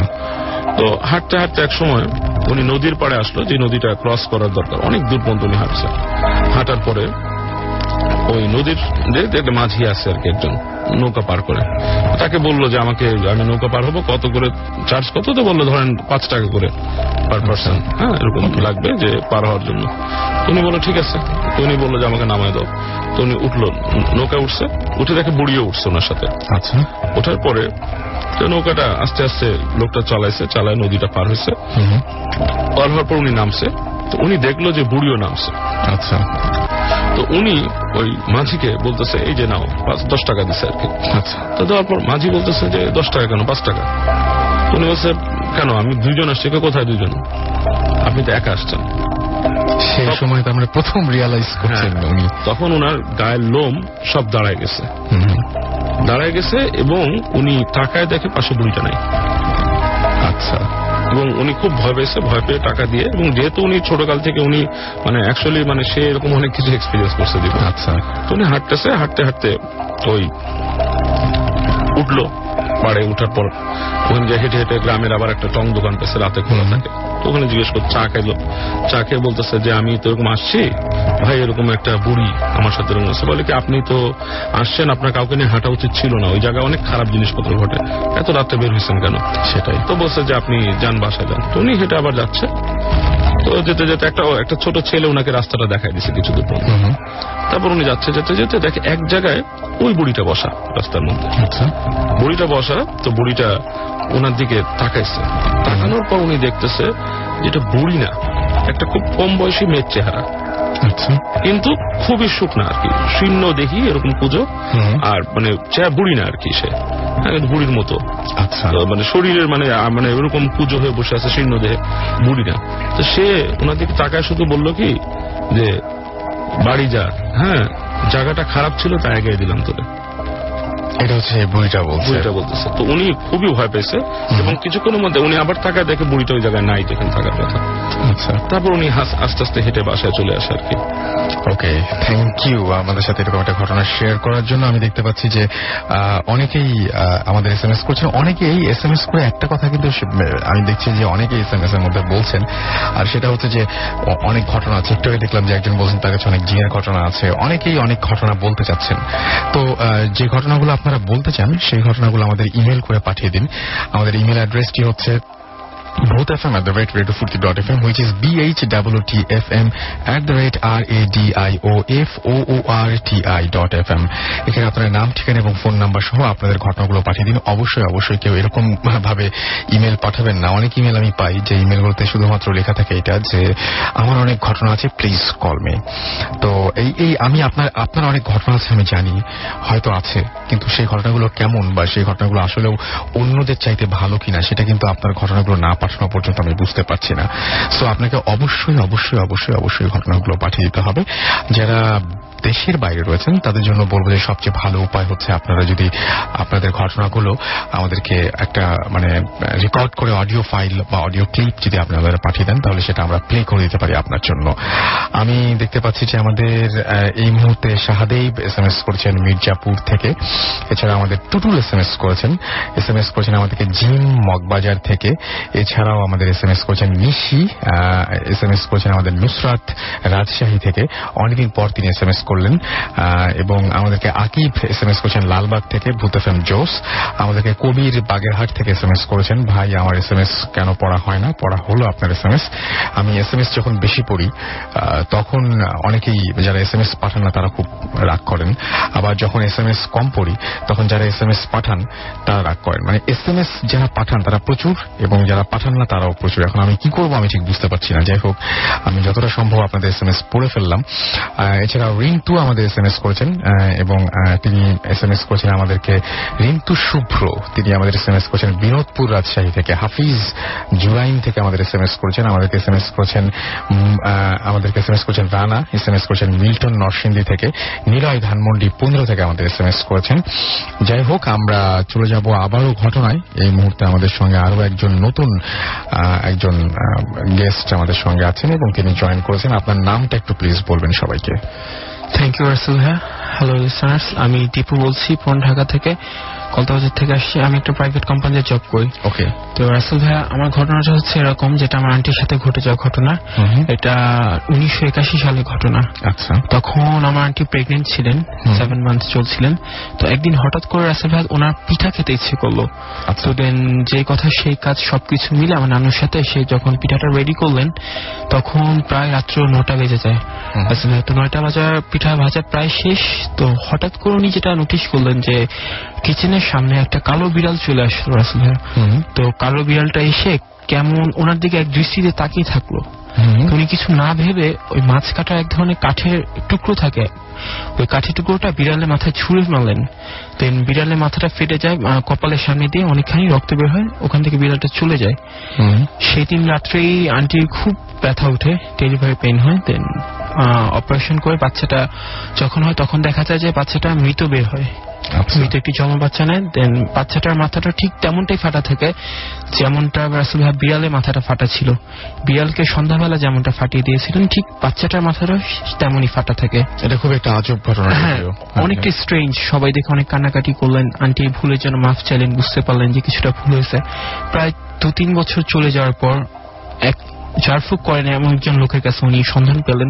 S8: তো হাঁটতে হাঁটতে এক সময় উনি নদীর পাড়ে আসলো যে নদীটা ক্রস করার দরকার। অনেক দূর পর্যন্ত উনি হাঁটছে হাঁটার পরে ওই নদীর একটা মাঝি আছে আর কি একজন নৌকা পার করে। তাকে বলল যে আমাকে আমি নৌকা পার হব কত করে চার্জ কত তো বলল ধরেন পাঁচ টাকা করে পার পার্সন হ্যাঁ এরকম লাগবে যে পার হওয়ার জন্য। উনি বলল ঠিক আছে। উনি বলল যে আমাকে নামায় দাও। তো উনি উঠল নৌকা উঠছে উঠে দেখে বুড়িও উঠছে ওনার সাথে।
S2: আচ্ছা।
S8: ওঠার পরে তো নৌকাটা আস্তে আস্তে লোকটা চালাইছে চালায় নদীটা পার হয়েছে। পার হওয়ার পর উনি নামছে। তো উনি দেখল যে বুড়িও নামছে।
S2: আচ্ছা।
S8: তো উনি ওই মাঝিকে বলতেছে এই যে নাও পাঁচ দশ টাকা দিছে আর কি।
S2: আচ্ছা।
S8: তো দেওয়ার পর মাঝি বলতেছে যে দশ টাকা কেন পাঁচ টাকা? উনি বলছে কেন আমি দুইজন আসছি কোথায় দুইজন? আপনি তো একা আসছেন।
S2: সেই সময় তো আমরা প্রথম রিয়ালাইজ করছেন
S8: হ্যাঁ।
S2: উনি।
S8: তখন ওনার গায়ের লোম সব দাঁড়ায় গেছে। দাঁড়ায় গেছে এবং উনি তাকায় দেখে পাশে বুড়িটা নাই
S2: আচ্ছা।
S8: এবং উনি খুব ভয় পেয়েছে ভয় পেয়ে টাকা দিয়ে। এবং যেহেতু উনি ছোটকাল থেকে উনি মানে অ্যাকচুয়ালি মানে সে এরকম অনেক কিছু এক্সপিরিয়েন্স করছে দিব
S2: আচ্ছা।
S8: তো উনি হাঁটতেছে হাঁটতে হাঁটতে ওই উঠল পাড়ে উঠার পর। ওখানে যে হেঁটে হেঁটে গ্রামের আবার একটা টং দোকান পেয়েছে রাতে খোলা থাকে। ওখানে জিজ্ঞেস করছে চা খাইলো। চা খেয়ে বলতেছে যে আমি তো এরকম আসছি। ভাই এরকম একটা বুড়ি আমার সাথে এরকম আছে। বলে কি আপনি তো আসছেন আপনার কাউকে নিয়ে হাঁটা উচিত ছিল না। ওই জায়গায় অনেক খারাপ জিনিসপত্র ঘটে। এত রাত্রে বের হয়েছেন কেন?
S2: সেটাই।
S8: তো বলছে যে আপনি যান বাসায় যান। তো উনি হেঁটে আবার যাচ্ছে। তো যেতে যেতে একটা একটা ছোট ছেলে ওনাকে রাস্তাটা দেখাই দিছে কিছু দূর তারপর উনি যাচ্ছে যেতে যেতে দেখে এক জায়গায় ওই বুড়িটা বসা রাস্তার মধ্যে।
S2: আচ্ছা।
S8: বুড়িটা বসা তো বুড়িটা ওনার দিকে তাকাইছে। তাকানোর পর উনি দেখতেছে যেটা বুড়ি না একটা খুব কম বয়সী মেয়ের চেহারা।
S2: আচ্ছা।
S8: কিন্তু খুবই শুকনা আর কি শূন্য দেখি এরকম পুজো। আর মানে চেহারা বুড়ি না আর কি সে। হ্যাঁ, বুড়ির মতো।
S2: আচ্ছা।
S8: মানে শরীরের মানে মানে এরকম পুজো হয়ে বসে আছে শীর্ণ দেহে বুড়ি না। তো সে ওনার দিকে তাকায় শুধু বলল কি যে বাড়ি যা। হ্যাঁ জায়গাটা খারাপ ছিল তাই এগিয়ে দিলাম তোরে
S2: এটা হচ্ছে বুড়িটা বলছে।
S8: বুড়িটা বলতেছে। তো উনি খুবই ভয় পেয়েছে এবং কিছুক্ষণের মধ্যে উনি আবার তাকায় দেখে বুড়িটা ওই জায়গায় নাই যেখানে থাকার কথা।
S2: আচ্ছা।
S8: তারপর উনি আস্তে আস্তে হেঁটে বাসায় চলে আসে আর কি।
S2: ওকে থ্যাংক ইউ আমাদের সাথে এরকম একটা ঘটনা শেয়ার করার জন্য আমি দেখতে পাচ্ছি যে অনেকেই আমাদের এস এম এস করছেন। অনেকেই এস এম এস করে একটা কথা কিন্তু আমি দেখছি যে অনেকেই এস এম এস এর মধ্যে বলছেন। আর সেটা হচ্ছে যে অনেক ঘটনা আছে। একটু দেখলাম যে একজন বলছেন তার কাছে অনেক জিনের ঘটনা আছে। অনেকেই অনেক ঘটনা বলতে চাচ্ছেন। তো যে ঘটনাগুলো আপনারা বলতে চান সেই ঘটনাগুলো আমাদের ইমেল করে পাঠিয়ে দিন। আমাদের ইমেল অ্যাড্রেসটি হচ্ছে Both FM at the rate radiofurti.fm, which is B-H-W-T-F-M at the rate R-A-D-I-O-F-O-O-R-T-I dot FM. এখানে আপনার নাম ঠিকানা এবং ফোন নাম্বার সহ আপনাদের ঘটনাগুলো পাঠিয়ে দিন। অবশ্যই অবশ্যই কেউ এরকম ভাবে ইমেল পাঠাবেন না। অনেক ইমেল আমি পাই যে ইমেলগুলোতে শুধুমাত্র লেখা থাকে এটা যে আমার অনেক ঘটনা আছে প্লিজ কল মি তো এই এই আমি আপনার আপনার অনেক ঘটনা আছে আমি জানি হয়তো আছে কিন্তু সেই ঘটনাগুলো কেমন বা সেই ঘটনাগুলো আসলেও অন্যদের চাইতে ভালো কিনা সেটা কিন্তু আপনার ঘটনাগুলো না পাঠানো পর্যন্ত আমি বুঝতে পারছি না। সো আপনাকে অবশ্যই অবশ্যই অবশ্যই অবশ্যই ঘটনাগুলো পাঠিয়ে দিতে হবে। যারা দেশের বাইরে রয়েছেন, তাদের জন্য বলব যে সবচেয়ে ভালো উপায় হচ্ছে আপনারা যদি আপনাদের ঘটনাগুলো আমাদেরকে একটা মানে রেকর্ড করে অডিও ফাইল বা অডিও ক্লিপ যদি আপনারা পাঠিয়ে দেন, তাহলে সেটা আমরা প্লে করে দিতে পারি আপনার জন্য। আমি দেখতে পাচ্ছি যে আমাদের এই মুহূর্তে শাহাদেব এস এম এস করেছেন মির্জাপুর থেকে। এছাড়া আমাদের টুটুল এস এম এস করেছেন। এস এম এস করেছেন আমাদেরকে জিম মগবাজার থেকে। এছাড়াও আমাদের এস এম এস করেছেন নিশি এস এম এস করেছেন আমাদের নুসরাত রাজশাহী থেকে। অনেকদিন পর তিনি এস এম এস করলেন এবং আমাদেরকে আকিব এস এম এস করেছেন লালবাগ থেকে ভূত এফ এম জোস আমাদেরকে কবির বাগেরহাট থেকে এস এম এস করেছেন ভাই আমার এস এম এস কেন পড়া হয় না পড়া হলো আপনার এস এম এস আমি এস এম এস যখন বেশি পড়ি তখন অনেকেই যারা এস এম এস পাঠান না তারা খুব রাগ করেন আবার যখন এস এম এস কম পড়ি তখন যারা এস এম এস পাঠান তারা রাগ করেন মানে এস এম এস যারা পাঠান তারা প্রচুর এবং যারা পাঠান না তারাও প্রচুর এখন আমি কি করব আমি ঠিক বুঝতে পারছি না যাই হোক আমি যতটা সম্ভব আপনাদের এস এম এস পড়ে ফেললাম আহ, এছাড়াও রিন্টু আমাদের এস এম এস করেছেন এবং তিনি এস এম এস করেছেন আমাদেরকে রিন্টু শুভ্র, তিনি আমাদের এস এম এস করেছেন বিনোদপুর রাজশাহী থেকে, হাফিজ জুরাইন থেকে আমাদের এস এম এস করেছেন, আমাদেরকে এস এম এস করেছেন আমাদেরকে এস এম এস করেছেন রানা এস এম এস করেছেন মিল্টন নরসিংদী থেকে, নিলয় ধানমন্ডি পনেরো থেকে আমাদের এস এম এস করেছেন। যাই হোক, আমরা চলে যাব আবারও ঘটনায়, এই মুহূর্তে আমাদের সঙ্গে আরও একজন নতুন একজন গেস্ট আমাদের সঙ্গে আছেন এবং তিনি জয়েন করেছেন। আপনার নামটা একটু প্লিজ বলবেন সবাইকে।
S4: থ্যাংক ইউ রাসুল হ্যাঁ হ্যালো লিসনার্স আমি টিপু বলছি পন ঢাকা থেকে। কলতাবাজার থেকে আসছি আমি একটা প্রাইভেট কোম্পানিতে জব করি।
S2: ওকে
S4: তো রাসেল ভাইয়া আমার ঘটনাটা হচ্ছে এরকম যেটা আমার আন্টির সাথে ঘটে যাওয়া ঘটনা। এটা উনিশশো একাশি সালে ঘটনা।
S2: আচ্ছা।
S4: তখন আমার আন্টি প্রেগনেন্ট ছিলেন। সেভেন মান্থ চলছিলেন। তো একদিন হঠাৎ করে রাসেল ভাই ওনার পিঠা খেতে ইচ্ছে করল।
S2: আচ্ছা।
S4: তো দেন যে কথা সেই কাজ সবকিছু মিলে আমার নানুর সাথে সে যখন পিঠাটা রেডি করলেন তখন প্রায় রাত্র নটা বেজে যায়।
S3: আসলে তো নয়টা ভাজা পিঠা ভাজা প্রায় শেষ। তো হঠাৎ করে উনি যেটা নোটিশ করলেন যে কিচেনের সামনে একটা কালো বিড়াল চলে আসলো রাসেল ভাইয়া তো কালো বিড়ালটা এসে কেমন ওনার দিকে এক দৃষ্টিতে তাকিয়ে থাকল। উনি কিছু না ভেবে ওই মাছ কাটার এক ধরনের কাঠের টুকরো থাকে। ওই কাঠের টুকরোটা বিড়ালের মাথায় ছুঁড়ে মারলেন। দেন বিড়ালের মাথাটা ফেটে যায় কপালের সামনে দিয়ে অনেকখানি রক্ত বের হয় ওখান থেকে বিড়ালটা চলে যায়। সেই দিন রাত্রেই আন্টির খুব ব্যথা উঠে ডেলিভারি পেন হয় দেন অপারেশন করে বাচ্চাটা যখন হয় তখন দেখা যায় যে বাচ্চাটা মৃত বের হয়। একটি জমা বাচ্চা নেয় দেন বাচ্চাটার মাথাটা ঠিক তেমনটাই ফাটা থাকে যেমনটা রাসুল বিড়ালের মাথাটা ফাটা ছিল। বিড়ালকে সন্ধ্যাবেলা যেমনটা ফাটিয়ে দিয়েছিলেন ঠিক বাচ্চাটার মাথাটা তেমনই ফাটা থাকে।
S2: এটা খুব একটা আজব ঘটনা
S3: হ্যাঁ অনেকটা স্ট্রেঞ্জ সবাই দেখে অনেক কান্নাকাটি করলেন আন্টি ভুলের জন্য মাফ চাইলেন বুঝতে পারলেন যে কিছুটা ভুল হয়েছে। প্রায় দু তিন বছর চলে যাওয়ার পর এক ঝাড়ফুঁক করেন এমন একজন লোকের কাছে উনি সন্ধান পেলেন।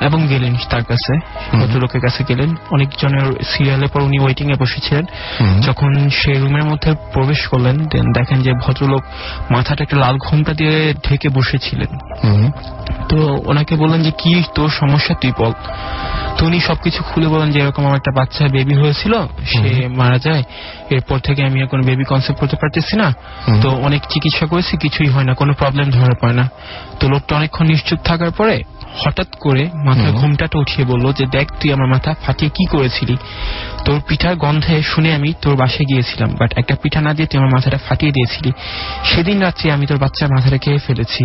S3: এবং গেলেন তার কাছে ভদ্রলোকের কাছে গেলেন। অনেকজনের সিরিয়ালের পর উনি ওয়েটিং এ বসেছিলেন। যখন সে রুমের মধ্যে প্রবেশ করলেন দেন দেখেন যে ভদ্রলোক মাথাটা একটা লাল ঘোমটা দিয়ে ঢেকে বসেছিলেন। তো ওনাকে বললেন যে কি তোর সমস্যা? তুই বল। তো উনি সবকিছু খুলে বলেন যে এরকম আমার একটা বাচ্চা বেবি হয়েছিল সে মারা যায়। এরপর থেকে আমি এখন বেবি কনসেপ্ট করতে পারতেছি না। তো অনেক চিকিৎসা করেছি কিছুই হয় না কোনো প্রবলেম ধরা পড়ে না। তো লোকটা অনেকক্ষণ নিশ্চুপ থাকার পরে হঠাৎ করে মাথার
S2: ঘুমটা
S3: ঘুমটাটা উঠিয়ে বলল যে দেখ তুই আমার মাথা ফাটিয়ে কি করেছিলি? তোর পিঠার গন্ধে শুনে আমি তোর বাসায় গিয়েছিলাম বাট একটা পিঠা না দিয়ে তুই আমার মাথাটা ফাটিয়ে দিয়েছিলি। সেদিন রাত্রে আমি তোর বাচ্চার মাথাটা খেয়ে ফেলেছি।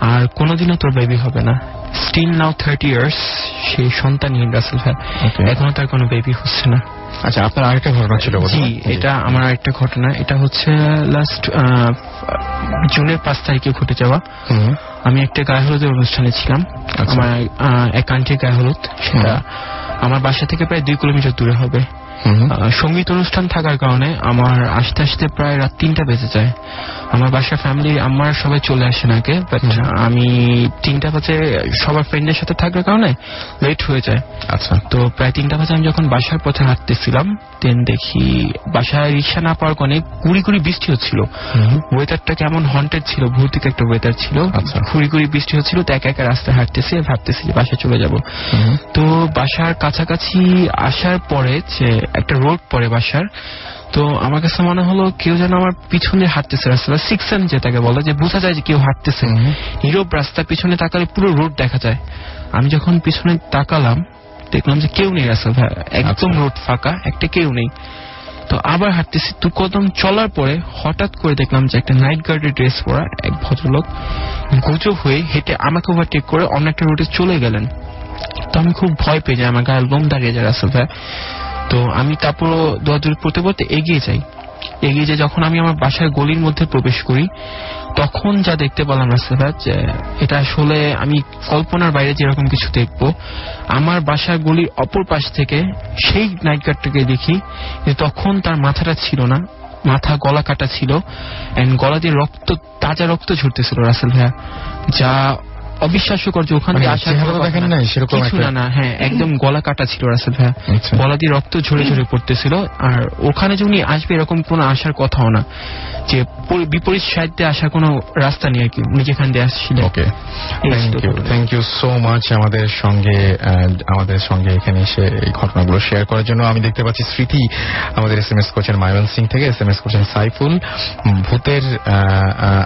S3: আর কোনোদিনও তোর বেবি হবে না। স্টিল নাও থার্টি ইয়ার্স সেই সন্তানহীন রাসেল ভাই. এখনও তার কোনো বেবি হচ্ছে না।
S2: আচ্ছা আপনার আরেকটা ঘটনা ছিল
S3: জি এটা আমার একটা ঘটনা। এটা হচ্ছে লাস্ট জুনের পাঁচ তারিখে ঘটে যাওয়া। আমি একটা গায়ে হলুদের অনুষ্ঠানে ছিলাম।
S2: আচ্ছা।
S3: আমার এক আন্টির গায়ে হলুদ। সেটা আমার বাসা থেকে প্রায় দুই কিলোমিটার দূরে হবে। সংগীত অনুষ্ঠান থাকার কারণে আমার আসতে আসতে প্রায় রাত তিনটা বেজে যায়। আমার বাসার ফ্যামিলি আমার সবাই চলে আসেন আগে বাট আমি তিনটা বাজে সবার ফ্রেন্ডের সাথে থাকার কারণে লেট হয়ে যায়।
S2: আচ্ছা।
S3: তো প্রায় তিনটা বাজে আমি যখন বাসার পথে হাঁটতেছিলাম দেন দেখি বাসায় রিক্সা না পাওয়ার কারণে কুড়ি গুড়ি বৃষ্টি হচ্ছিল। ওয়েদারটা কেমন হন্টেড ছিল ভৌতিক একটা ওয়েদার ছিল।
S2: আচ্ছা।
S3: গুড়ি গুড়ি বৃষ্টি হচ্ছিল তো একা একা রাস্তায় হাঁটতেছি ভাবতেছি বাসায় চলে যাব। তো বাসার কাছাকাছি আসার পরে যে একটা রোড পড়ে বাসার। তো আমার কাছে মনে হলো কেউ যেন আমার পিছনে হাঁটতেছে রাস্তা সিক্স সেন যেটাকে বলে যে বোঝা যায় যে কেউ হাঁটতেছে। নীরব রাস্তার পিছনে তাকালে পুরো রোড দেখা যায়। আমি যখন পিছনে তাকালাম দেখলাম যে কেউ নেই রাস্তা একদম
S2: আচ্ছা।
S3: রোড ফাঁকা একটা কেউ নেই। তো আবার হাঁটতেছি দু কদম চলার পরে হঠাৎ করে দেখলাম যে একটা নাইট গার্ডের ড্রেস পরা এক ভদ্রলোক গুজো হয়ে হেঁটে আমাকে ওভারটেক করে অন্য একটা রোডে চলে গেলেন। তো আমি খুব ভয় পেয়ে যাই আমার গায়ে লোম দাঁড়িয়ে যায় ভাই তো আমি তারপর দৌড়াদৌড়ি পড়তে পড়তে এগিয়ে যাই। এগিয়ে যে যখন আমি আমার বাসার গলির মধ্যে প্রবেশ করি, তখন যা দেখতে পেলাম যে এটা আসলে আমি কল্পনার বাইরে যেরকম কিছু দেখব, আমার বাসার গলির অপর পাশ থেকে সেই নাইট দেখি যে তখন তার মাথাটা ছিল না, মাথা গলা কাটা ছিল গলা দিয়ে রক্ত, তাজা রক্ত ঝরতেছিল রাসেল ভাইয়া, যা অবিশ্বাস্যকর যে ওখান
S2: মানে
S3: থেকে আসার
S2: তো
S3: কথা
S2: দেখেন
S3: না।
S2: সেরকম
S3: কিছু না না হ্যাঁ একদম গলা কাটা ছিল রাসেল ভাইয়া।
S2: আচ্ছা।
S3: গলা দিয়ে রক্ত ঝরে ঝরে পড়তেছিল আর ওখানে যে উনি আসবে এরকম কোনো আসার কথাও না যে পরি- বিপরীত সাইডে আসার কোনো রাস্তা নেই আর কি উনি যেখান দিয়ে আসছিলেন। Okay
S2: thank you so much আমাদের সঙ্গে আমাদের সঙ্গে এখানে এসে এই ঘটনাগুলো শেয়ার করার জন্য। আমি দেখতে পাচ্ছি স্মৃতি আমাদের এস এম এস করছেন মায়ন সিং থেকে এস এম এস করছেন সাইফুল ভূতের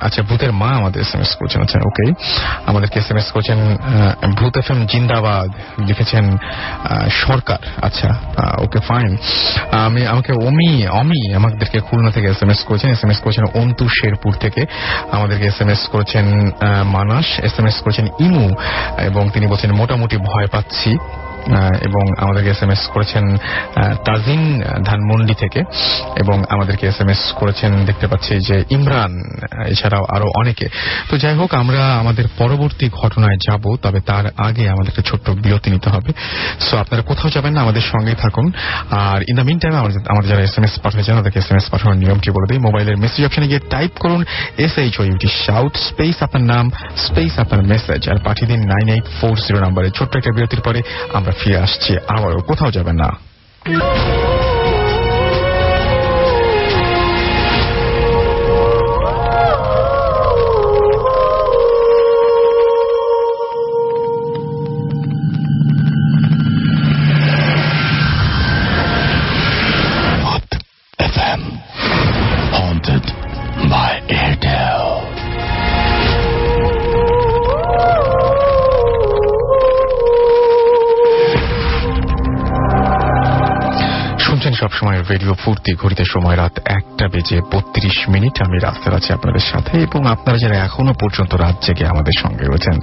S2: আচ্ছা ভূতের মা আমাদের এস এম এস করছেন আচ্ছা ওকে আমাদেরকে এস এম এস করছেন ভূত এফ এম জিন্দাবাদ লিখেছেন সরকার। আচ্ছা ওকে ফাইন আমি, আমাকে অমি অমি আমাদেরকে খুলনা থেকে এস এম এস করছেন। এস এস করেছেন অন্তু শেরপুর থেকে। আমাদেরকে এস এম এস করেছেন মানাস। এস এম এস করেছেন ইমু। এবং তিনি বলছেন, মোটামুটি ভয় পাচ্ছি। এবং আমাদেরকে এস এম এস করেছেন তাজিন ধানমন্ডি থেকে, এবং আমাদেরকে এস এম এস করেছেন, দেখতে পাচ্ছি যে ইমরান এছাড়াও আরও অনেকে। তো যাই হোক, আমরা আমাদের পরবর্তী ঘটনায় যাব, তবে তার আগে আমাদেরকে ছোট্ট বিরতি নিতে হবে। সো আপনারা কোথাও যাবেন না, আমাদের সঙ্গেই থাকুন। আর ইন দ্য মিন টাইম আমাদের যারা এস এম এস পাঠিয়েছেন তাদেরকে এস এম এস পাঠানোর নিয়মটি বলে দিই। মোবাইলের মেসেজ অপশনে গিয়ে টাইপ করুন S H O U T shout space আপনার নাম স্পেস আপনার মেসেজ আর পাঠিয়ে দিন নাইন এইট ফোর জিরো নাম্বারে ছোট্ট একটা বিরতির পরে আমরা ফিরে আসছি আবারও। কোথাও যাবেন না। রেডিও ফুর্তি ঘড়িতে সময় রাত একটা বেজে বত্রিশ মিনিট। আমি রাস্তায় আছি আপনাদের সাথে এবং আপনারা যারা এখনও পর্যন্ত রাত জেগে আমাদের সঙ্গে রয়েছেন,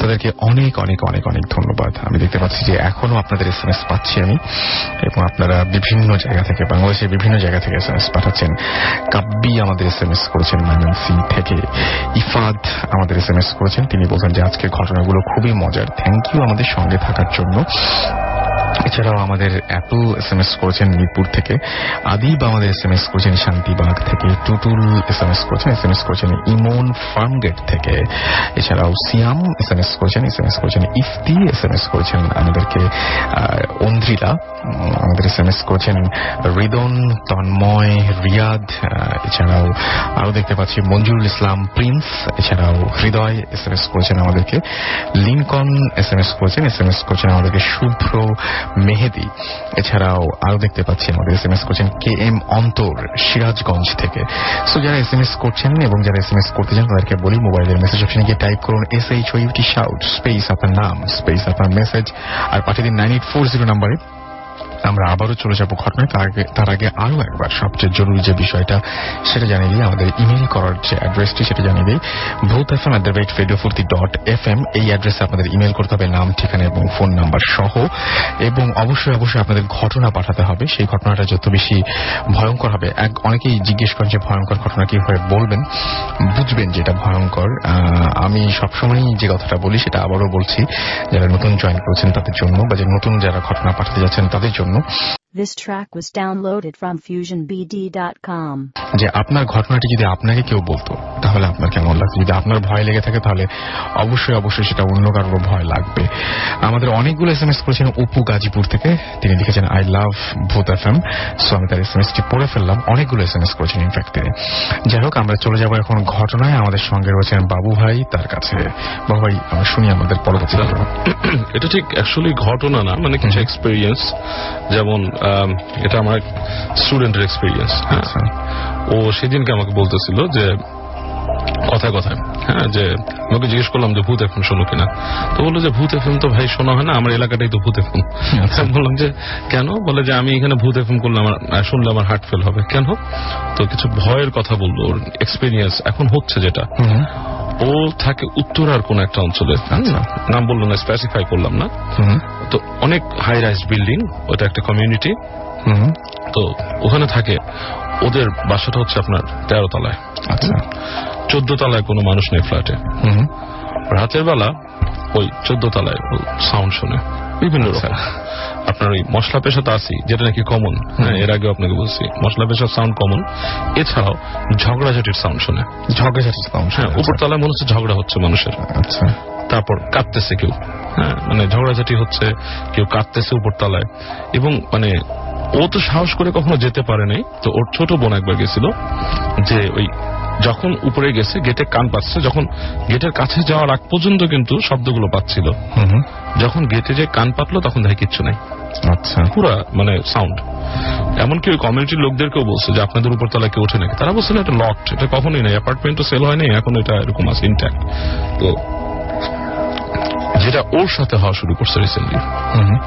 S2: তাদেরকে অনেক অনেক অনেক অনেক ধন্যবাদ। আমি দেখতে পাচ্ছি যে এখনও আপনাদের এস এম এস পাচ্ছি আমি এবং আপনারা বিভিন্ন জায়গা থেকে, বাংলাদেশের বিভিন্ন জায়গা থেকে এস এম এস পাঠাচ্ছেন। কাব্বি আমাদের এস এম এস করেছেন ময়মনসিং থেকে। ইফাদ আমাদের এস এম এস করেছেন। তিনি বলছেন যে আজকের ঘটনাগুলো খুবই মজার। থ্যাংক ইউ আমাদের সঙ্গে থাকার জন্য। এছাড়াও আমাদের অ্যাপল এস এম এস করেছেন মিরপুর থেকে আদিব আমাদের এস এম এস করেছেন শান্তিবাগ থেকে টুটুল এস এম এস করেছেন এস এম এস করেছেন ইমন ফার্মগেট থেকে এছাড়াও সিয়াম এস এম এস করেছেন এস এম এস করেছেন ইফতি এস এম এস করেছেন আমাদেরকে অন্দ্রিলা আমাদের এস এম এস করেছেন রিদন তন্ময় রিয়াদ এছাড়াও আরও দেখতে পাচ্ছি মঞ্জুরুল ইসলাম প্রিন্স এছাড়াও হৃদয় এস এম এস করেছেন আমাদেরকে লিনকন এস এম এস করেছেন এস এম এস করেছেন আমাদেরকে শুভ্র মেহেদি। এছাড়াও আরও দেখতে পাচ্ছি আমাদের এস এম এস করছেন কে এম অন্তর সিরাজগঞ্জ থেকে। সো যারা এস এম এস করছেন এবং যারা এস এম এস করতে চান, তাদেরকে বলি মোবাইলের মেসেজ অপশনে গিয়ে টাইপ করুন S H O U T shout space আপনার নাম স্পেস আপনার মেসেজ আর পাঠিয়ে দিন নাইন এইট ফোর জিরো নাম্বারে আমরা আবারও চলে যাব ঘটনায়। তার আগে তার আগে আরও একবার সবচেয়ে জরুরি যে বিষয়টা, সেটা জানিয়ে দিই, আমাদের ইমেল করার যে অ্যাড্রেসটি সেটা জানিয়ে দিই। Bhoot F M at the rate dot F M এই অ্যাড্রেসে আপনাদের ইমেল করতে হবে, নাম, ঠিকানা এবং ফোন নাম্বার সহ। এবং অবশ্যই অবশ্যই আপনাদের ঘটনা পাঠাতে হবে। সেই ঘটনাটা যত বেশি ভয়ঙ্কর হবে, এক অনেকেই জিজ্ঞেস করেন যে ভয়ঙ্কর ঘটনা কীভাবে বলবেন? বুঝবেন যেটা ভয়ঙ্কর। আমি সবসময়ই যে কথাটা বলি, সেটা আবারও বলছি, যারা নতুন জয়েন করেছেন তাদের জন্য, বা যে নতুন যারা ঘটনা পাঠাতে যাচ্ছেন তাদের জন্য।
S1: This track was downloaded from FusionBD.com.
S2: যে আপনার ঘটনাটি যদি আপনাকে কেউ বলতো তাহলে আপনার কেমন লাগতো যদি আপনার ভয় লেগে থাকে তাহলে অবশ্যই অবশ্যই সেটা অন্য কারোর ভয় লাগবে। আমাদের অনেকগুলো এস এম এস করেছেন অপু গাজীপুর থেকে। তিনি লিখেছেন আই লাভ ভূত এফ এম সো আমি তার এস এম এসটি পড়ে ফেললাম। অনেকগুলো এস এম এস করেছেন ইনফ্যাক্ট তিনি। যাই হোক আমরা চলে যাব এখন ঘটনায়। আমাদের সঙ্গে রয়েছেন বাবু ভাই তার কাছে। বাবু ভাই আমরা শুনি আমাদের পরবর্তী।
S8: এটা ঠিক অ্যাকচুয়ালি ঘটনা না মানে কিছু এক্সপিরিয়েন্স যেমন এটা আমার স্টুডেন্টের এক্সপিরিয়েন্স হ্যাঁ।
S2: আচ্ছা।
S8: ও সেদিনকে আমাকে বলতেছিল যে কথায় কথায়। হ্যাঁ যে আমাকে জিজ্ঞেস করলাম যে ভূত এফএম শোনো কিনা। তো বলল যে ভূত এফএম তো ভাই শোনা হয় না আমার এলাকাটাই তো ভূত এফএম বললাম যে কেন? বলে যে আমি এখানে ভূত এফএম করলে আমার শুনলে আমার হার্ট ফেল হবে। কেন? তো কিছু ভয়ের কথা বলল ওর এক্সপিরিয়েন্স এখন হচ্ছে যেটা। ও থাকে উত্তরার কোন একটা অঞ্চলে।
S2: আচ্ছা।
S8: নাম বলল না স্পেসিফাই করলাম না। তো অনেক হাই রাইজ বিল্ডিং ওটা একটা কমিউনিটি তো ওখানে থাকে। ওদের বাসাটা হচ্ছে আপনার তেরো তলায়।
S2: আচ্ছা।
S8: চোদ্দ তলায় কোনো মানুষ নেই ফ্ল্যাটে।
S2: হুম
S8: রাতের বেলা ওই চোদ্দ তলায় সাউন্ড শুনে। বিভিন্ন রকম। আপনার ওই মশলা পেশা তো আসি যেটা নাকি কমন হ্যাঁ এর আগে আপনাকে বলছি মশলা পেশার সাউন্ড কমন এছাড়াও ঝগড়াঝাটির সাউন্ড শুনে।
S2: ঝগড়াঝাটি সাউন্ড
S8: হ্যাঁ উপর তলায় মনে হচ্ছে ঝগড়া হচ্ছে মানুষের।
S2: আচ্ছা।
S8: তারপর কাঁদতেছে কেউ। হ্যাঁ মানে ঝগড়াঝাটি হচ্ছে কেউ কাঁদতেছে উপর তলায় এবং মানে ও তো সাহস করে কখনো যেতে পারে নাই। তো ওর ছোট বোন একবার গেছিল যে ওই যখন উপরে গেছে গেটে কান পাচ্ছে যখন গেটের কাছে যাওয়ার আগ পর্যন্ত কিন্তু শব্দগুলো পাচ্ছিল। যখন গেটে যে কান পাতলো তখন দেখে কিচ্ছু নাই।
S2: আচ্ছা।
S8: পুরা মানে সাউন্ড এমনকি ওই কমিউনিটির লোকদেরকেও বলছে যে আপনাদের উপর তলায় কেউ ওঠে নাকি? তারা বলছে না এটা লকড এটা কখনোই নাই। অ্যাপার্টমেন্টও সেল হয়নি এখন এটা এরকম আছে ইনট্যাক্ট তো যেটা ওর সাথে হওয়া শুরু করছে রিসেন্টলি
S2: হুম হুম।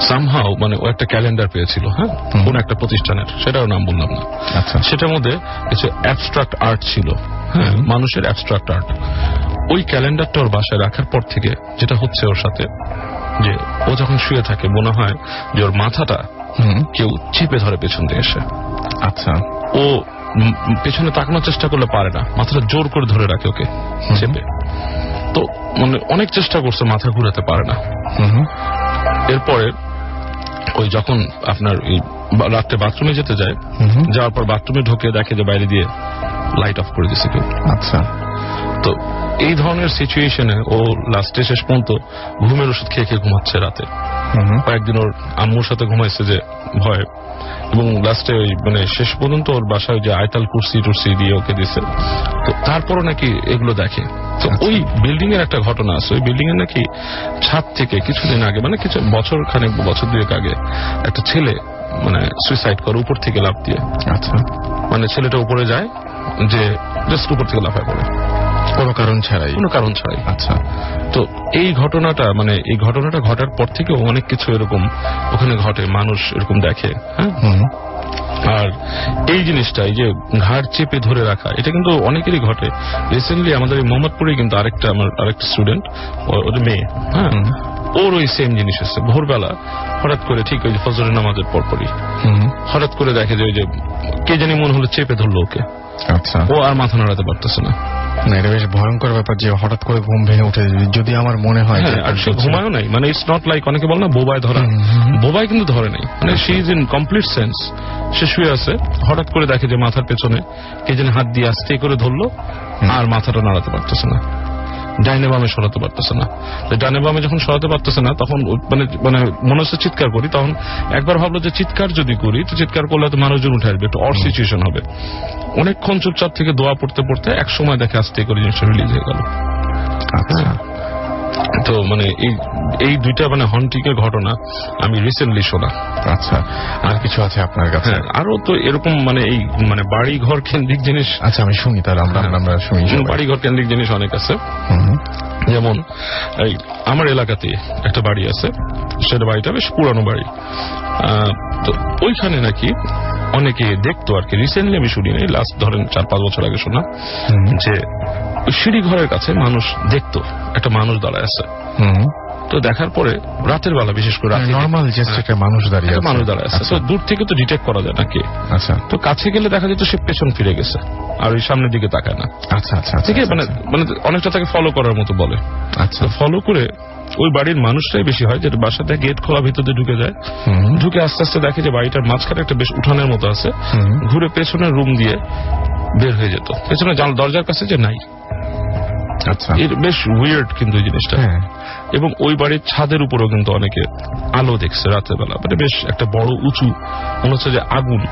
S8: সামহাও মানে ও একটা ক্যালেন্ডার পেয়েছিল হ্যাঁ? কোন একটা প্রতিষ্ঠানের সেটাও নাম বললাম না।
S2: আচ্ছা।
S8: সেটার মধ্যে কিছু অ্যাবস্ট্রাক্ট আর্ট ছিল হ্যাঁ? মানুষের অ্যাবস্ট্রাক্ট আর্ট ওই ক্যালেন্ডারটা ওর বাসায় রাখার পর থেকে যেটা হচ্ছে ওর সাথে যে ও যখন শুয়ে থাকে মনে হয় যে ওর মাথাটা কেউ চিপে ধরে পেছন দিয়ে এসে।
S2: আচ্ছা।
S8: ও পেছনে তাকানোর চেষ্টা করলে পারে না মাথাটা জোর করে ধরে রাখে ওকে চেপে। তো মানে অনেক চেষ্টা করছে মাথা ঘুরাতে পারে না। এরপরে ওই যখন আপনার রাত্রে বাথরুমে যেতে যায়। যাওয়ার পর বাথরুমে ঢুকে দেখে যে বাইরে দিয়ে লাইট অফ করে দিছে কেউ
S2: আচ্ছা
S8: তো এই ধরনের সিচুয়েশনে ও লাস্টে শেষ পর্যন্ত ঘুমের ওষুধ খেয়ে খেয়ে ঘুমাচ্ছে রাতে। কয়েকদিন ওর আম্মুর সাথে ঘুমাইছে যে ভয়। এবং লাস্টে ওই মানে শেষ পর্যন্ত ওর বাসায় যে আয়তাল কুর্সি টুর্সি দিয়ে ওকে দিছে তো তারপরও নাকি এগুলো দেখে। তো ওই বিল্ডিং এর একটা ঘটনা আছে। ওই বিল্ডিং এর নাকি ছাদ থেকে কিছুদিন আগে মানে কিছু বছর খানেক বছর দুয়েক আগে একটা ছেলে মানে সুইসাইড করে উপর থেকে লাফ দিয়ে।
S2: আচ্ছা।
S8: মানে ছেলেটা উপরে যায় যে জাস্ট উপর থেকে লাফায় পড়ে।
S2: কোনো কারণ ছাড়াই।
S8: কোনো কারণ ছাড়াই।
S2: আচ্ছা
S8: তো এই ঘটনাটা মানে এই ঘটনাটা ঘটার পর থেকে অনেক কিছু এরকম ওখানে ঘটে মানুষ এরকম দেখে হ্যাঁ? আর এই জিনিসটা এই যে ঘাড় চেপে ধরে রাখা এটা কিন্তু অনেকেরই ঘটে। রিসেন্টলি আমাদের মোহাম্মদপুরে কিন্তু আরেকটা আমার আরেকটা স্টুডেন্ট ওদের মেয়ে হ্যাঁ? ওর ওই সেম জিনিস এসছে ভোরবেলা হঠাৎ করে ঠিক ওই ফজরের নামাজের পরপরই হঠাৎ করে দেখে যে ওই যে কে জানি মনে হলো চেপে ধরলো ওকে।
S2: আচ্ছা।
S8: ও আর মাথা নাড়াতে পারতেছে না।
S2: না এটা বেশ ভয়ঙ্কর ব্যাপার যে হঠাৎ করে ঘুম ভেঙে উঠে যদি আমার মনে হয়
S8: হ্যাঁ, আর সে ঘুমায়ও নাই। মানে ইটস নট লাইক অনেকে বল না বোবায় ধরা। বোবায় কিন্তু ধরে নাই। মানে she is in complete sense সে শুয়ে আছে হঠাৎ করে দেখে যে মাথার পেছনে কে যেন হাত দিয়ে আস্তে করে ধরলো আর মাথাটা নাড়াতে পারতেছে না। ডাইনে বামে সরাতে পারতেছে না। ডাইনে বামে যখন সরাতে পারতেছে না তখন মানে মানে মনে হচ্ছে চিৎকার করি তখন একবার ভাবলো যে চিৎকার যদি করি তো চিৎকার করলে তো মানুষজন উঠে আসবে একটু অর সিচুয়েশন হবে। অনেকক্ষণ চুপচাপ থেকে দোয়া পড়তে পড়তে এক সময় দেখে আস্তে করে জিনিসটা রিলিজ হয়ে গেল।
S2: আচ্ছা।
S8: তো মানে এই এই দুইটা মানে হন্টিকের ঘটনা আমি রিসেন্টলি শোনা।
S2: আচ্ছা আর কিছু আছে আপনার কাছে?
S8: হ্যাঁ আরও তো এরকম মানে এই মানে বাড়ি ঘর কেন্দ্রিক জিনিস
S2: আচ্ছা আমি শুনি তাহলে আমরা আমরা- আমরা শুনি।
S8: বাড়ি ঘর কেন্দ্রিক জিনিস অনেক আছে। যেমন এই আমার এলাকাতে একটা বাড়ি আছে সেটা বাড়িটা বেশ পুরানো বাড়ি। আহ, তো ওইখানে নাকি অনেকে দেখতো আর কি। রিসেন্টলি আমি শুনি নাই লাস্ট ধরেন চার পাঁচ বছর আগে শোনা যে সিঁড়ি ঘরের কাছে মানুষ দেখতো একটা মানুষ দাঁড়ায় আছে। তো দেখার পরে রাতের বেলা বিশেষ করে
S2: নর্মাল জাস্ট একটা মানুষ দাঁড়িয়ে
S8: মানুষ দাঁড়ায় আছে। তো দূর থেকে তো ডিটেক্ট করা যায় না কে
S2: আচ্ছা।
S8: তো কাছে গেলে দেখা যেত সে পেছন ফিরে গেছে আর ওই সামনের দিকে তাকায় না।
S2: আচ্ছা আচ্ছা আচ্ছা,
S8: ঠিক আছে? মানে
S2: আচ্ছা,
S8: মানে অনেকটা তাকে ফলো করার মতো বলে।
S2: আচ্ছা।
S8: ফলো করে ওই বাড়ির মানুষটাই বেশি হয় যেটা বাসাতে গেট খোলা ভিতরে ঢুকে যায়। ঢুকে আস্তে আস্তে দেখে যে বাড়িটার মাঝখানে একটা বেশ উঠানের মতো আছে। ঘুরে পেছনের রুম দিয়ে বের হয়ে যেত। পেছনে দরজার কাছে যে নাই।
S2: আচ্ছা।
S8: এর বেশ উইয়ার্ড কিন্তু জিনিসটা।
S2: হ্যাঁ।
S8: এবং ওই বাড়ির ছাদের উপরেও কিন্তু অনেকে আলো দেখছে রাতের বেলা মানে বেশ একটা বড় উঁচু মনে হচ্ছে যে আগুন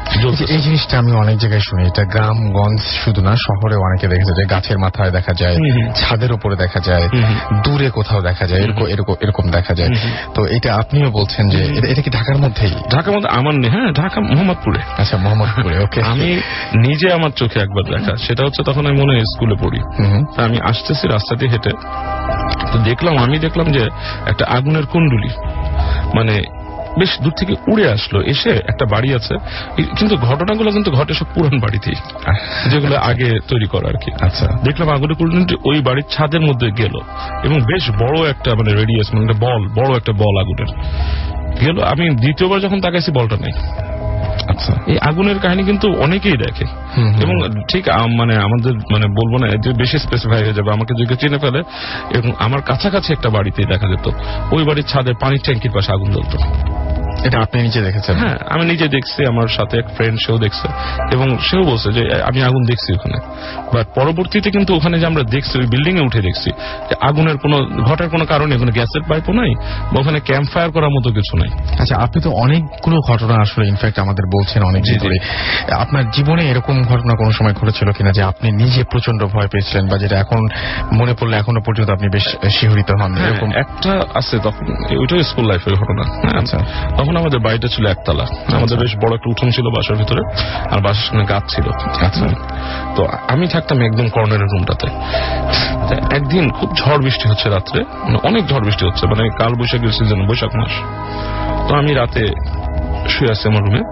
S2: এই জিনিসটা আমি অনেক জায়গায় শুনি। এটা গ্রামগঞ্জ শুধু না শহরে অনেকে দেখেছে যে গাছের মাথায় দেখা যায়। ছাদের উপরে দেখা যায়। দূরে কোথাও দেখা যায় এরকম এরকম এরকম দেখা যায়। তো এটা আপনিও বলছেন যে এটা- কি ঢাকার মধ্যেই?
S8: ঢাকার মধ্যে আমার নেই। হ্যাঁ ঢাকা মোহাম্মদপুরে।
S2: আচ্ছা মোহাম্মদপুরে ওকে।
S8: আমি নিজে আমার চোখে একবার দেখা। সেটা হচ্ছে তখন আমি মনে হয় স্কুলে পড়ি। আমি আসতেছি রাস্তা দিয়ে হেঁটে। তো দেখলাম আমি দেখলাম যে একটা আগুনের কুণ্ডুলি মানে বেশ দূর থেকে উড়ে আসলো এসে একটা বাড়ি আছে। কিন্তু ঘটনাগুলো কিন্তু ঘটে সব পুরান বাড়িতেই যেগুলো আগে তৈরি করা আর কি।
S2: আচ্ছা।
S8: দেখলাম আগুনের কুণ্ডুলিটি ওই বাড়ির ছাদের মধ্যে গেল এবং বেশ বড় একটা মানে রেডিয়াস মানে বল বড় একটা বল আগুনের। গেল আমি দ্বিতীয়বার যখন তাকাইছি বলটা নেই।
S2: আচ্ছা।
S8: এই আগুনের কাহিনী কিন্তু অনেকেই দেখে। এবং ঠিক মানে আমাদের মানে বলব না যে বেশি স্পেসিফাই হয়ে যাবে। আমাকে যদি চিনে ফেলে এবং আমার কাছাকাছি একটা বাড়িতে দেখা যেত ওই বাড়ির ছাদে পানির ট্যাঙ্কির পাশে আগুন জ্বলতো।
S2: এটা আপনি নিচে দেখেছেন?
S8: হ্যাঁ আমি নিজে দেখছি আমার সাথে এক ফ্রেন্ড সেও দেখছে। এবং সেও বলছে যে আমি আগুন দেখছি ওখানে। বাট পরবর্তীতে কিন্তু ওখানে যে আমরা দেখছি ওই বিল্ডিং এ উঠে দেখছি যে আগুনের কোনো ঘটার কোনো কারণে ওখানে গ্যাসের পাইপও নাই বা ওখানে ক্যাম্প ফায়ার করার মতো কিছু নাই।
S2: আচ্ছা আপনি তো অনেকগুলো ঘটনা আসলে ইনফ্যাক্ট আমাদের বলছেন অনেক। ধরে আপনার জীবনে এরকম ঘটনা কোনো সময় ঘটেছিল কিনা যে আপনি নিজে প্রচণ্ড ভয় পেয়েছিলেন বা যেটা এখন মনে পড়লে এখনও পর্যন্ত আপনি বেশ শিহরিত হন
S8: হ্যাঁ,
S2: এরকম?
S8: একটা আছে তখন ওইটাও স্কুল লাইফের ঘটনা। হ্যাঁ,
S2: আচ্ছা।
S8: তখন আমাদের বাড়িটা ছিল একতলা। আমাদের বেশ বড় একটা উঠোন ছিল বাসার ভিতরে আর বাসার সামনে গাছ ছিল।
S2: আচ্ছা।
S8: তো আমি থাকতাম একদম কর্নারের রুমটাতে। একদিন খুব ঝড় বৃষ্টি হচ্ছে রাত্রে মানে অনেক ঝড় বৃষ্টি হচ্ছে মানে কাল বৈশাখের সিজন বৈশাখ মাস। তো আমি রাতে শুয়ে আছি আমার রুমে।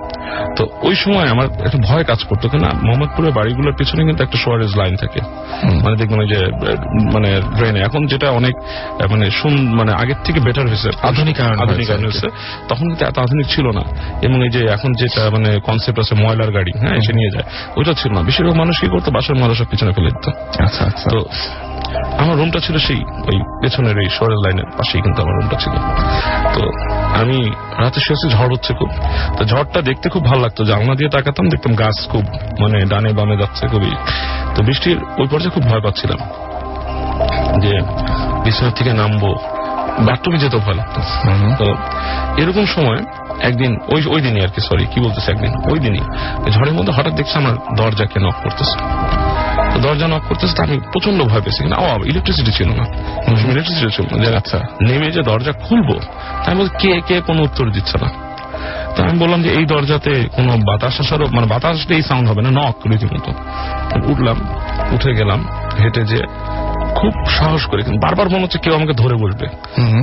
S8: তো ওই সময় আমার একটা ভয় কাজ করতো কেন মোহাম্মদপুরের বাড়িগুলোর পিছনে কিন্তু একটা সোয়ারেজ লাইন থাকে। মানে দেখবেন ওই যে মানে ড্রেনে এখন যেটা অনেক মানে শুন মানে আগের থেকে বেটার হয়েছে।
S2: আধুনিকায়ন
S8: আধুনিকায়ন
S2: হয়েছে
S8: তখন কিন্তু এত আধুনিক ছিল না। এবং এই যে এখন যেটা মানে কনসেপ্ট আছে ময়লার গাড়ি হ্যাঁ এসে নিয়ে যায়। ওইটা ছিল না। বেশিরভাগ মানুষ কি করতো? বাসার ময়লা সব পিছনে ফেলে দিত।
S2: আচ্ছা আচ্ছা।
S8: তো আমার রুমটা ছিল সেই ওই পেছনের এই সরেজ লাইনের পাশেই কিন্তু আমার রুমটা ছিল। তো আমি রাতে শুয়েছি ঝড় হচ্ছে খুব। তো ঝড়টা দেখতে খুব ভালো লাগতো। জানলা দিয়ে তাকাতাম দেখতাম গাছ খুব মানে ডানে বামে যাচ্ছে খুবই। তো বৃষ্টির ওই পর্যায়ে খুব ভয় পাচ্ছিলাম যে বিছানা থেকে নামবো। বাথরুমে যেতেও ভয় লাগতো। তো এরকম সময় একদিন ওই ওই দিনই আর কি সরি কি বলতেছে একদিন? ওই দিনই ঝড়ের মধ্যে হঠাৎ দেখছি আমার দরজাকে নক করতেছে। দরজা নক করতেছে আমি প্রচণ্ড ভয় পেয়েছি। না ও ইলেকট্রিসিটি ছিল না। ইলেকট্রিসিটি ছিল না।
S2: আচ্ছা।
S8: নেমে যে দরজা খুলবো তাই আমি বলছি, কে কে কোনো উত্তর দিচ্ছে না। তো আমি বললাম যে এই দরজাতে কোনো বাতাস আসারও মানে বাতাস আসলে এই সাউন্ড হবে না নক রীতিমতো। উঠলাম উঠে গেলাম হেঁটে যে খুব সাহস করে কিন্তু বারবার মনে হচ্ছে কেউ আমাকে ধরে বসবে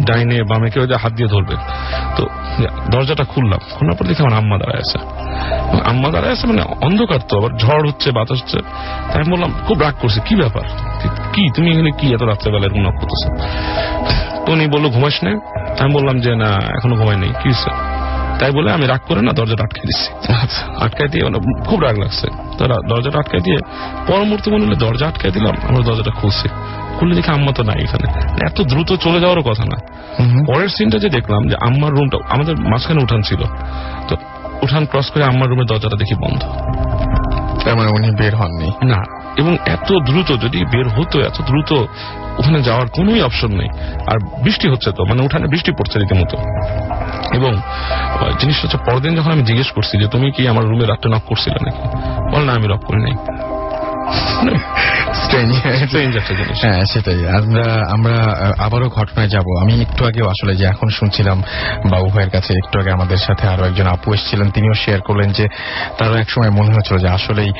S8: ডাইনে বামে কেউ যে হাত দিয়ে ধরবে। তো দরজাটা খুললাম খোলার পর দেখি আমার আম্মা দাঁড়ায় আছে। আম্মা দাঁড়ায় আছে মানে অন্ধকার তো আবার ঝড় হচ্ছে বাতাস হচ্ছে। তাই আমি বললাম খুব রাগ করছে কি ব্যাপার? কি তুমি এখানে কি এত রাত্রেবেলা এরকম নক করতেছো? তো উনি বলল ঘুমাস না? আমি বললাম যে না এখনও ঘুমাই নেই। কি হয়েছে? তাই বলে আমি রাগ করে না দরজাটা আটকে দিচ্ছি। আটকাই দিয়ে মানে খুব রাগ লাগছে। তো দরজাটা আটকাই দিয়ে পর মুহূর্তে মনে হলে দরজা আটকাই দিলাম আমরা দরজাটা খুলছি। খুললে দেখে আম্মা তো নাই এখানে। মানে এত দ্রুত চলে যাওয়ারও কথা না। পরের সিনটা যে দেখলাম যে আম্মার রুমটা আমাদের মাঝখানে উঠান ছিল। তো উঠান ক্রস করে আম্মার রুমের দরজাটা দেখি বন্ধ।
S2: তার মানে উনি বের হননি।
S8: না, এবং এত দ্রুত, যদি বের হতো, এত দ্রুত ওখানে যাওয়ার কোনোই অপশন নেই। আর বৃষ্টি হচ্ছে তো মানে উঠানে বৃষ্টি পড়ছে রীতিমতো। এবং জিনিস হচ্ছে, পরদিন যখন আমি জিজ্ঞেস করছি যে, তুমি কি আমার রুমে রাত্রে নক করছিলে নাকি? বল, না, আমি রক করি নাই
S2: হ্যাঁ সেটাই। আমরা আমরা আহ, আবারও ঘটনায় যাব। আমি একটু আগেও আসলে যে এখন শুনছিলাম বাবু ভাইয়ের কাছে একটু আগে আমাদের সাথে আরও একজন আপু এসেছিলেন তিনিও শেয়ার করলেন যে তারও এক সময় মনে হচ্ছিল যে আসলেই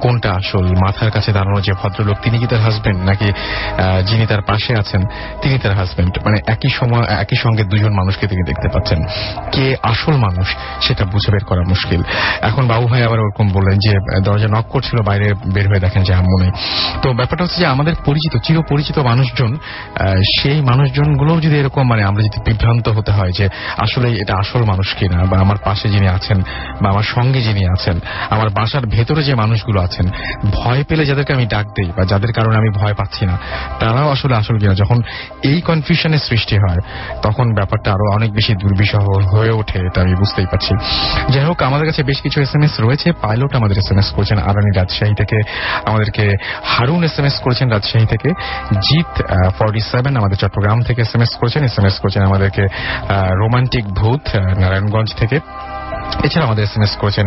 S2: কোনটা আসল মাথার কাছে দাঁড়ানো যে ভদ্রলোক তিনি কি তার হাজবেন্ড নাকি যিনি তার পাশে আছেন তিনি তার হাজবেন্ড মানে একই সময় একই সঙ্গে দুজন মানুষকে তিনি দেখতে পাচ্ছেন। কে আসল মানুষ সেটা বুঝে বের করা মুশকিল। এখন বাবু ভাই আবার ওরকম বললেন যে দরজা নক করছিল বাইরে বের হয়ে দেখেন যে নেই। তো ব্যাপারটা হচ্ছে যে আমাদের পরিচিত চির পরিচিত মানুষজন সেই মানুষজনগুলোও যদি এরকম মানে আমরা যদি বিভ্রান্ত হতে হয় যে আসলে এটা আসল মানুষ কিনা, বা আমার পাশে যিনি আছেন, বা আমার সঙ্গে যিনি আছেন, আমার বাসার ভেতরে যে মানুষগুলো আছেন, ভয় পেলে যাদেরকে আমি ডাক দেই, বা যাদের কারণে আমি ভয় পাচ্ছি না, তারাও আসলে আসল কিনা। যখন এই কনফিউশনের সৃষ্টি হয়, তখন ব্যাপারটা আরও অনেক বেশি দুর্বিষহ হয়ে ওঠে এটা আমি বুঝতেই পারছি। যাই হোক, আমাদের কাছে বেশ কিছু এস এম এস রয়েছে। পাইলট আমাদের এস এম এস করছেন আরানি রাজশাহী থেকে। আমাদেরকে হারুন এস এম এস করেছেন রাজশাহী থেকে, জিৎ ফর্টি সেভেন আমাদের চট্টগ্রাম থেকে এস এম এস করেছেন এস এম এস করেছেন আমাদেরকে রোমান্টিক ভূত নারায়ণগঞ্জ থেকে। এছাড়া আমাদের এস এম এস করেছেন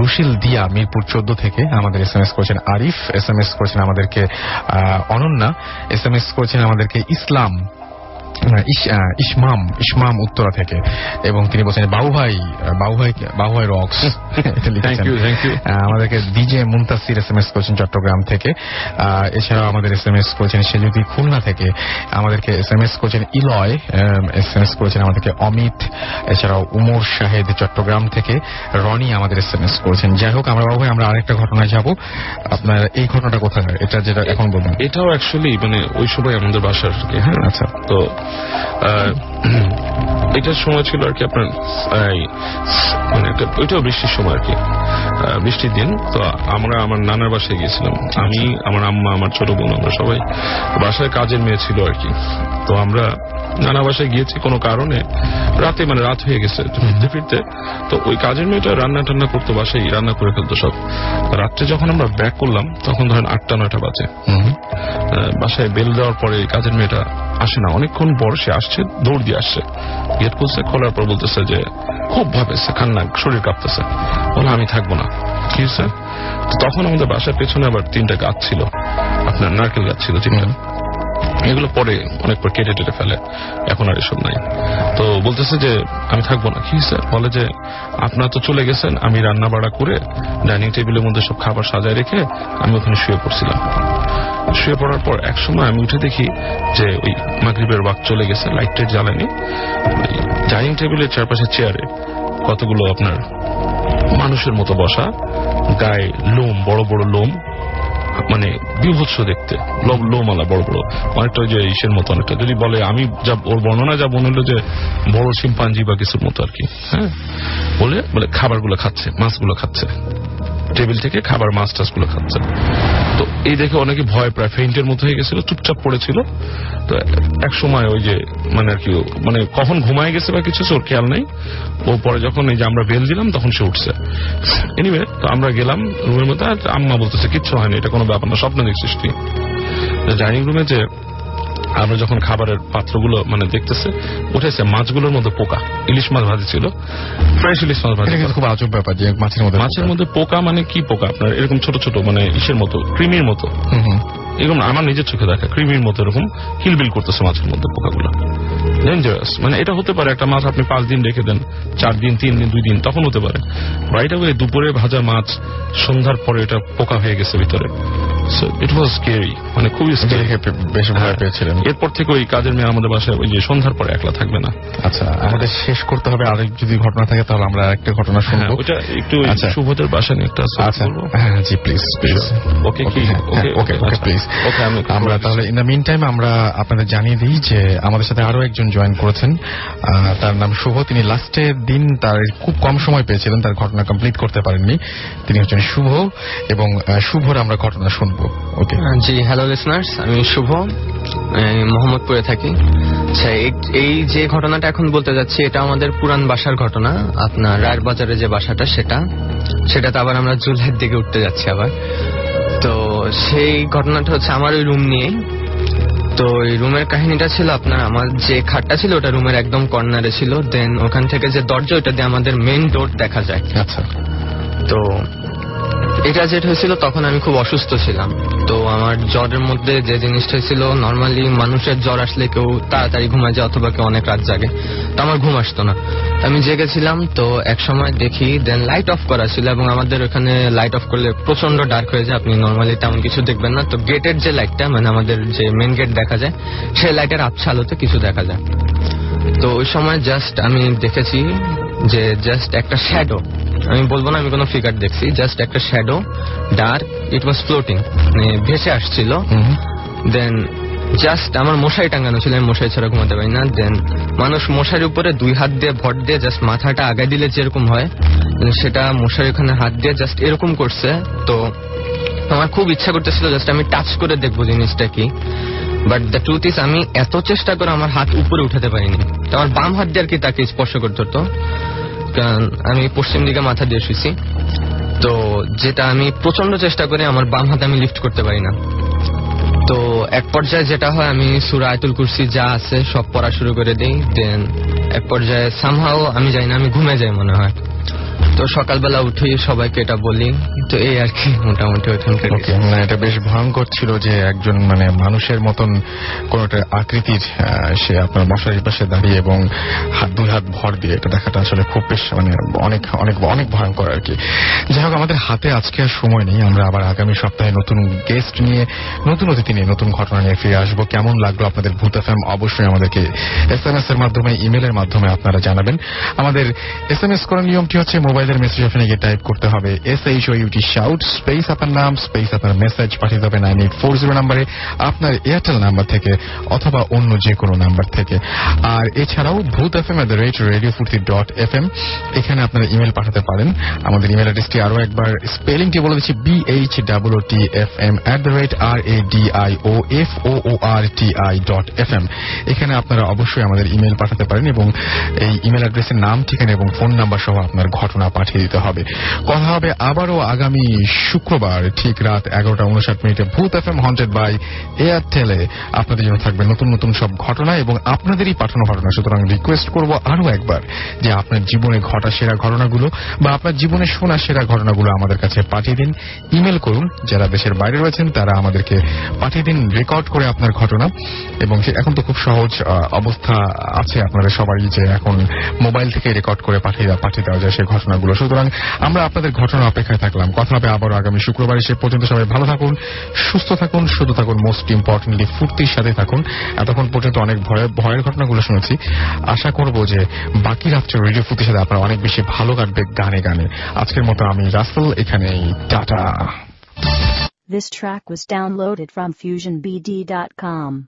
S2: রুশিল দিয়া, মিরপুর চোদ্দ থেকে আমাদের এস এম এস করেছেন আরিফ এস এম এস করেছেন আমাদেরকে অনন্যা এস এম এস করেছেন আমাদেরকে ইসলাম ইসমাম ইসমাম উত্তরা থেকে। এবং তিনি বলছেন বাবু ভাই আহ, বাবু ভাই বাবু ভাই রক্স আমাদেরকে DJ Muntasir S M S করেছেন চট্টগ্রাম থেকে। এছাড়াও আমাদের এস এম এস করেছেন সেজুতি খুলনা থেকে। আমাদেরকে এস এম এস করেছেন ইলয় এস এম এস করেছেন আমাদেরকে অমিত এছাড়াও উমর শাহেদ চট্টগ্রাম থেকে। রনি আমাদের এস এম এস করেছেন। যাই হোক আমরা বাবু ভাই আমরা আরেকটা ঘটনায় যাব। আপনার এই ঘটনাটা কোথায়? এটা যেটা এখন বলবেন
S8: এটাও অ্যাকচুয়ালি মানে ওই সময় আমাদের বাসার হ্যাঁ?
S2: আচ্ছা।
S8: তো Uh, এটার সময় ছিল আর কি আপনার মানে একটা ওইটাও বৃষ্টির সময় আর কি। বৃষ্টির দিন তো আমরা আমার নানার বাসায় গিয়েছিলাম। আমি আমার আম্মা আমার ছোট বোন আমরা সবাই বাসায় কাজের মেয়ে ছিল আর কি। তো আমরা নানা বাসায় গিয়েছি কোনো কারণে রাতে মানে রাত হয়ে গেছে ফিরতে ফিরতে। তো ওই কাজের মেয়েটা রান্না টান্না করতো বাসায় রান্না করে ফেলতো সব। রাত্রে যখন আমরা ব্যাক করলাম তখন ধরেন আটটা নয়টা বাজে। বাসায় বেল দেওয়ার পরে কাজের মেয়েটা আসে না। অনেকক্ষণ পর সে আসছে দৌড় দিয়ে আসছে গেট খুলছে খোলার পর বলতেছে যে, খুব ভাবেছে কান্না, শরীর কাঁপতেছে। বলে, আমি থাকব না। কি তো তখন আমাদের বাসার পেছনে আবার তিনটা গাছ ছিল। আপনার নারকেল গাছ ছিল তিনটা এগুলো পরে অনেক পর কেটে টেটে ফেলে। এখন আর এসব নাই। তো বলতেছে যে, আমি থাকব না। কি স্যার বলে যে, আপনার তো চলে গেছেন, আমি রান্না বাড়া করে, ডাইনিং টেবিলের মধ্যে সব খাবার সাজায় রেখে আমি ওখানে শুয়ে পড়ছিলাম। শুয়ে পড়ার পর এক সময় আমি উঠে দেখি যে ওই মাগরিবের ওয়াক চলে গেছে লাইট টাইট জ্বালানি ডাইনিং টেবিলের চারপাশে চেয়ারে কতগুলো আপনার মানুষের মতো বসা, গায়ে লোম, বড় বড় লোম মানে বিভৎস দেখতে লোম লোমালা বড় বড়, অনেকটা যে ইসের মতো অনেকটা। যদি বলে আমি যা ওর বর্ণনা যা মনে হলো যে বড় শিম্পাঞ্জি বা কিছুর মতো আর কি হ্যাঁ? বলে বলে খাবারগুলো খাচ্ছে, মাছগুলো খাচ্ছে। টেবিল থেকে খাবার মাছ টাছগুলো খাচ্ছে তো এই দেখে অনেকে ভয় প্রায় ফেইন্টের মতো হয়ে গেছিল, চুপচাপ পড়েছিল। তো এক সময় ওই যে মানে আর কি মানে কখন ঘুমায় গেছে বা কিছু ওর খেয়াল নেই। ও পরে যখন এই যে আমরা বেল দিলাম, তখন সে উঠছে। এনিওয়ে তো আমরা গেলাম রুমের মধ্যে, আর আম্মা বলতেছে, কিচ্ছু হয়নি, এটা কোনো ব্যাপার না, স্বপ্ন দেখছিস তুই। ডাইনিং রুমে যে আমরা যখন খাবারের পাত্রগুলো মানে দেখতেছে উঠেছে মাছগুলোর মধ্যে পোকা ইলিশ মাছ ভাজি ছিল ফ্রেশ ইলিশ মাছ ভাজি
S2: খুব আজব ব্যাপার যে মাছের মধ্যে
S8: মাছের মধ্যে পোকা মানে কি পোকা? আপনার এরকম ছোট ছোট মানে ইসের মতো ক্রিমির মতো। এরকম আমার নিজের চোখে দেখা ক্রিমির মতো এরকম কিলবিল করতেছে মাছের মধ্যে পোকাগুলো। ডেঞ্জারাস মানে এটা হতে পারে একটা মাছ আপনি পাঁচ দিন রেখে দেন চার দিন তিন দিন দুই দিন তখন হতে পারে। রাইট অ্যাওয়ে দুপুরে ভাজা মাছ সন্ধ্যার পরে এটা পোকা হয়ে গেছে ভিতরে। ইট ওয়াজ স্কেরি মানে খুবই।
S2: বেশ ভয় পেয়েছিলেন।
S8: এরপর থেকে ওই কাজের মেয়ে আমাদের বাসায় ওই যে সন্ধ্যার পরে একলা থাকবে না।
S2: আচ্ছা আমাদের শেষ করতে হবে। আরেক যদি ঘটনা থাকে তাহলে আমরা একটা ঘটনা
S8: হ্যাঁ
S2: শুনব।
S8: ওটা একটু ওই
S2: আচ্ছা।
S8: শুভদের বাসা নিয়ে একটা
S2: আচ্ছা। হ্যাঁ জি প্লিজ প্লিজ
S8: ওকে কি?
S2: ওকে ওকে ওকে প্লিজ
S8: ওকে
S2: আমরা তাহলে ইন দ্য মিন টাইম আমরা আপনাদের জানিয়ে দিই যে আমাদের সাথে আরও একজন জয়েন করেছেন। তার নাম শুভ। তিনি লাস্টের দিন তার খুব কম সময় পেয়েছিলেন, তার ঘটনা কমপ্লিট করতে পারেননি। তিনি হচ্ছেন শুভ এবং শুভর আমরা ঘটনা শুনব। ওকে
S9: জি হ্যালো লিসনার্স আমি শুভ। মোহাম্মদপুরে থাকি। আচ্ছা এই- যে ঘটনাটা এখন বলতে যাচ্ছি, এটা আমাদের পুরান বাসার ঘটনা। আপনার রায়ের বাজারে যে বাসাটা, সেটা। সেটাতে আবার আমরা জুলাইয়ের দিকে উঠতে যাচ্ছি আবার। তো সেই ঘটনাটা হচ্ছে আমার ওই রুম নিয়ে তো এই রুমের কাহিনীটা ছিল আপনার আমার যে খাটটা ছিল ওটা রুমের একদম কর্নারে ছিল। দেন ওখান থেকে যে দরজা ওটা দিয়ে আমাদের মেইন ডোর দেখা যায়।
S2: আচ্ছা।
S9: তো এটা যেটা হয়েছিল, তখন আমি খুব অসুস্থ ছিলাম। তো আমার জ্বরের মধ্যে যে জিনিসটা ছিল নর্মালি মানুষের জ্বর আসলে কেউ তাড়াতাড়ি ঘুমায় যায় অথবা কেউ অনেক রাত জাগে। তো আমার ঘুম আসতো না। আমি জেগেছিলাম, তো এক সময় দেখি দেন লাইট অফ করা ছিল এবং আমাদের ওখানে লাইট অফ করলে প্রচণ্ড ডার্ক হয়ে যায়। আপনি নর্মালি তেমন কিছু দেখবেন না। তো গেটের যে লাইটটা মানে আমাদের যে মেন গেট দেখা যায়, সেই লাইটের আবছা আলোতে কিছু দেখা যায়। তো ওই সময় জাস্ট আমি দেখেছি যে জাস্ট একটা শ্যাডো আমি বলব না আমি কোনো ফিগার দেখছি জাস্ট একটা shadow dark it was floating মানে ভেসে আসছিল। দেন জাস্ট আমার মশাই টাঙ্গানো ছিল আমি মশাই ছাড়া ঘুমাতে পারি না। দেন মানুষ মশারির উপরে দুই হাত দিয়ে ভর দিয়ে জাস্ট মাথাটা আগে দিলে যেরকম হয়। সেটা মশারি ওখানে হাত দিয়ে জাস্ট এরকম করছে। তো আমার খুব ইচ্ছা করতেছিল জাস্ট আমি টাচ করে দেখব জিনিসটা কি। বাট দ্য ট্রুথ ইস আমি এত চেষ্টা করে আমার হাত উপরে উঠাতে পারিনি। তো আমার বাম হাত দিয়ে আর কি তাকে স্পর্শ করতে হতো। কারণ আমি পশ্চিম দিকে মাথা দিয়ে শুয়েছি তো যেটা আমি প্রচণ্ড চেষ্টা করে আমার বাম হাতে আমি লিফট করতে পারি না। তো এক পর্যায়ে যেটা হয়, আমি সুরা আয়তুল কুরসি যা আছে সব পড়া শুরু করে দিই। দেন এক পর্যায়ে সামহাও আমি যাই না, আমি ঘুমে যাই মনে হয়। তো সকালবেলা উঠে সবাইকে এটা বলি, তো এই আর কি, মোটামুটি ওইখানকার
S2: এটা বেশ ভয়ঙ্কর ছিল যে একজন মানে মানুষের মতন কোন একটা আকৃতির সে আপনার মশারির পাশে দাঁড়িয়ে এবং হাত, দুই হাত ভর দিয়ে এটা দেখাটা আসলে খুব বেশ মানে অনেক অনেক অনেক ভয়ঙ্কর আর কি। যাই হোক, আমাদের হাতে আজকে আর সময় নেই, আমরা আবার আগামী সপ্তাহে নতুন গেস্ট নিয়ে, নতুন অতিথি নিয়ে, নতুন ঘটনা নিয়ে ফিরে আসব। কেমন লাগল আপনাদের ভূত এফ অবশ্যই আমাদেরকে এস এম এস এর মাধ্যমে ইমেলের মাধ্যমে আপনারা জানাবেন। আমাদের এস এম এস করার নিয়মটি হচ্ছে মোবাইলের মেসেজ অপশনে গিয়ে টাইপ করতে হবে। S H O U T shout space আপনার নাম স্পেস আপনার মেসেজ পাঠিয়ে দেবে নাইন এইট ফোর জিরো নাম্বারে আপনার এয়ারটেল নাম্বার থেকে অথবা অন্য যে কোনো নাম্বার থেকে। আর এছাড়াও Bhoot F M at the rate radio Foorti dot F M এখানে আপনারা ইমেল পাঠাতে পারেন। আমাদের ইমেল অ্যাড্রেসটি আরও একবার স্পেলিংটি বলে দিচ্ছি B H double T F M at the rate R A D I O F O O R T I dot F M এখানে আপনারা অবশ্যই আমাদের ইমেল পাঠাতে পারেন এবং এই ইমেল অ্যাড্রেসের নাম, ঠিকানা এবং ফোন নাম্বার সহ আপনার ঘটনা পাঠিয়ে দিতে হবে। কথা হবে আবারও আগামী শুক্রবার ঠিক রাত এগারোটা উনষাট মিনিটে ভূত এফ এম হন্টেড বাই এয়ারটেলে। আপনাদের জন্য থাকবে নতুন নতুন সব ঘটনা এবং আপনাদেরই পাঠানো ঘটনা। সুতরাং রিকোয়েস্ট করব আরও একবার যে আপনার জীবনে ঘটা সেরা ঘটনাগুলো বা আপনার জীবনে শোনা সেরা ঘটনাগুলো আমাদের কাছে পাঠিয়ে দিন। ইমেল করুন, যারা দেশের বাইরে রয়েছেন তারা আমাদেরকে পাঠিয়ে দিন রেকর্ড করে আপনার ঘটনা। এবং এখন তো খুব সহজ অবস্থা আছে আপনাদের সবারই যে এখন মোবাইল থেকে রেকর্ড করে পাঠিয়ে পাঠিয়ে দেওয়া যায় সেই ঘটনাগুলো। সুতরাং আমরা আপনাদের ঘটনা অপেক্ষায় থাকলাম। কথা হবে আবারও আগামী শুক্রবার। সে পর্যন্ত সবাই ভালো থাকুন, সুস্থ থাকুন, শুধু থাকুন মোস্ট ইম্পর্টেন্টলি ফুর্তির সাথে থাকুন। এতক্ষণ পর্যন্ত অনেক ভয়ের ঘটনাগুলো শুনেছি। আশা করব যে বাকি রাত্রে রেডিও ফুর্তির সাথে আপনারা অনেক বেশি ভালো কাটবে গানে গানে। আজকের মতো আমি রাসেল, এখানেই tata.
S1: This track was downloaded from FusionBD.com.